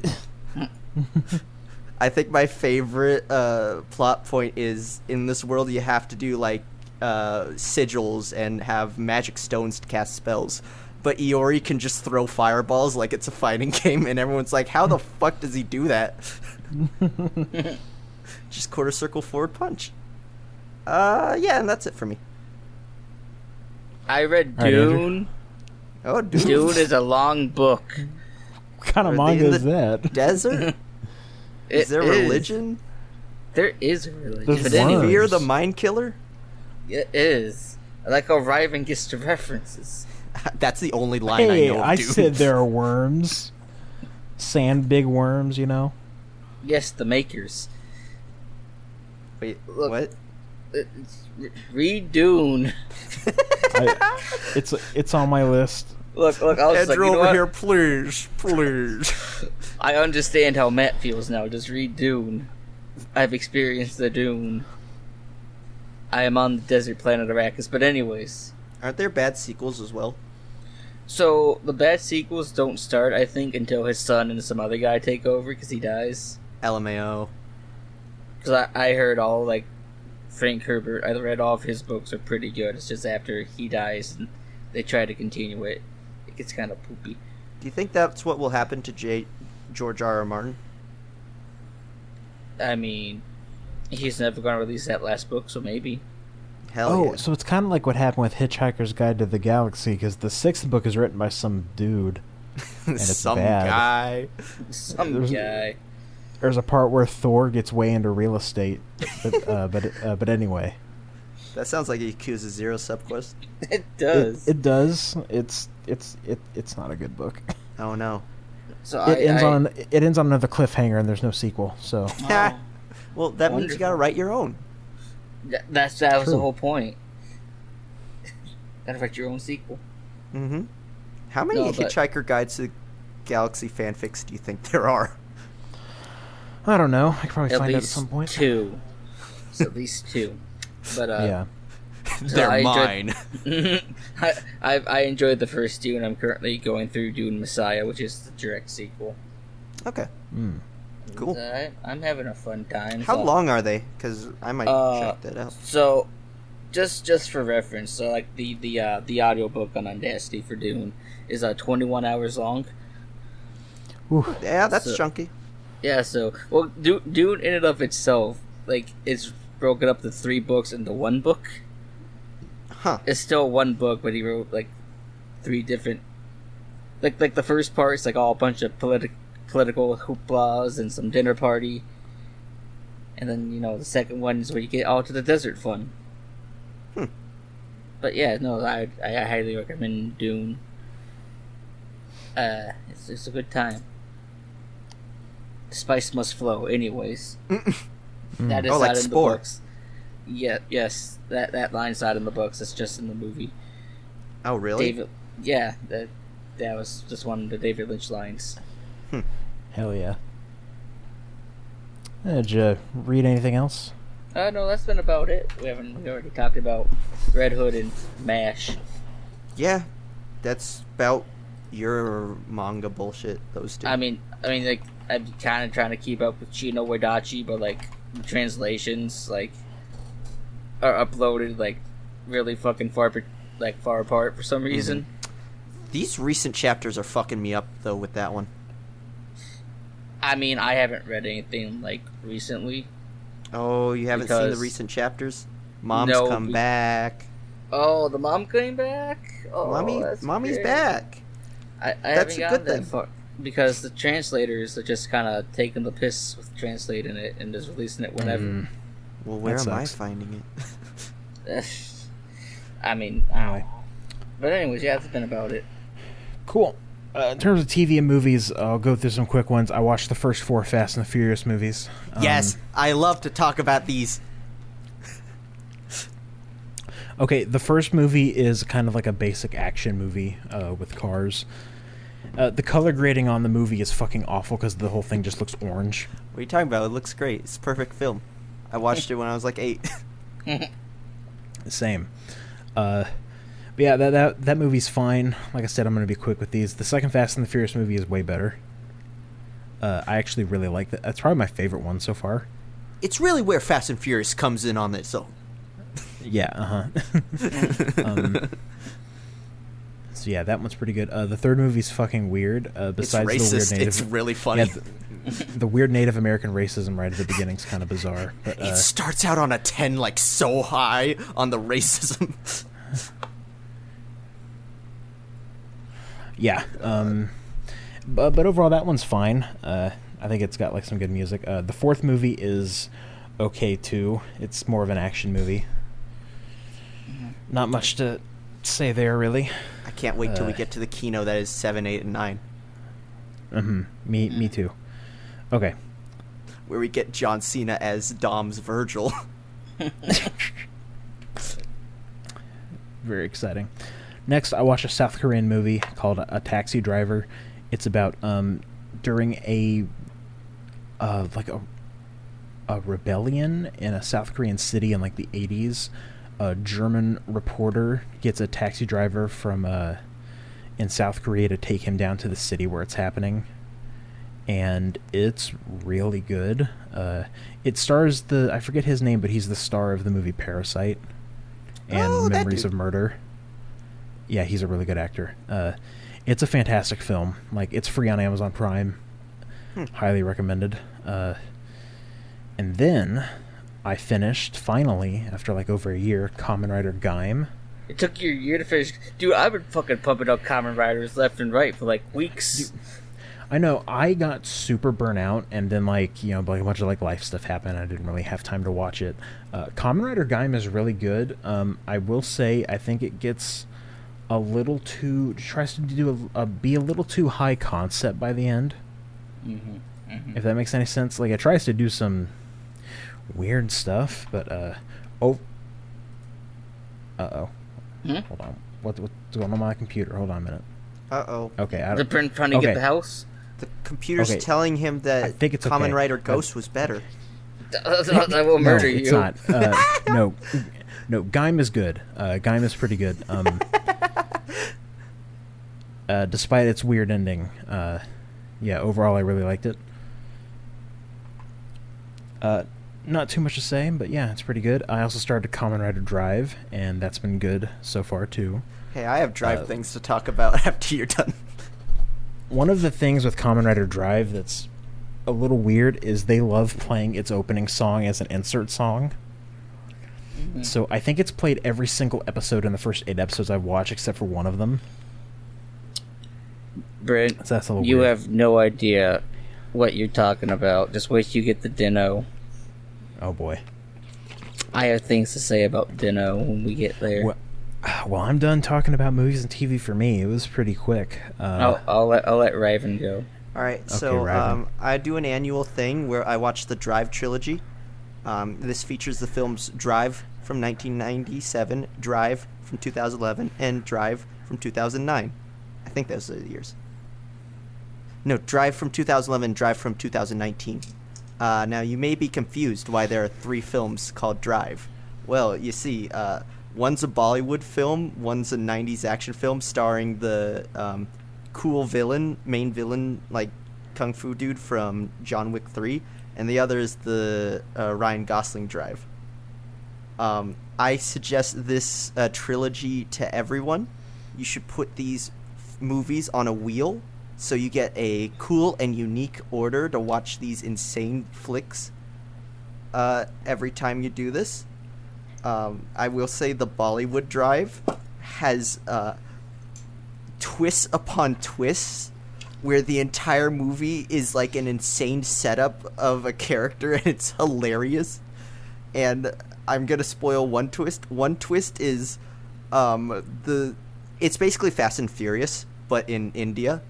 I think my favorite uh, plot point is in this world you have to do like uh, sigils and have magic stones to cast spells. But Iori can just throw fireballs like it's a fighting game, and everyone's like, "How the fuck does he do that?" just quarter circle forward punch. Uh, yeah, and that's it for me. I read Alright, Andrew. Dune. Oh, dude, Dune is a long book. What kind of Are manga is that? desert. is there religion? There is a religion. There's but worms. anyway, Fear the mind killer. it is. I like how Riven gets to references. That's the only line Hey, I know. Of I Dune. said there are worms. Sand big worms, you know? Yes, the makers. Wait, Look. what? It's- Read Dune. I, it's it's on my list. Look, look, I was like, Andrew you know over what? here, please, please. I understand how Matt feels now. Just read Dune. I've experienced the Dune. I am on the desert planet Arrakis. But anyways, Aren't there bad sequels as well? So the bad sequels don't start, I think, until his son and some other guy take over because he dies. LMAO. Because I, I heard all like Frank Herbert. I read all of his books are pretty good. It's just after he dies and they try to continue it, it gets kind of poopy. Do you think that's what will happen to J- George R. R. Martin? I mean, he's never going to release that last book, so maybe. Hell oh, yeah. so it's kind of like what happened with Hitchhiker's Guide to the Galaxy, because the sixth book is written by some dude. And it's Some bad. guy. Some There's- guy. There's a part where Thor gets way into real estate, but uh, but uh, but anyway, That sounds like Yakuza Zero subquest. It it, does. it does. It's it's it it's not a good book. Oh no. so It I, ends I, on it ends on another cliffhanger, and there's no sequel. So Oh, Well, that means you gotta write your own. Th- that's that was the whole point. Gotta write your own sequel. Mm-hmm. How many No, but- Hitchhiker Guides to the Galaxy fanfics do you think there are? I don't know. I could probably At find out at least some point. two. It's at least two. But uh, yeah. They're I mine. enjoyed- I, I I enjoyed the first Dune. I'm currently going through Dune Messiah, which is the direct sequel. Okay. Mm. Cool. I, I'm having a fun time. How so- long are they? Because I might Uh, check that out. So, just just for reference, so like the the uh, the audiobook on Audacity for Dune is uh 21 hours long. Ooh. Yeah, that's so- chunky. Yeah, so well, Dune, Dune in and of itself, like it's broken up the three books into one book. Huh. It's still one book, but he wrote like three different. Like like the first part is like all a bunch of politi- political hooplas and some dinner party, and then you know the second one is where you get all to the desert fun. Hmm. But yeah, no, I I highly recommend Dune. Uh, it's it's a good time. Spice must flow, anyways. That is Oh, like not in the books. Yeah, yes, that that line's not in the books. It's just in the movie. Oh, really? David, yeah, that that was just one of the David Lynch lines. Hell yeah. Uh, Did you read anything else? Uh, no, that's been about it. We haven't we already talked about Red Hood and Mash. Yeah, that's about your manga bullshit. Those two. I mean, I mean, like I'm kind of trying to keep up with Chi no Wadachi, but like the translations like are uploaded like really fucking far, per- like far apart for some reason. These recent chapters are fucking me up though with that one. I mean, I haven't read anything like recently. Oh, you haven't seen the recent chapters? Mom's No, come be- back. Oh, the mom came back. Oh, Mommy, that's mommy's great. back. I, I That's haven't a good thing. far because the translators are just kind of taking the piss with translating it and just releasing it whenever. Mm, Well, where That am I finding it? I mean, Anyway. ow. But anyways, yeah, that's been about it. cool. Uh, in terms of TV and movies, I'll go through some quick ones. I watched the first four Fast and the Furious movies. Um, yes, I love to talk about these. Okay, the first movie is kind of like a basic action movie uh, with cars. Uh, the color grading on the movie is fucking awful because the whole thing just looks orange. What are you talking about? It looks great. It's a perfect film. I watched it when I was like eight. Same. Uh, but yeah, that, that that movie's fine. Like I said, I'm going to be quick with these. The second Fast and the Furious movie is way better. Uh, I actually really like that. That's probably my favorite one so far. it's really where Fast and Furious comes in on this. So Yeah, uh huh. um, so yeah, that one's pretty good. Uh, the third movie's fucking weird. Uh, it's besides the weird racist. native, It's really funny. Yeah, the, the weird Native American racism right at the beginning is kind of bizarre. But uh, it starts out on a ten, like so high on the racism. yeah, um, but but overall that one's fine. Uh, I think it's got like some good music. Uh, the fourth movie is okay too. It's more of an action movie. Not much to say there, really. I can't wait till we Uh. get to the Kino that is seven, eight, and nine, hmm Me, me too. Okay. where we get John Cena as Dom's Virgil. very exciting. Next, I watched a South Korean movie called A Taxi Driver. It's about um, during a uh, like a a rebellion in a South Korean city in like the 80s. A German reporter gets a taxi driver from uh, in South Korea to take him down to the city where it's happening. And it's really good. Uh, it stars the I forget his name, but he's the star of the movie Parasite and Oh, Memories of Murder. Yeah, he's a really good actor. Uh, it's a fantastic film. Like it's free on Amazon Prime. Hmm. Highly recommended. Uh, and then I finished finally after like over a year Kamen Rider Gaim. It took you a year to finish, dude. I've been fucking pumping up Kamen Riders left and right for like weeks. I know I got super burnt out, and then like you know, like a bunch of like life stuff happened. I didn't really have time to watch it. Uh, Kamen Rider Gaim is really good. Um, I will say I think it gets a little too tries to do a, a be a little too high concept by the end. hmm If that makes any sense, like it tries to do some weird stuff, but uh oh, uh oh, Hmm? hold on, what what's going on my computer? Hold on a minute. Uh oh. Okay, I The don't, print trying to Okay. get the house. The computer's Okay. telling him that I think it's Common okay. Rider I- Ghost was better. I will murder no, you. It's not. Uh, no, no. Gaim is good. Uh, Gaim is pretty good. Um, uh, despite its weird ending, uh, yeah. Overall, I really liked it. Uh, not too much to say, but yeah, it's pretty good. I also started Kamen Rider Drive, and that's been good so far too. Hey, I have drive Uh, things to talk about after you're done. One of the things with Kamen Rider Drive that's a little weird is they love playing its opening song as an insert song. Mhm. So I think it's played every single episode in the first eight episodes I've watched, except for one of them. Brent, So that's a little you weird. have no idea what you're talking about. Just wait till you get the Den-O. Oh boy. I have things to say about Den-O when we get there. Well, well, I'm done talking about movies and TV for me. It was pretty quick. Uh, I'll, I'll let I'll let Riven go. All right, Okay, so um, I do an annual thing where I watch the Drive trilogy. Um, this features the films Drive from 1997, Drive from 2011, and Drive from 2009. I think those are the years. No, Drive from 2011, Drive from 2019. Uh, now, you may be confused why there are three films called Drive. Well, you see, uh, one's a Bollywood film, one's a 90s action film starring the um, cool villain, main villain, like kung fu dude from John Wick Three, and the other is the uh, Ryan Gosling drive. Um, I suggest this uh, trilogy to everyone. You should put these f- movies on a wheel so you get a cool and unique order to watch these insane flicks uh, every time you do this. Um, I will say the Bollywood Drive has uh, twists upon twists where the entire movie is like an insane setup of a character and it's hilarious. And I'm gonna spoil one twist. One twist is um, the it's basically Fast and Furious, but in India.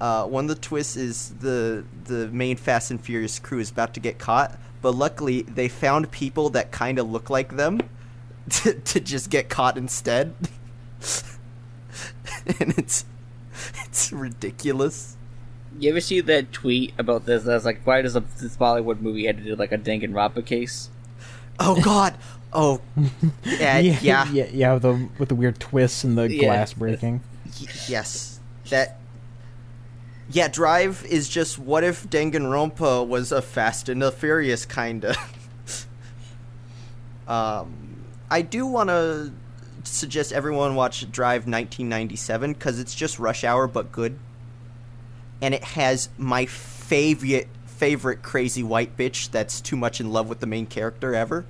Uh, one of the twists is the the main Fast and Furious crew is about to get caught, but luckily they found people that kind of look like them to, to just get caught instead. and it's it's ridiculous. You ever see that tweet about this? That's like, why does a, this Bollywood movie had to do like a Danganronpa case? Oh God! Oh, yeah, yeah, yeah, yeah, yeah, with the with the weird twists and the Yeah. glass breaking. Y- yes. That. Yeah, Drive is just what if Danganronpa was a Fast and the Furious kinda. um, I do want to suggest everyone watch Drive 1997 because it's just Rush Hour but good, and it has my favorite favorite crazy white bitch that's too much in love with the main character ever,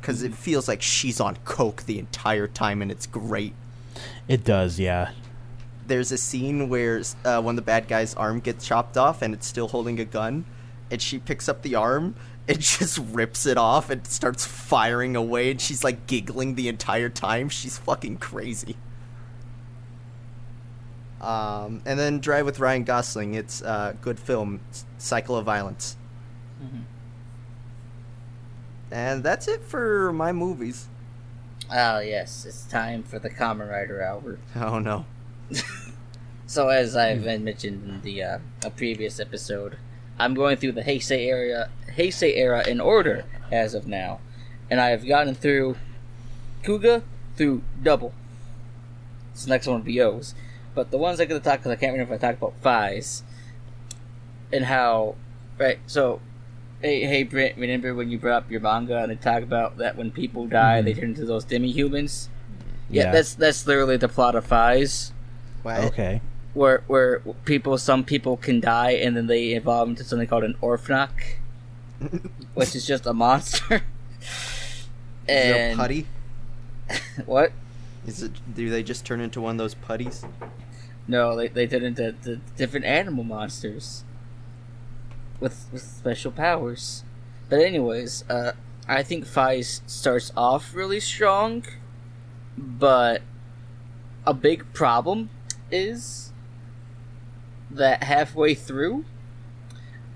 because it feels like she's on coke the entire time and it's great It does, yeah. there's a scene where uh, one of the bad guy's arm gets chopped off and it's still holding a gun and she picks up the arm and just rips it off and starts firing away and she's like giggling the entire time. She's fucking crazy. Um, and then drive with ryan gosling. It's a uh, good film. Cycle of violence. And that's it for my movies. Oh yes, it's time for the Kamen Rider hour. oh no. So as I've mentioned in the uh, a previous episode, I'm going through the Heisei era, Heisei era in order as of now, and I have gotten through Kuuga through Double. This next one will be O's, but the ones I'm going to talk because I can't remember if I talked about Faiz and how right. So, hey, hey, Brent, remember when you brought up your manga and they talk about that when people die they mm-hmm. turn into those demi-humans? Yeah, Yeah. that's that's literally the plot of Faiz what? Okay. where where people some people can die and then they evolve into something called an Orphenoch, which is just a monster. Is it a putty what? is it do they just turn into one of those putties No, they they turn into the different animal monsters with with special powers. But anyways, uh, I think Faiz starts off really strong, but a big problem is that halfway through,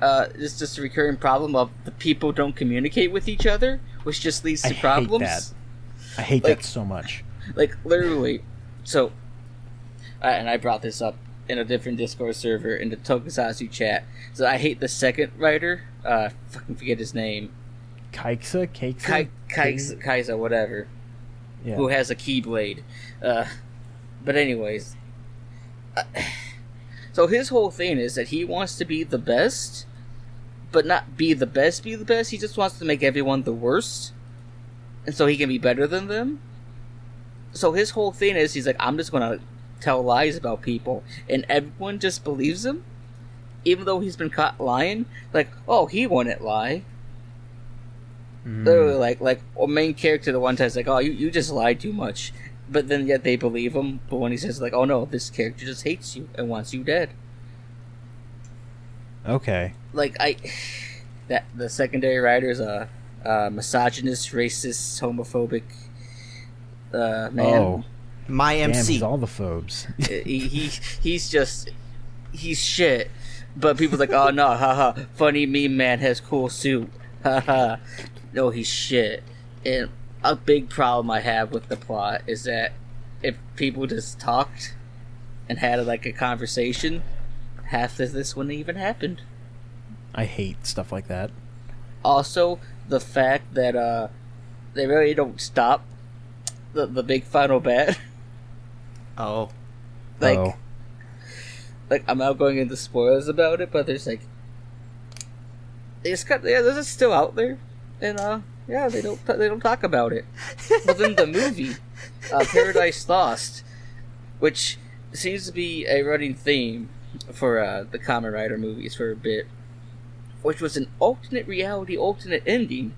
uh, it's just a recurring problem of the people don't communicate with each other, which just leads to I hate problems that. I hate Like- that so much. like literally so uh, and i brought this up in a different discord server in the tokusatsu chat so i hate the second writer uh fucking forget his name Kaixa? Kaixa? Kai, Kaisa, Kaisa whatever Yeah. who has a keyblade uh but anyways uh, so his whole thing is that he wants to be the best but not be the best be the best. He just wants to make everyone the worst and so he can be better than them. So his whole thing is he's like i'm just gonna tell lies about people and everyone just believes him even though he's been caught lying. Like oh he wouldn't lie. Mm. literally like like a main character the one time is like oh you, you just lied too much. But then yet they believe him but when he says like oh no this character just hates you and wants you dead Okay. like i that the secondary writer is a, uh, a uh, misogynist racist homophobic uh man. Oh, my damn, mc he's all the phobes. Uh, he, he he's just he's shit. But people's like oh no haha funny meme man has cool suit haha. No he's shit. And a big problem i have with the plot is that if people just talked and had like a conversation half of this wouldn't even happened I hate stuff like that. also the fact that uh they really don't stop the, the big final bat oh like oh. like I'm not going into spoilers about it, but there's like it's got yeah, this is still out there, and uh, yeah, they don't they don't talk about it. But then the movie, uh, Paradise Lost, which seems to be a running theme for uh, the Kamen Rider movies for a bit, which was an alternate reality, alternate ending,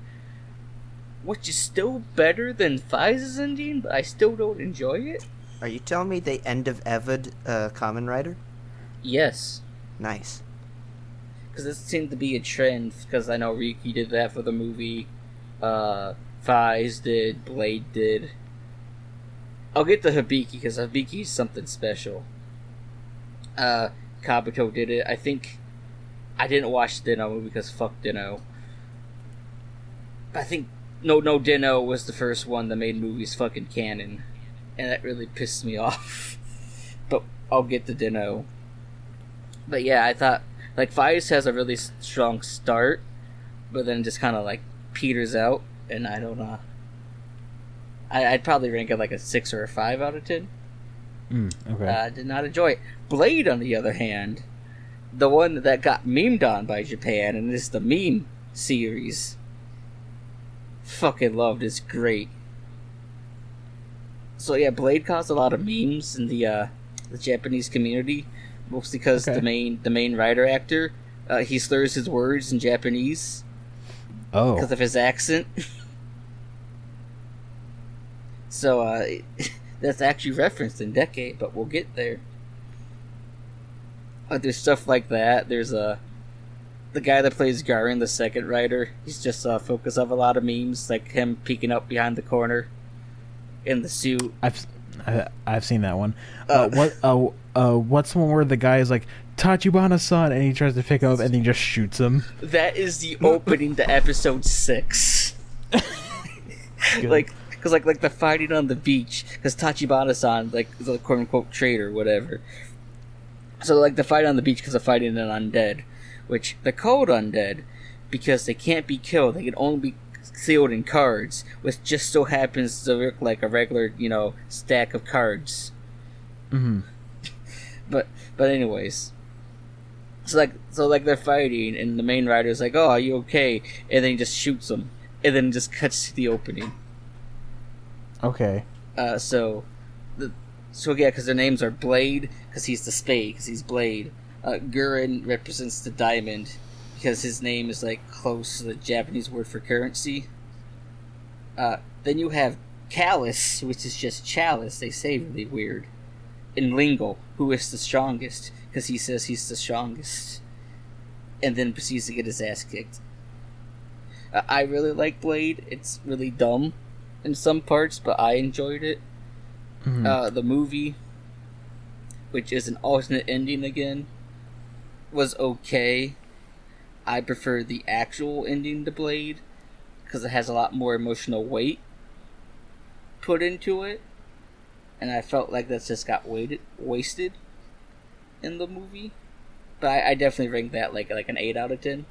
which is still better than Faiz's ending, but I still don't enjoy it. Are you telling me they end of Evad uh, Kamen Rider? Yes. Nice. because this seemed to be a trend. Because I know Ryuki did that for the movie, uh, Fize did, Blade did. I'll get to Hibiki because Hibiki's something special. Uh, Kabuto did it. I think I didn't watch Den-O because fuck Den-O. I think No No Den-O was the first one that made movies fucking canon, and that really pissed me off. but I'll get to Den-O. But yeah, I thought like Faiz has a really strong start, but then just kind of like peters out, and I don't know. I, I'd probably rank it like a six or a five out of ten. Mm, okay. Uh, I did not enjoy it. Blade, on the other hand, the one that got memed on by Japan, and is the meme series. Fucking loved. It's great. So yeah, Blade caused a lot of memes in the uh, the Japanese community, mostly because Okay. the main the main writer actor uh, he slurs his words in Japanese oh. because of his accent. so uh, that's actually referenced in Decade, but we'll get there. Uh, there's stuff like that. There's a uh, the guy that plays Garren, the second writer. He's just a focus of a lot of memes, like him peeking up behind the corner in the suit. I've I, I've seen that one. Uh, Uh, what uh, uh what's the one where the guy is like Tachibana-san and he tries to pick up and he just shoots him? That is the opening to episode six. Like because like like the fighting on the beach because Tachibana-san like is a quote unquote traitor whatever. So like the fight on the beach because of fighting an undead, which they're called undead because they can't be killed. They can only be sealed in cards, which just so happens to look like a regular you know stack of cards. hmm But but anyways. So like so like they're fighting and the main rider's like, "Oh, are you okay?" And then he just shoots them, and then just cuts to the opening. Okay. Uh, so, the so yeah, because their names are Blade, because he's the spade, because he's Blade. Uh, Garren represents the diamond, because his name is like close to the Japanese word for currency. Uh, then you have Callus, which is just chalice. They say really weird. And Lingle, who is the strongest, because he says he's the strongest, and then proceeds to get his ass kicked. Uh, I really like Blade. It's really dumb in some parts, but I enjoyed it. Mhm. Uh, the movie, which is an alternate ending again, was okay. I prefer the actual ending to Blade because it has a lot more emotional weight put into it, and I felt like that just got weighted, wasted in the movie. But I, I definitely rank that like like an eight out of ten.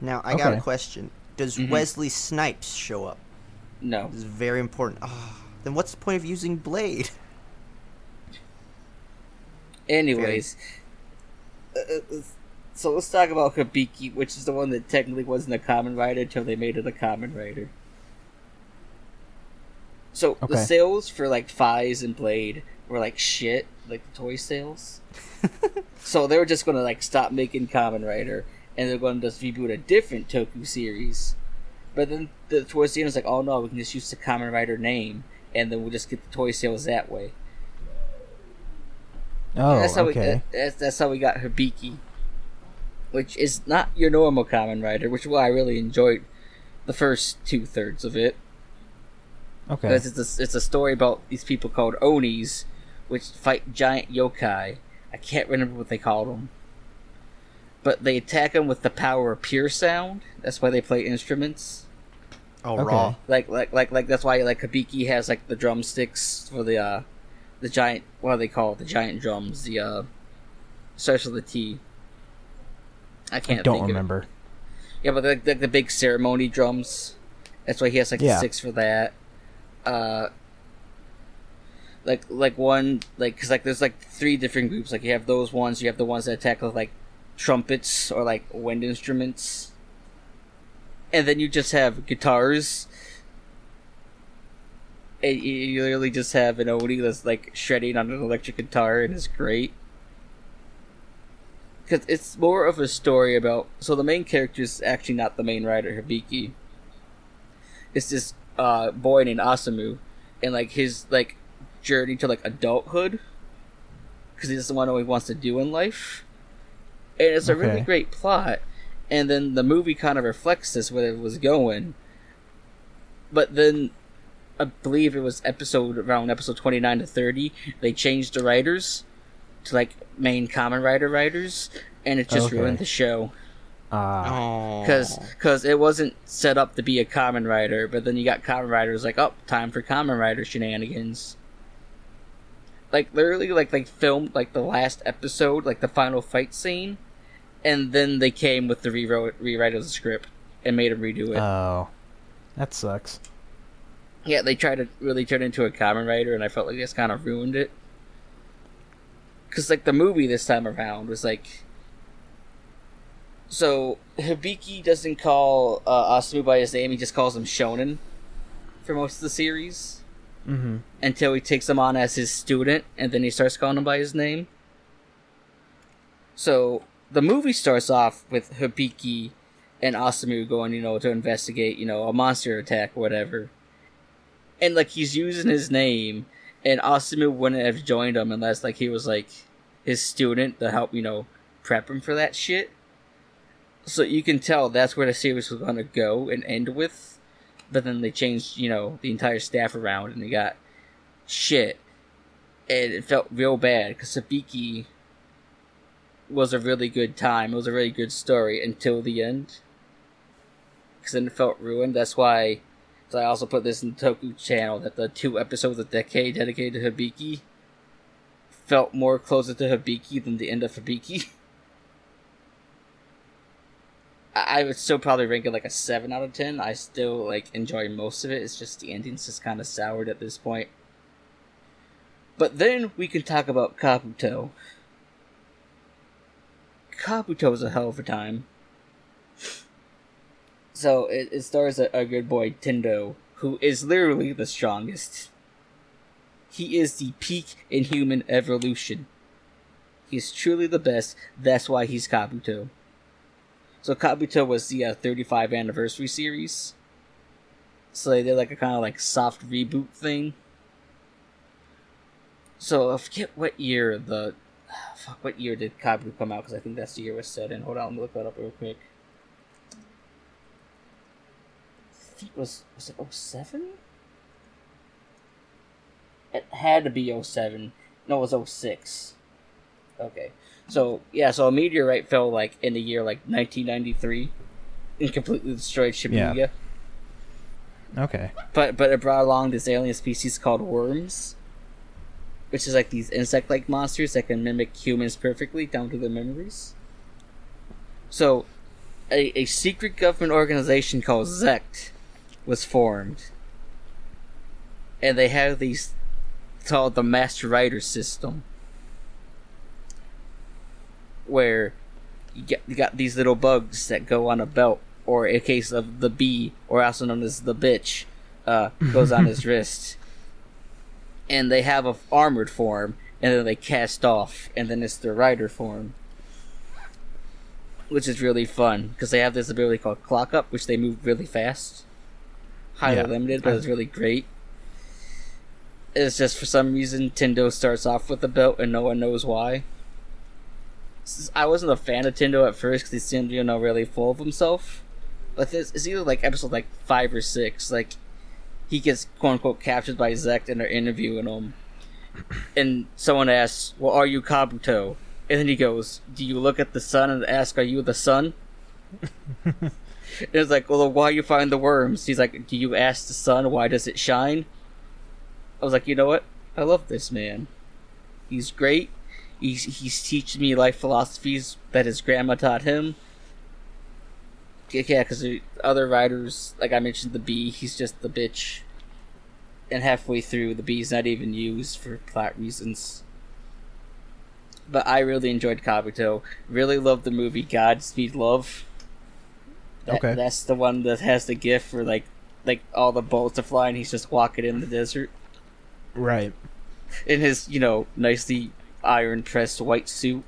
Now I got a question. Does Mhm. Wesley Snipes show up? No, This is very important. Ah, then what's the point of using Blade? Anyways, uh, uh, so let's talk about Hibiki, which is the one that technically wasn't a Kamen Rider until they made it a Kamen Rider. So the sales for like Faiz and Blade were like shit, like the toy sales. so they were just gonna like stop making Kamen Rider, and they're gonna just reboot a different Toku series. But then the towards the end, it's like, oh no, we can just use the Kamen Rider name, and then we'll just get the toy sales that way. Oh, that's how okay. we that's, that's how we got Hibiki, which is not your normal Kamen Rider, which is why I really enjoyed the first two thirds of it okay. because it's a, it's a story about these people called Onis, which fight giant yokai. I can't remember what they called them, but they attack them with the power of pure sound. That's why they play instruments. Oh, Okay. raw. Like like like like that's why like Hibiki has like the drumsticks for the uh the giant what do they call it? The giant drums. The uh starts with the T. I I can't don't think remember. Of it. Yeah, but like the, the big ceremony drums. That's why he has like Yeah. the six for that. Uh like like one like because like there's like three different groups. Like you have those ones, you have the ones that attack with like trumpets or like wind instruments, and then you just have guitars. And you- literally just have an Oni that's like shredding on an electric guitar, and it's great. Because it's more of a story about. So the main character is actually not the main writer, Hibiki. It's this uh, boy named Asumu, and like his like journey to like adulthood, because he doesn't want to know what he wants to do in life, and it's a really great plot. And then the movie kind of reflects this where it was going. But then, I believe it was episode around episode twenty nine to thirty. They changed the writers to like main Kamen Rider writers, and it just Okay. ruined the show Ah, Oh. because it wasn't set up to be a Kamen Rider, but then you got Kamen Riders like, oh, time for Kamen Rider shenanigans. Like literally, like they filmed like the last episode, like the final fight scene, and then they came with the rewrote rewrite of the script and made him redo it. oh, that sucks. yeah, they tried to really turn into a Kamen Rider, and I felt like this kind of ruined it. Cause like the movie this time around was like, so Hibiki doesn't call uh, Asumu by his name; he just calls him Shonen for most of the series Mm-hmm. until he takes him on as his student, and then he starts calling him by his name. So the movie starts off with Hibiki and Asumu going, you know, to investigate, you know, a monster attack or whatever. And like he's using his name, and Asumu wouldn't have joined him unless like he was like his student to help, you know, prep him for that shit. So you can tell that's where the series was gonna go and end with. But then they changed, you know, the entire staff around and they got shit. And it felt real bad because Sabiki was a really good time. It was a really good story until the end. Because then it felt ruined. That's why I also put this in the Toku channel that the two episodes of Decade dedicated to Hibiki felt more closer to Hibiki than the end of Hibiki. I would still probably rank it like a seven out of ten. I still like enjoy most of it. It's just the ending's just kind of soured at this point. But then we can talk about Kabuto. Kabuto is a hell of a time. So it, it stars a, a good boy Tendo, who is literally the strongest. He is the peak in human evolution. He's truly the best. That's why he's Kabuto. So Kabuto was the uh, 35 anniversary series. So they did like a kind of like soft reboot thing. So I forget what year the Ah, fuck what year did Kabuto come out because I think that's the year it was set in. Hold on, let me look that up real quick. I think it was was it 07? It had to be 07. No, it was 06. Okay. So yeah, so a meteorite fell like in the year like 1993 and completely destroyed Shibuya. Yeah. Okay. But but it brought along this alien species called worms, which is like these insect-like monsters that can mimic humans perfectly down to their memories. So, a, a secret government organization called ZECT was formed, and they have these called the Masked Rider System, where you get you got these little bugs that go on a belt, or in case of the bee, or also known as the bitch, uh, goes on his wrist, and they have a armored form, and then they cast off, and then it's their rider form, which is really fun because they have this ability called Clock Up, which they move really fast, highly Yeah. limited, but it's really great. It's just for some reason Tendo starts off with the belt and no one knows why. I wasn't a fan of Tendo at first because he seemed, you know, really full of himself. But this is either like episode like five or six. Like he gets quote unquote captured by Zect and they're interviewing him, and someone asks, "Well, are you Kabuto?" And then he goes, "Do you look at the sun and ask, are you the sun?" and it's like, "Well, why you find the worms?" He's like, "Do you ask the sun why does it shine?" I was like, you know what? I love this man. He's great. He's he's teaching me life philosophies that his grandma taught him. Yeah, because other writers, like I mentioned, the bee, he's just the bitch. and halfway through, the B's not even used for plot reasons. But I really enjoyed Kabuto. Really loved the movie Godspeed Love. That, Okay. That's the one that has the gift for like like all the bullets are flying. He's just walking in the desert Right. in his you know nicely iron pressed white suit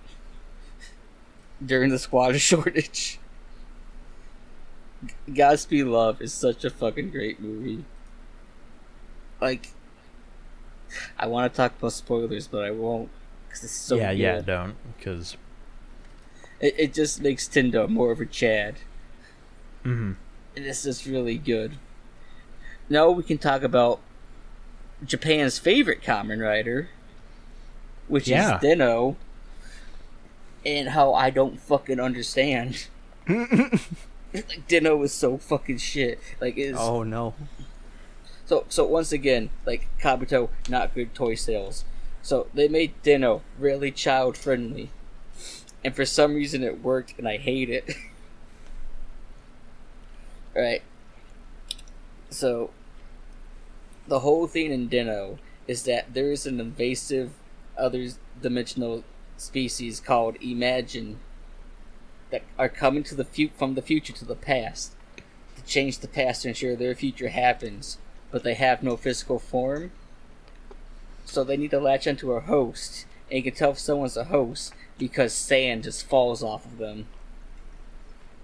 during the squatter shortage. Godspeed Love is such a fucking great movie. Like, I want to talk about spoilers, but I won't because it's so yeah, yeah, don't because. It, it just makes Tendo more of a Chad. Mm-hmm. And this is really good. Now we can talk about Japan's favorite Kamen Rider, which Yeah. is Den-O, and how I don't fucking understand. like Den-O is so fucking shit. Like is oh no. so so once again, like Kabuto, not good toy sales. So they made Den-O really child friendly. And for some reason it worked and I hate it. right. So the whole thing in Den-O is that there is an invasive other dimensional species called Imagine that are coming to the fu- from the future to the past to change the past to ensure their future happens, but they have no physical form. So they need to latch onto a host, and you can tell if someone's a host because sand just falls off of them.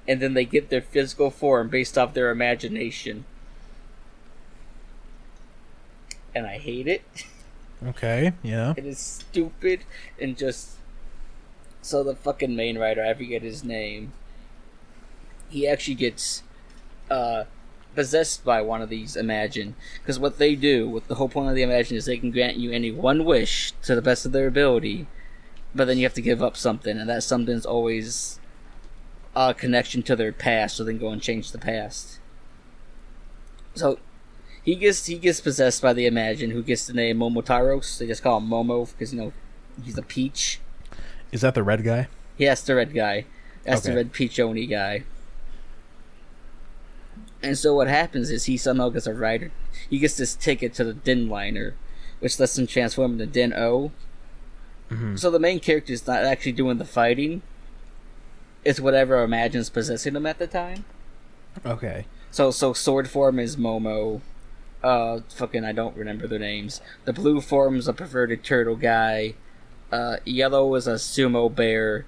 And then they get their physical form based off their imagination. And I hate it. Okay. Yeah. It is stupid and just. So the fucking main writer, I forget his name. He actually gets uh, possessed by one of these Imagine, because what they do, what the whole point of the Imagine is, they can grant you any one wish to the best of their ability, but then you have to give up something, and that something's always a connection to their past, so then go and change the past. So he gets he gets possessed by the Imagine, who gets the name Momotaros. They just call him Momo because you know he's a peach. Is that the red guy? Yeah, that's the red guy. That's the red peachoni guy. And so what happens is he somehow gets a rider. He gets this ticket to the DenLiner, which lets him transform into Den-O. Mhm. So the main character is not actually doing the fighting. It's whatever Imagine's possessing him at the time. Okay. So so sword form is Momo. Uh, fucking I don't remember their names. The blue form's a perverted turtle guy. Uh, yellow is a sumo bear,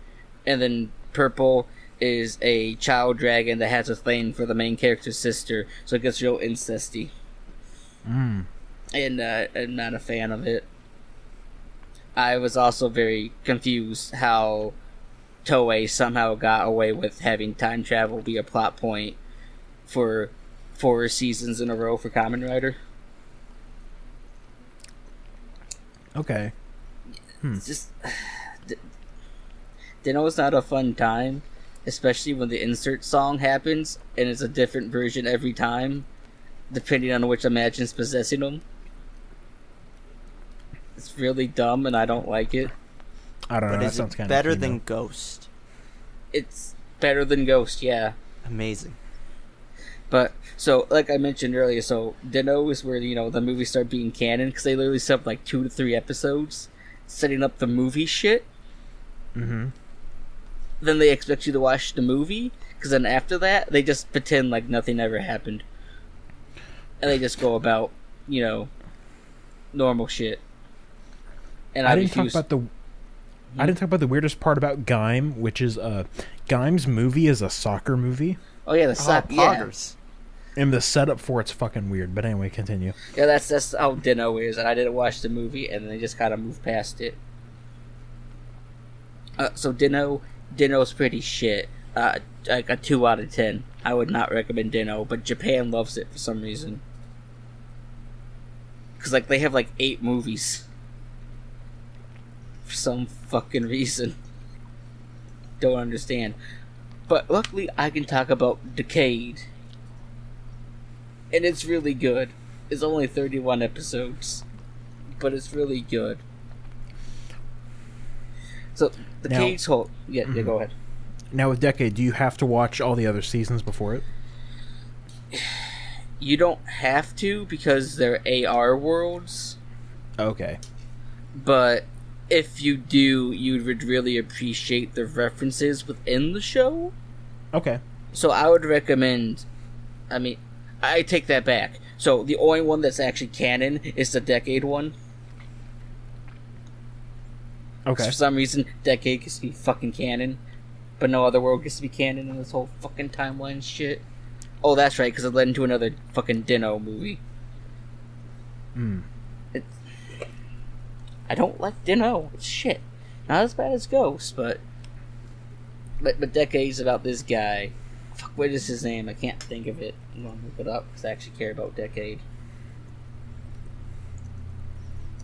and then purple is a child dragon that has a thing for the main character's sister. So it gets real incesty, Mm. and uh, I'm not a fan of it. I was also very confused how Toei somehow got away with having time travel be a plot point for four seasons in a row for Kamen Rider. Okay. Hmm. It's just D- Den-O's not a fun time, especially when the insert song happens and it's a different version every time, depending on which Imagine's possessing them. It's really dumb and I don't like it. I don't know. But That is sounds it kind better of than Ghost? It's better than Ghost, yeah. Amazing. But so, like I mentioned earlier, so Den-O is where you know the movies start being canon because they literally set up like two to three episodes, setting up the movie shit. Mm-hmm. Then they expect you to watch the movie because then after that they just pretend like nothing ever happened, and they just go about you know normal shit. And I, I didn't talk about the. I didn't talk about the weirdest part about Gaim, which is uh, Gaim's movie is a soccer movie, Oh yeah, the Oh, sock. yeah, poggers. And the setup for it's fucking weird. But anyway, continue. yeah. That's that's how Den-O is, and I didn't watch the movie, and they just kind of moved past it. Uh, so Den-O, Den-O's pretty shit. Uh, like a two out of ten. I would not recommend Den-O, but Japan loves it for some reason. Cause like they have like eight movies. For some fucking reason. Don't understand. But luckily I can talk about Decade. And it's really good. It's only 31 episodes. But it's really good. So, Decade's whole. Yeah, yeah, go mm-hmm. ahead. Now with Decade, do you have to watch all the other seasons before it? you don't have to because they're AR worlds, Okay. but if you do, you would really appreciate the references within the show. Okay. So I would recommend. I mean, I take that back. So the only one that's actually canon is the Decade one. Okay. For some reason, Decade gets to be fucking canon, but no other world gets to be canon in this whole fucking timeline shit. Oh, that's right, because it led into another fucking Den-O movie. Hmm. It I don't like Den-O. It's shit. Not as bad as Ghost, but but but Decade's about this guy. Fuck, what is his name? I can't think of it. I'm gonna look it up because I actually care about Decade.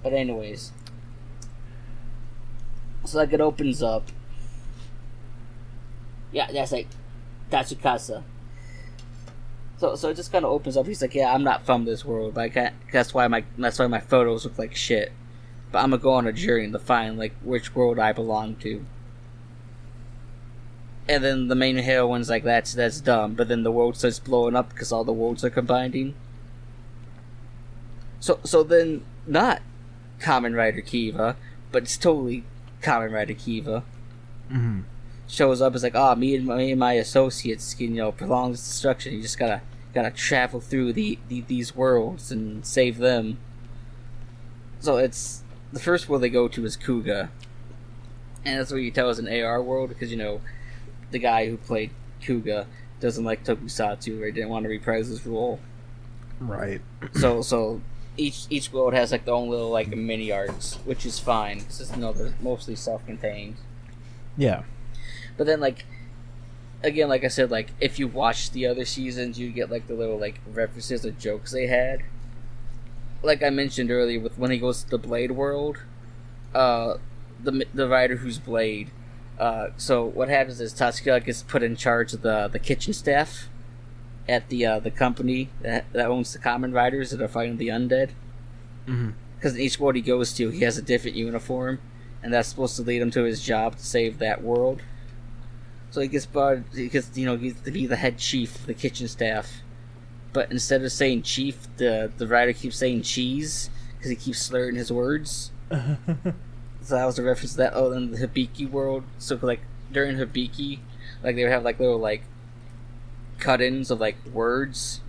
But anyways, so like it opens up. Yeah, that's like Tachikasa. So so it just kind of opens up. He's like, yeah, I'm not from this world. Like I, that's why my that's why my photos look like shit. But I'm gonna go on a journey to find like which world I belong to. And then the main heroine's like, that's that's dumb. But then the world starts blowing up because all the worlds are combining. So so then not Kamen Rider Kiva, but it's totally Kamen Rider Kiva hmm shows up. Is like, oh, me and my, me and my associates can you know prolong this destruction. You just gotta gotta travel through the, the these worlds and save them. So it's the first world they go to is Kuuga, and that's what you tell is an AR world because you know the guy who played Kuuga doesn't like Tokusatsu or didn't want to reprise his role. Right. So so each each world has like their own little like mini arcs, which is fine because you know they're mostly self-contained. Yeah. But then, like, again, like I said, like if you watch the other seasons, you get like the little like references or jokes they had. Like I mentioned earlier, with when he goes to the Blade world, uh, the the writer who's Blade. Uh, so what happens is Tatsuya gets put in charge of the the kitchen staff at the uh, the company that, that owns the Kamen Riders that are fighting the undead. hmm Because in each world he goes to, he has a different uniform, and that's supposed to lead him to his job to save that world. So he gets brought, he gets, you know, he gets to be the head chief of the kitchen staff. But instead of saying chief, the the writer keeps saying cheese because he keeps slurring his words. So that was a reference to that. Oh, in the Hibiki world, so like during Hibiki, like they would have like little like cut-ins of like words,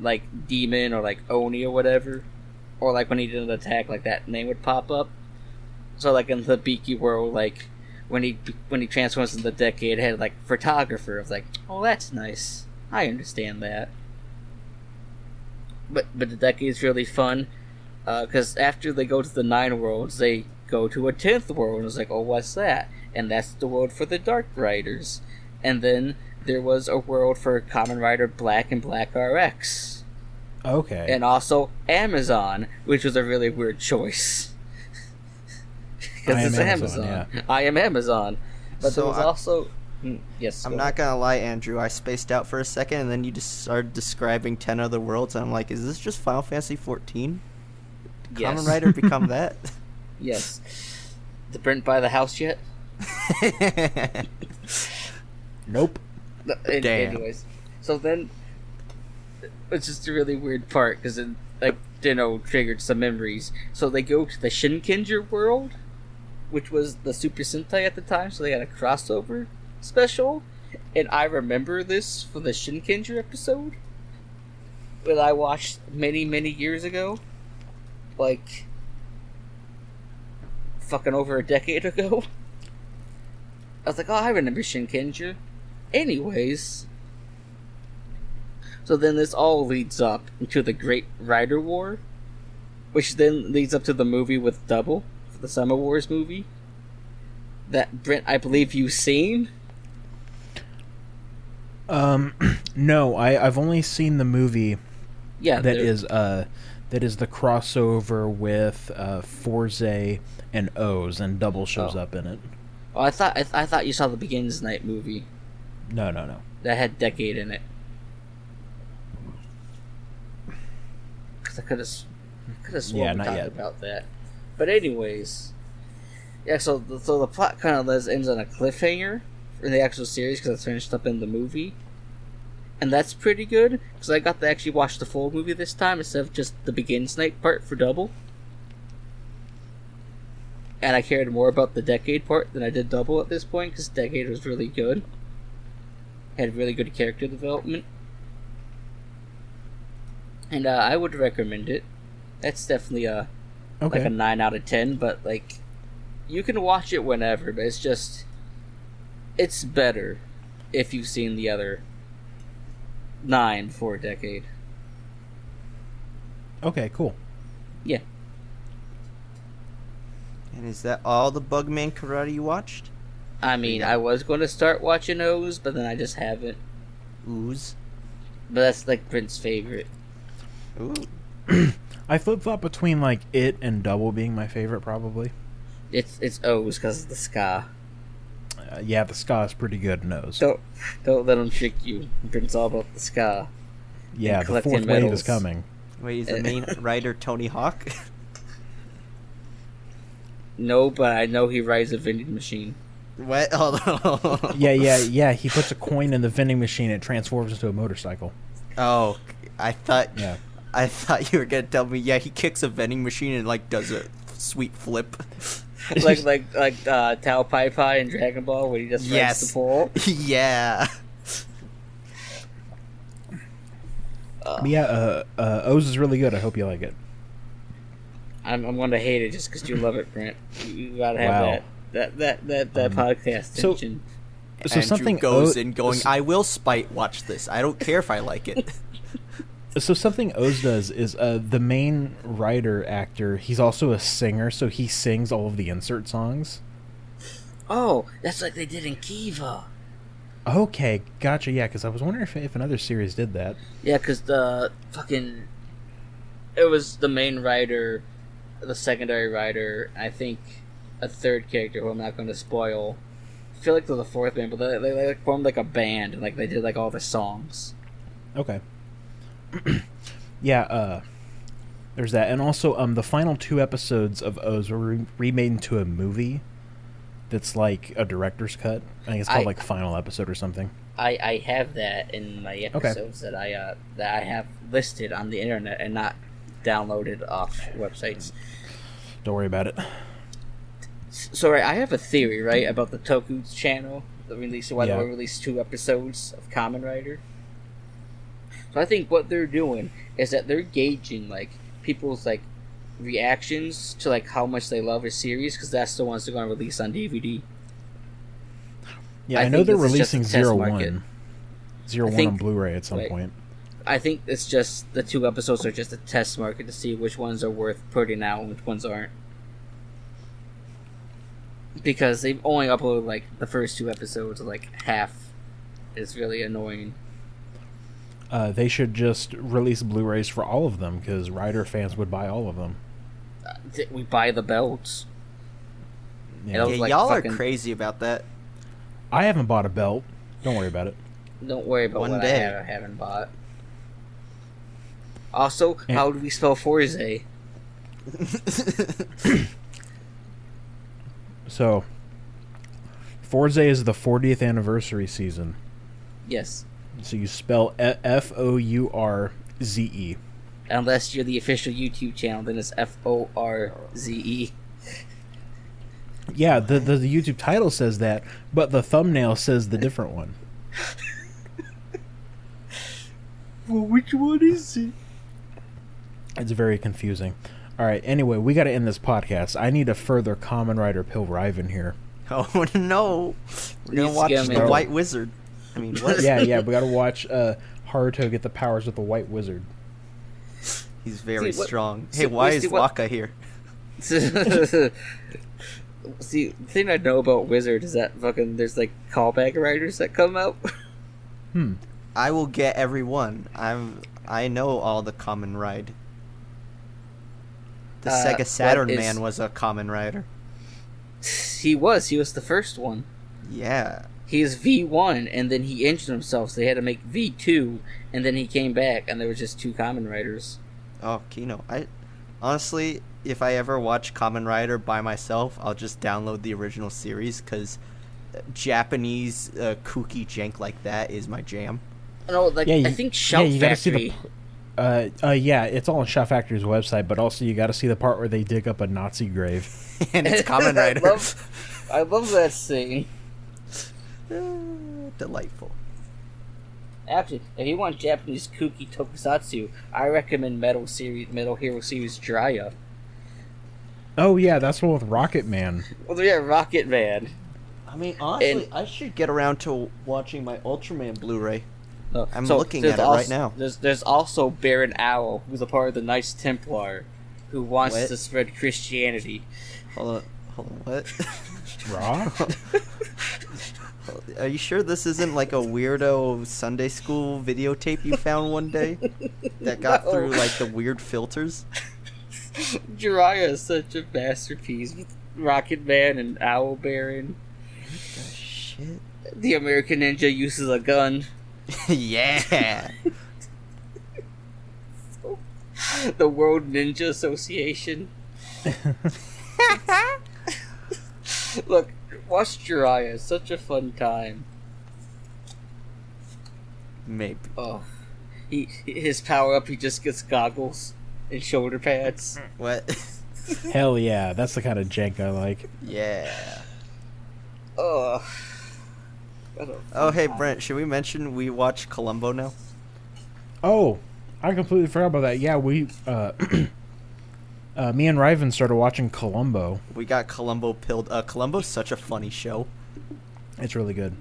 like demon or like oni or whatever, or like when he did an attack, like that name would pop up. So like in the Hibiki world, like when he when he transforms into the decade, it had like photographer. I was like, oh, that's nice. I understand that. But but the decade is really fun uh, because after they go to the nine worlds, they go to a tenth world, and it's like, oh, what's that? And that's the world for the Dark Riders. And then there was a world for Kamen Rider Black and Black RX, Okay. and also Amazon, which was a really weird choice. Because it's Amazon, Amazon. I am Amazon. But So there was I- also. Mm, Yes. I'm go not gonna lie, Andrew. I spaced out for a second, and then you just started describing ten other worlds, and I'm like, is this just Final Fantasy 14? Did Yes. Kamen Rider become that? Yes. The print by the house yet? nope. No, Damn. Anyways, so then it's just a really weird part because it like you know triggered some memories. So they go to the Shinkenger world, which was the Super Sentai at the time. So they had a crossover special, and I remember this from the Shinkenger episode that I watched many many years ago, like fucking over a decade ago. I was like, oh, I remember Shinkenger. Anyways, so then this all leads up into the Great Rider War, which then leads up to the movie with Double, the Summer Wars movie. That Brent, I believe you've seen. Um, no, I I've only seen the movie Yeah, that there- is uh that is the crossover with uh Fourze and O's and Double shows Oh. up in it. Oh, I thought I, th- I thought you saw the Begins Night movie No, no, no. that had Decade in it. Because I could have could have sworn Yeah, we talked yet. about that. But anyways, yeah. So the, so the plot kind of ends on a cliffhanger in the actual series because it's finished up in the movie, and that's pretty good because I got to actually watch the full movie this time instead of just the begins night part for double. And I cared more about the decade part than I did double at this point because decade was really good. Had really good character development, and uh, I would recommend it. That's definitely a Okay. like a nine out of ten, but like you can watch it whenever, but it's just it's better if you've seen the other nine for a decade. okay, cool. Yeah. And is that all the Bugman Karate you watched? I mean, I was going to start watching OOO, but then I just haven't. Ooze. But that's like Brent's favorite. Ooh. I flip flop between like it and Double being my favorite, probably. It's it's OOO because of the ska. Uh, yeah, the ska is pretty good nose. Don't don't let them trick you. Brent's all about the ska. yeah, the collecting fourth wave is coming. Wait, is the main rider Tony Hawk? No, but I know he rides a vending machine. what? Hold on. Yeah, yeah, yeah. He puts a coin in the vending machine. It transforms into a motorcycle. Oh, I thought. Yeah. I thought you were gonna tell me. Yeah, he kicks a vending machine and like does a sweet flip. like like like uh, Tao Pai Pai in Dragon Ball when he just rides Yes. the pole. yeah. Uh, yeah, uh, uh, OOO is really good. I hope you like it. I'm I'm going to hate it just because you love it, Brent. You, you gotta have Wow. that that that that that Um, podcast so- tension. So Andrew something goes O- in going. I will spite watch this. I don't care if I like it. So something OOO does is uh, the main rider actor. He's also a singer, so he sings all of the insert songs. Oh, that's like they did in Kiva. Okay, gotcha. Yeah, because I was wondering if, if another series did that. Yeah, because the fucking it was the main rider, the secondary rider. I think a third character who I'm not going to spoil. I feel like they're the fourth band, but they, they, they like formed like a band and like they did like all the songs. Okay. yeah, uh there's that. And also um the final two episodes of OOO were re- remade into a movie that's like a director's cut. I think it's called I- like Final Episode or something. I, I have that in my episodes that I uh, that I have listed on the internet and not downloaded off websites. Don't worry about it. So right, I have a theory right about the Toku channel. The release why Yeah. they released two episodes of Kamen Rider. So I think what they're doing is that they're gauging like people's like reactions to like how much they love a series because that's the ones they're going to release on DVD. Yeah, I I, know they're this is just a releasing Zero market. One. I One think- on Blu-ray at some wait. point. I think it's just the two episodes are just a test market to see which ones are worth putting out and which ones aren't. Because they've only uploaded like the first two episodes, like half. It's really annoying. Uh, they should just release Blu-rays for all of them because Rider fans would buy all of them. Uh, th- we buy the belts. Yeah. yeah, like y'all fucking- are crazy about that. I haven't bought a belt. Don't worry about it. Don't worry about One what day. I have, I haven't bought. Also, Yeah. how do we spell Fourze? So, Fourze is the 40th anniversary season. Yes. So you spell F O U R Z E. Unless you're the official YouTube channel, then it's F O R Z E. Yeah, the, the the YouTube title says that, but the thumbnail says the different one. Well, which one is it? It's very confusing. All right. Anyway, we got to end this podcast. I need a further Kamen Rider Pill Riven here. oh no, we're gonna Please watch get the. White Wizard. I mean, what? Yeah, yeah. We got to watch uh, Haruto get the powers with the White Wizard. He's very See, what- strong. see- hey, why see is what- Waka here? See, the thing I know about Wizard is that fucking there's like callback riders that come out. Hmm. I will get every one. I'm. I know all the Common Ride. The Uh, Sega Saturn is- man was a Kamen Rider. he was, he was the first one. Yeah. He is V one, and then he injured himself, so they had to make V two, and then he came back, and there was just two Kamen Riders. Oh, Kino. I honestly, if I ever watch Kamen Rider by myself, I'll just download the original series because Japanese uh, kooky jank like that is my jam. No, like Yeah, you, I think Shout yeah, you gotta Factory. see the. Uh, uh, yeah, it's all on Shout Factory's website, but also you got to see the part where they dig up a Nazi grave. and it's Kamen I Rider. love, I love that scene. Uh, delightful. Actually, if you want Japanese kooky tokusatsu, I recommend Metal series, Metal Hero series Jiraiya. Oh yeah, that's one with Rocket Man. Well, yeah, Rocket Man. I mean, honestly, And- I should get around to watching my Ultraman Blu-ray. I'm so looking at it als- right now. There's there's also Baron Owl, who's a part of the Knights Templar, who wants What? to spread Christianity. Hold on, hold on, what? Raw? Are you sure this isn't like a weirdo Sunday school videotape you found one day that got No. through like the weird filters? Jiraiya is such a masterpiece with Rocket Man and Owl Baron. Shit. The American Ninja uses a gun. yeah. The World Ninja Association. Look, watch Jiraiya. It's such a fun time. Maybe. Oh, he his power up. He just gets goggles and shoulder pads. What? Hell yeah, that's the kind of jank I like. yeah. Oh. Oh, hey. Brent, should we mention we watch Columbo now? Oh, I completely forgot about that. Yeah, we, uh, uh, me and Riven started watching Columbo. We got Columbo pilled. Uh, Columbo's such a funny show. It's really good.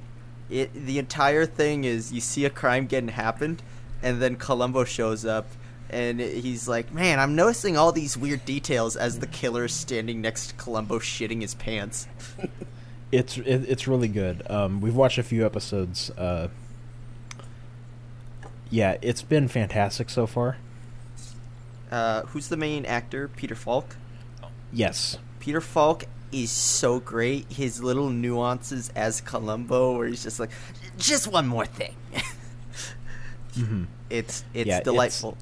It the entire thing is you see a crime getting happened, and then Columbo shows up, and he's like, "Man, I'm noticing all these weird details." As the killer is standing next to Columbo, shitting his pants. It's it, it's really good. Um, we've watched a few episodes. Uh, yeah, it's been fantastic so far. Uh, who's the main actor? Peter Falk. Yes. Peter Falk is so great. His little nuances as Columbo, where he's just like, "Just one more thing." hmm it's it's Yeah, it's- delightful.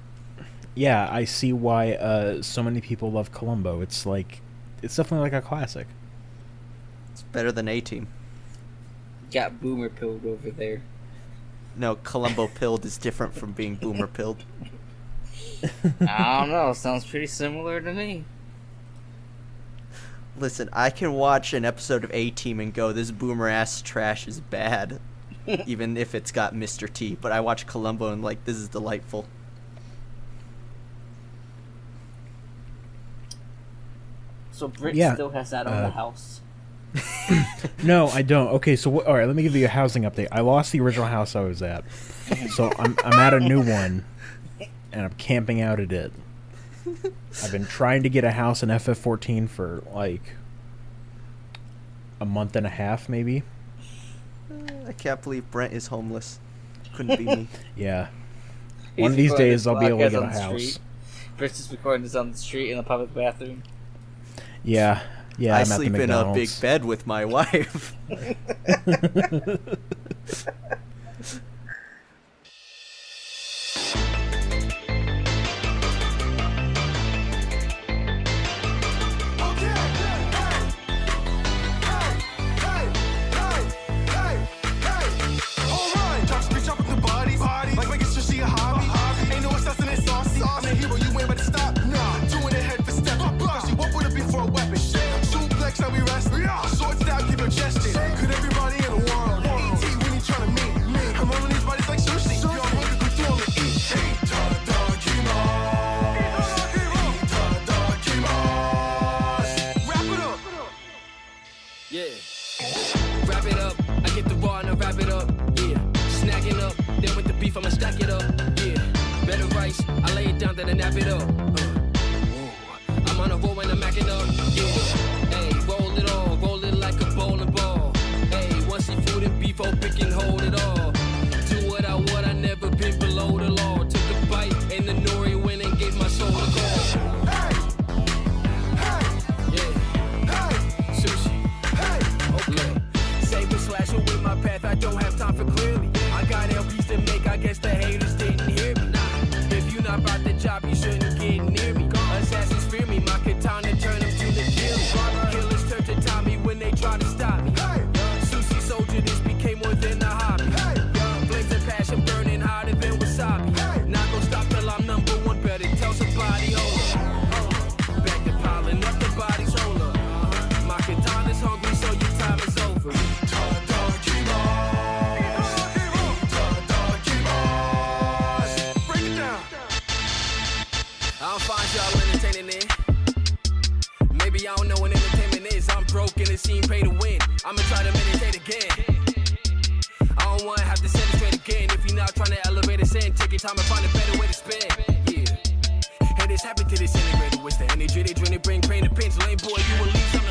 Yeah, I see why uh, so many people love Columbo. It's like, it's definitely like a classic. It's better than A Team. Got boomer pilled over there. No, Columbo pilled is different from being boomer pilled. I don't know. Sounds pretty similar to me. Listen, I can watch an episode of A Team and go, "This boomer ass trash is bad," even if it's got Mr. T. But I watch Columbo and like, this is delightful. So Brit Yeah, still has that on uh, the house. No, I don't. Okay, so wh- all right, let me give you a housing update. I lost the original house I was at, so I'm I'm at a new one, and I'm camping out at it. I've been trying to get a house in FF14 for like a month and a half, maybe. I can't believe Brent is homeless. Couldn't be me. Yeah, He's one of these days I'll be able to get a house. street. Brit's just recording this on the street in a public bathroom. Yeah, yeah. I I'm at the sleep in a big bed with my wife. Could everybody in the world eat when you tryna meet me? I'm on these bodies like sushi. To eat. Wrap it up. Yeah. Wrap it up. I get the raw and I wrap it up. Yeah. Snacking up. Then with the beef, I'ma stack it up. Yeah. Better rice. I lay it down, then I nap it up. Uh. I'm on a roll and I'm macking up. Yeah. Seafood and beef, oh, pick and hold it all. Do what I want, I never been below the law. Took a bite and the nori went and gave my soul a call. Hey! Hey! Yeah. Hey! Sushi. Hey! Okay. Saber slasher with my path, I don't have time for clearly. Baby, I don't know what entertainment is. I'm broke and it seems pay to win. I'ma try to meditate again. I don't wanna have to set it straight again. If you're not trying to elevate a sin, take your time and find a better way to spend. Yeah. Haters happened to this integrator. It's the energy they drain, it bring pain to pinch. Lame boy, you will leave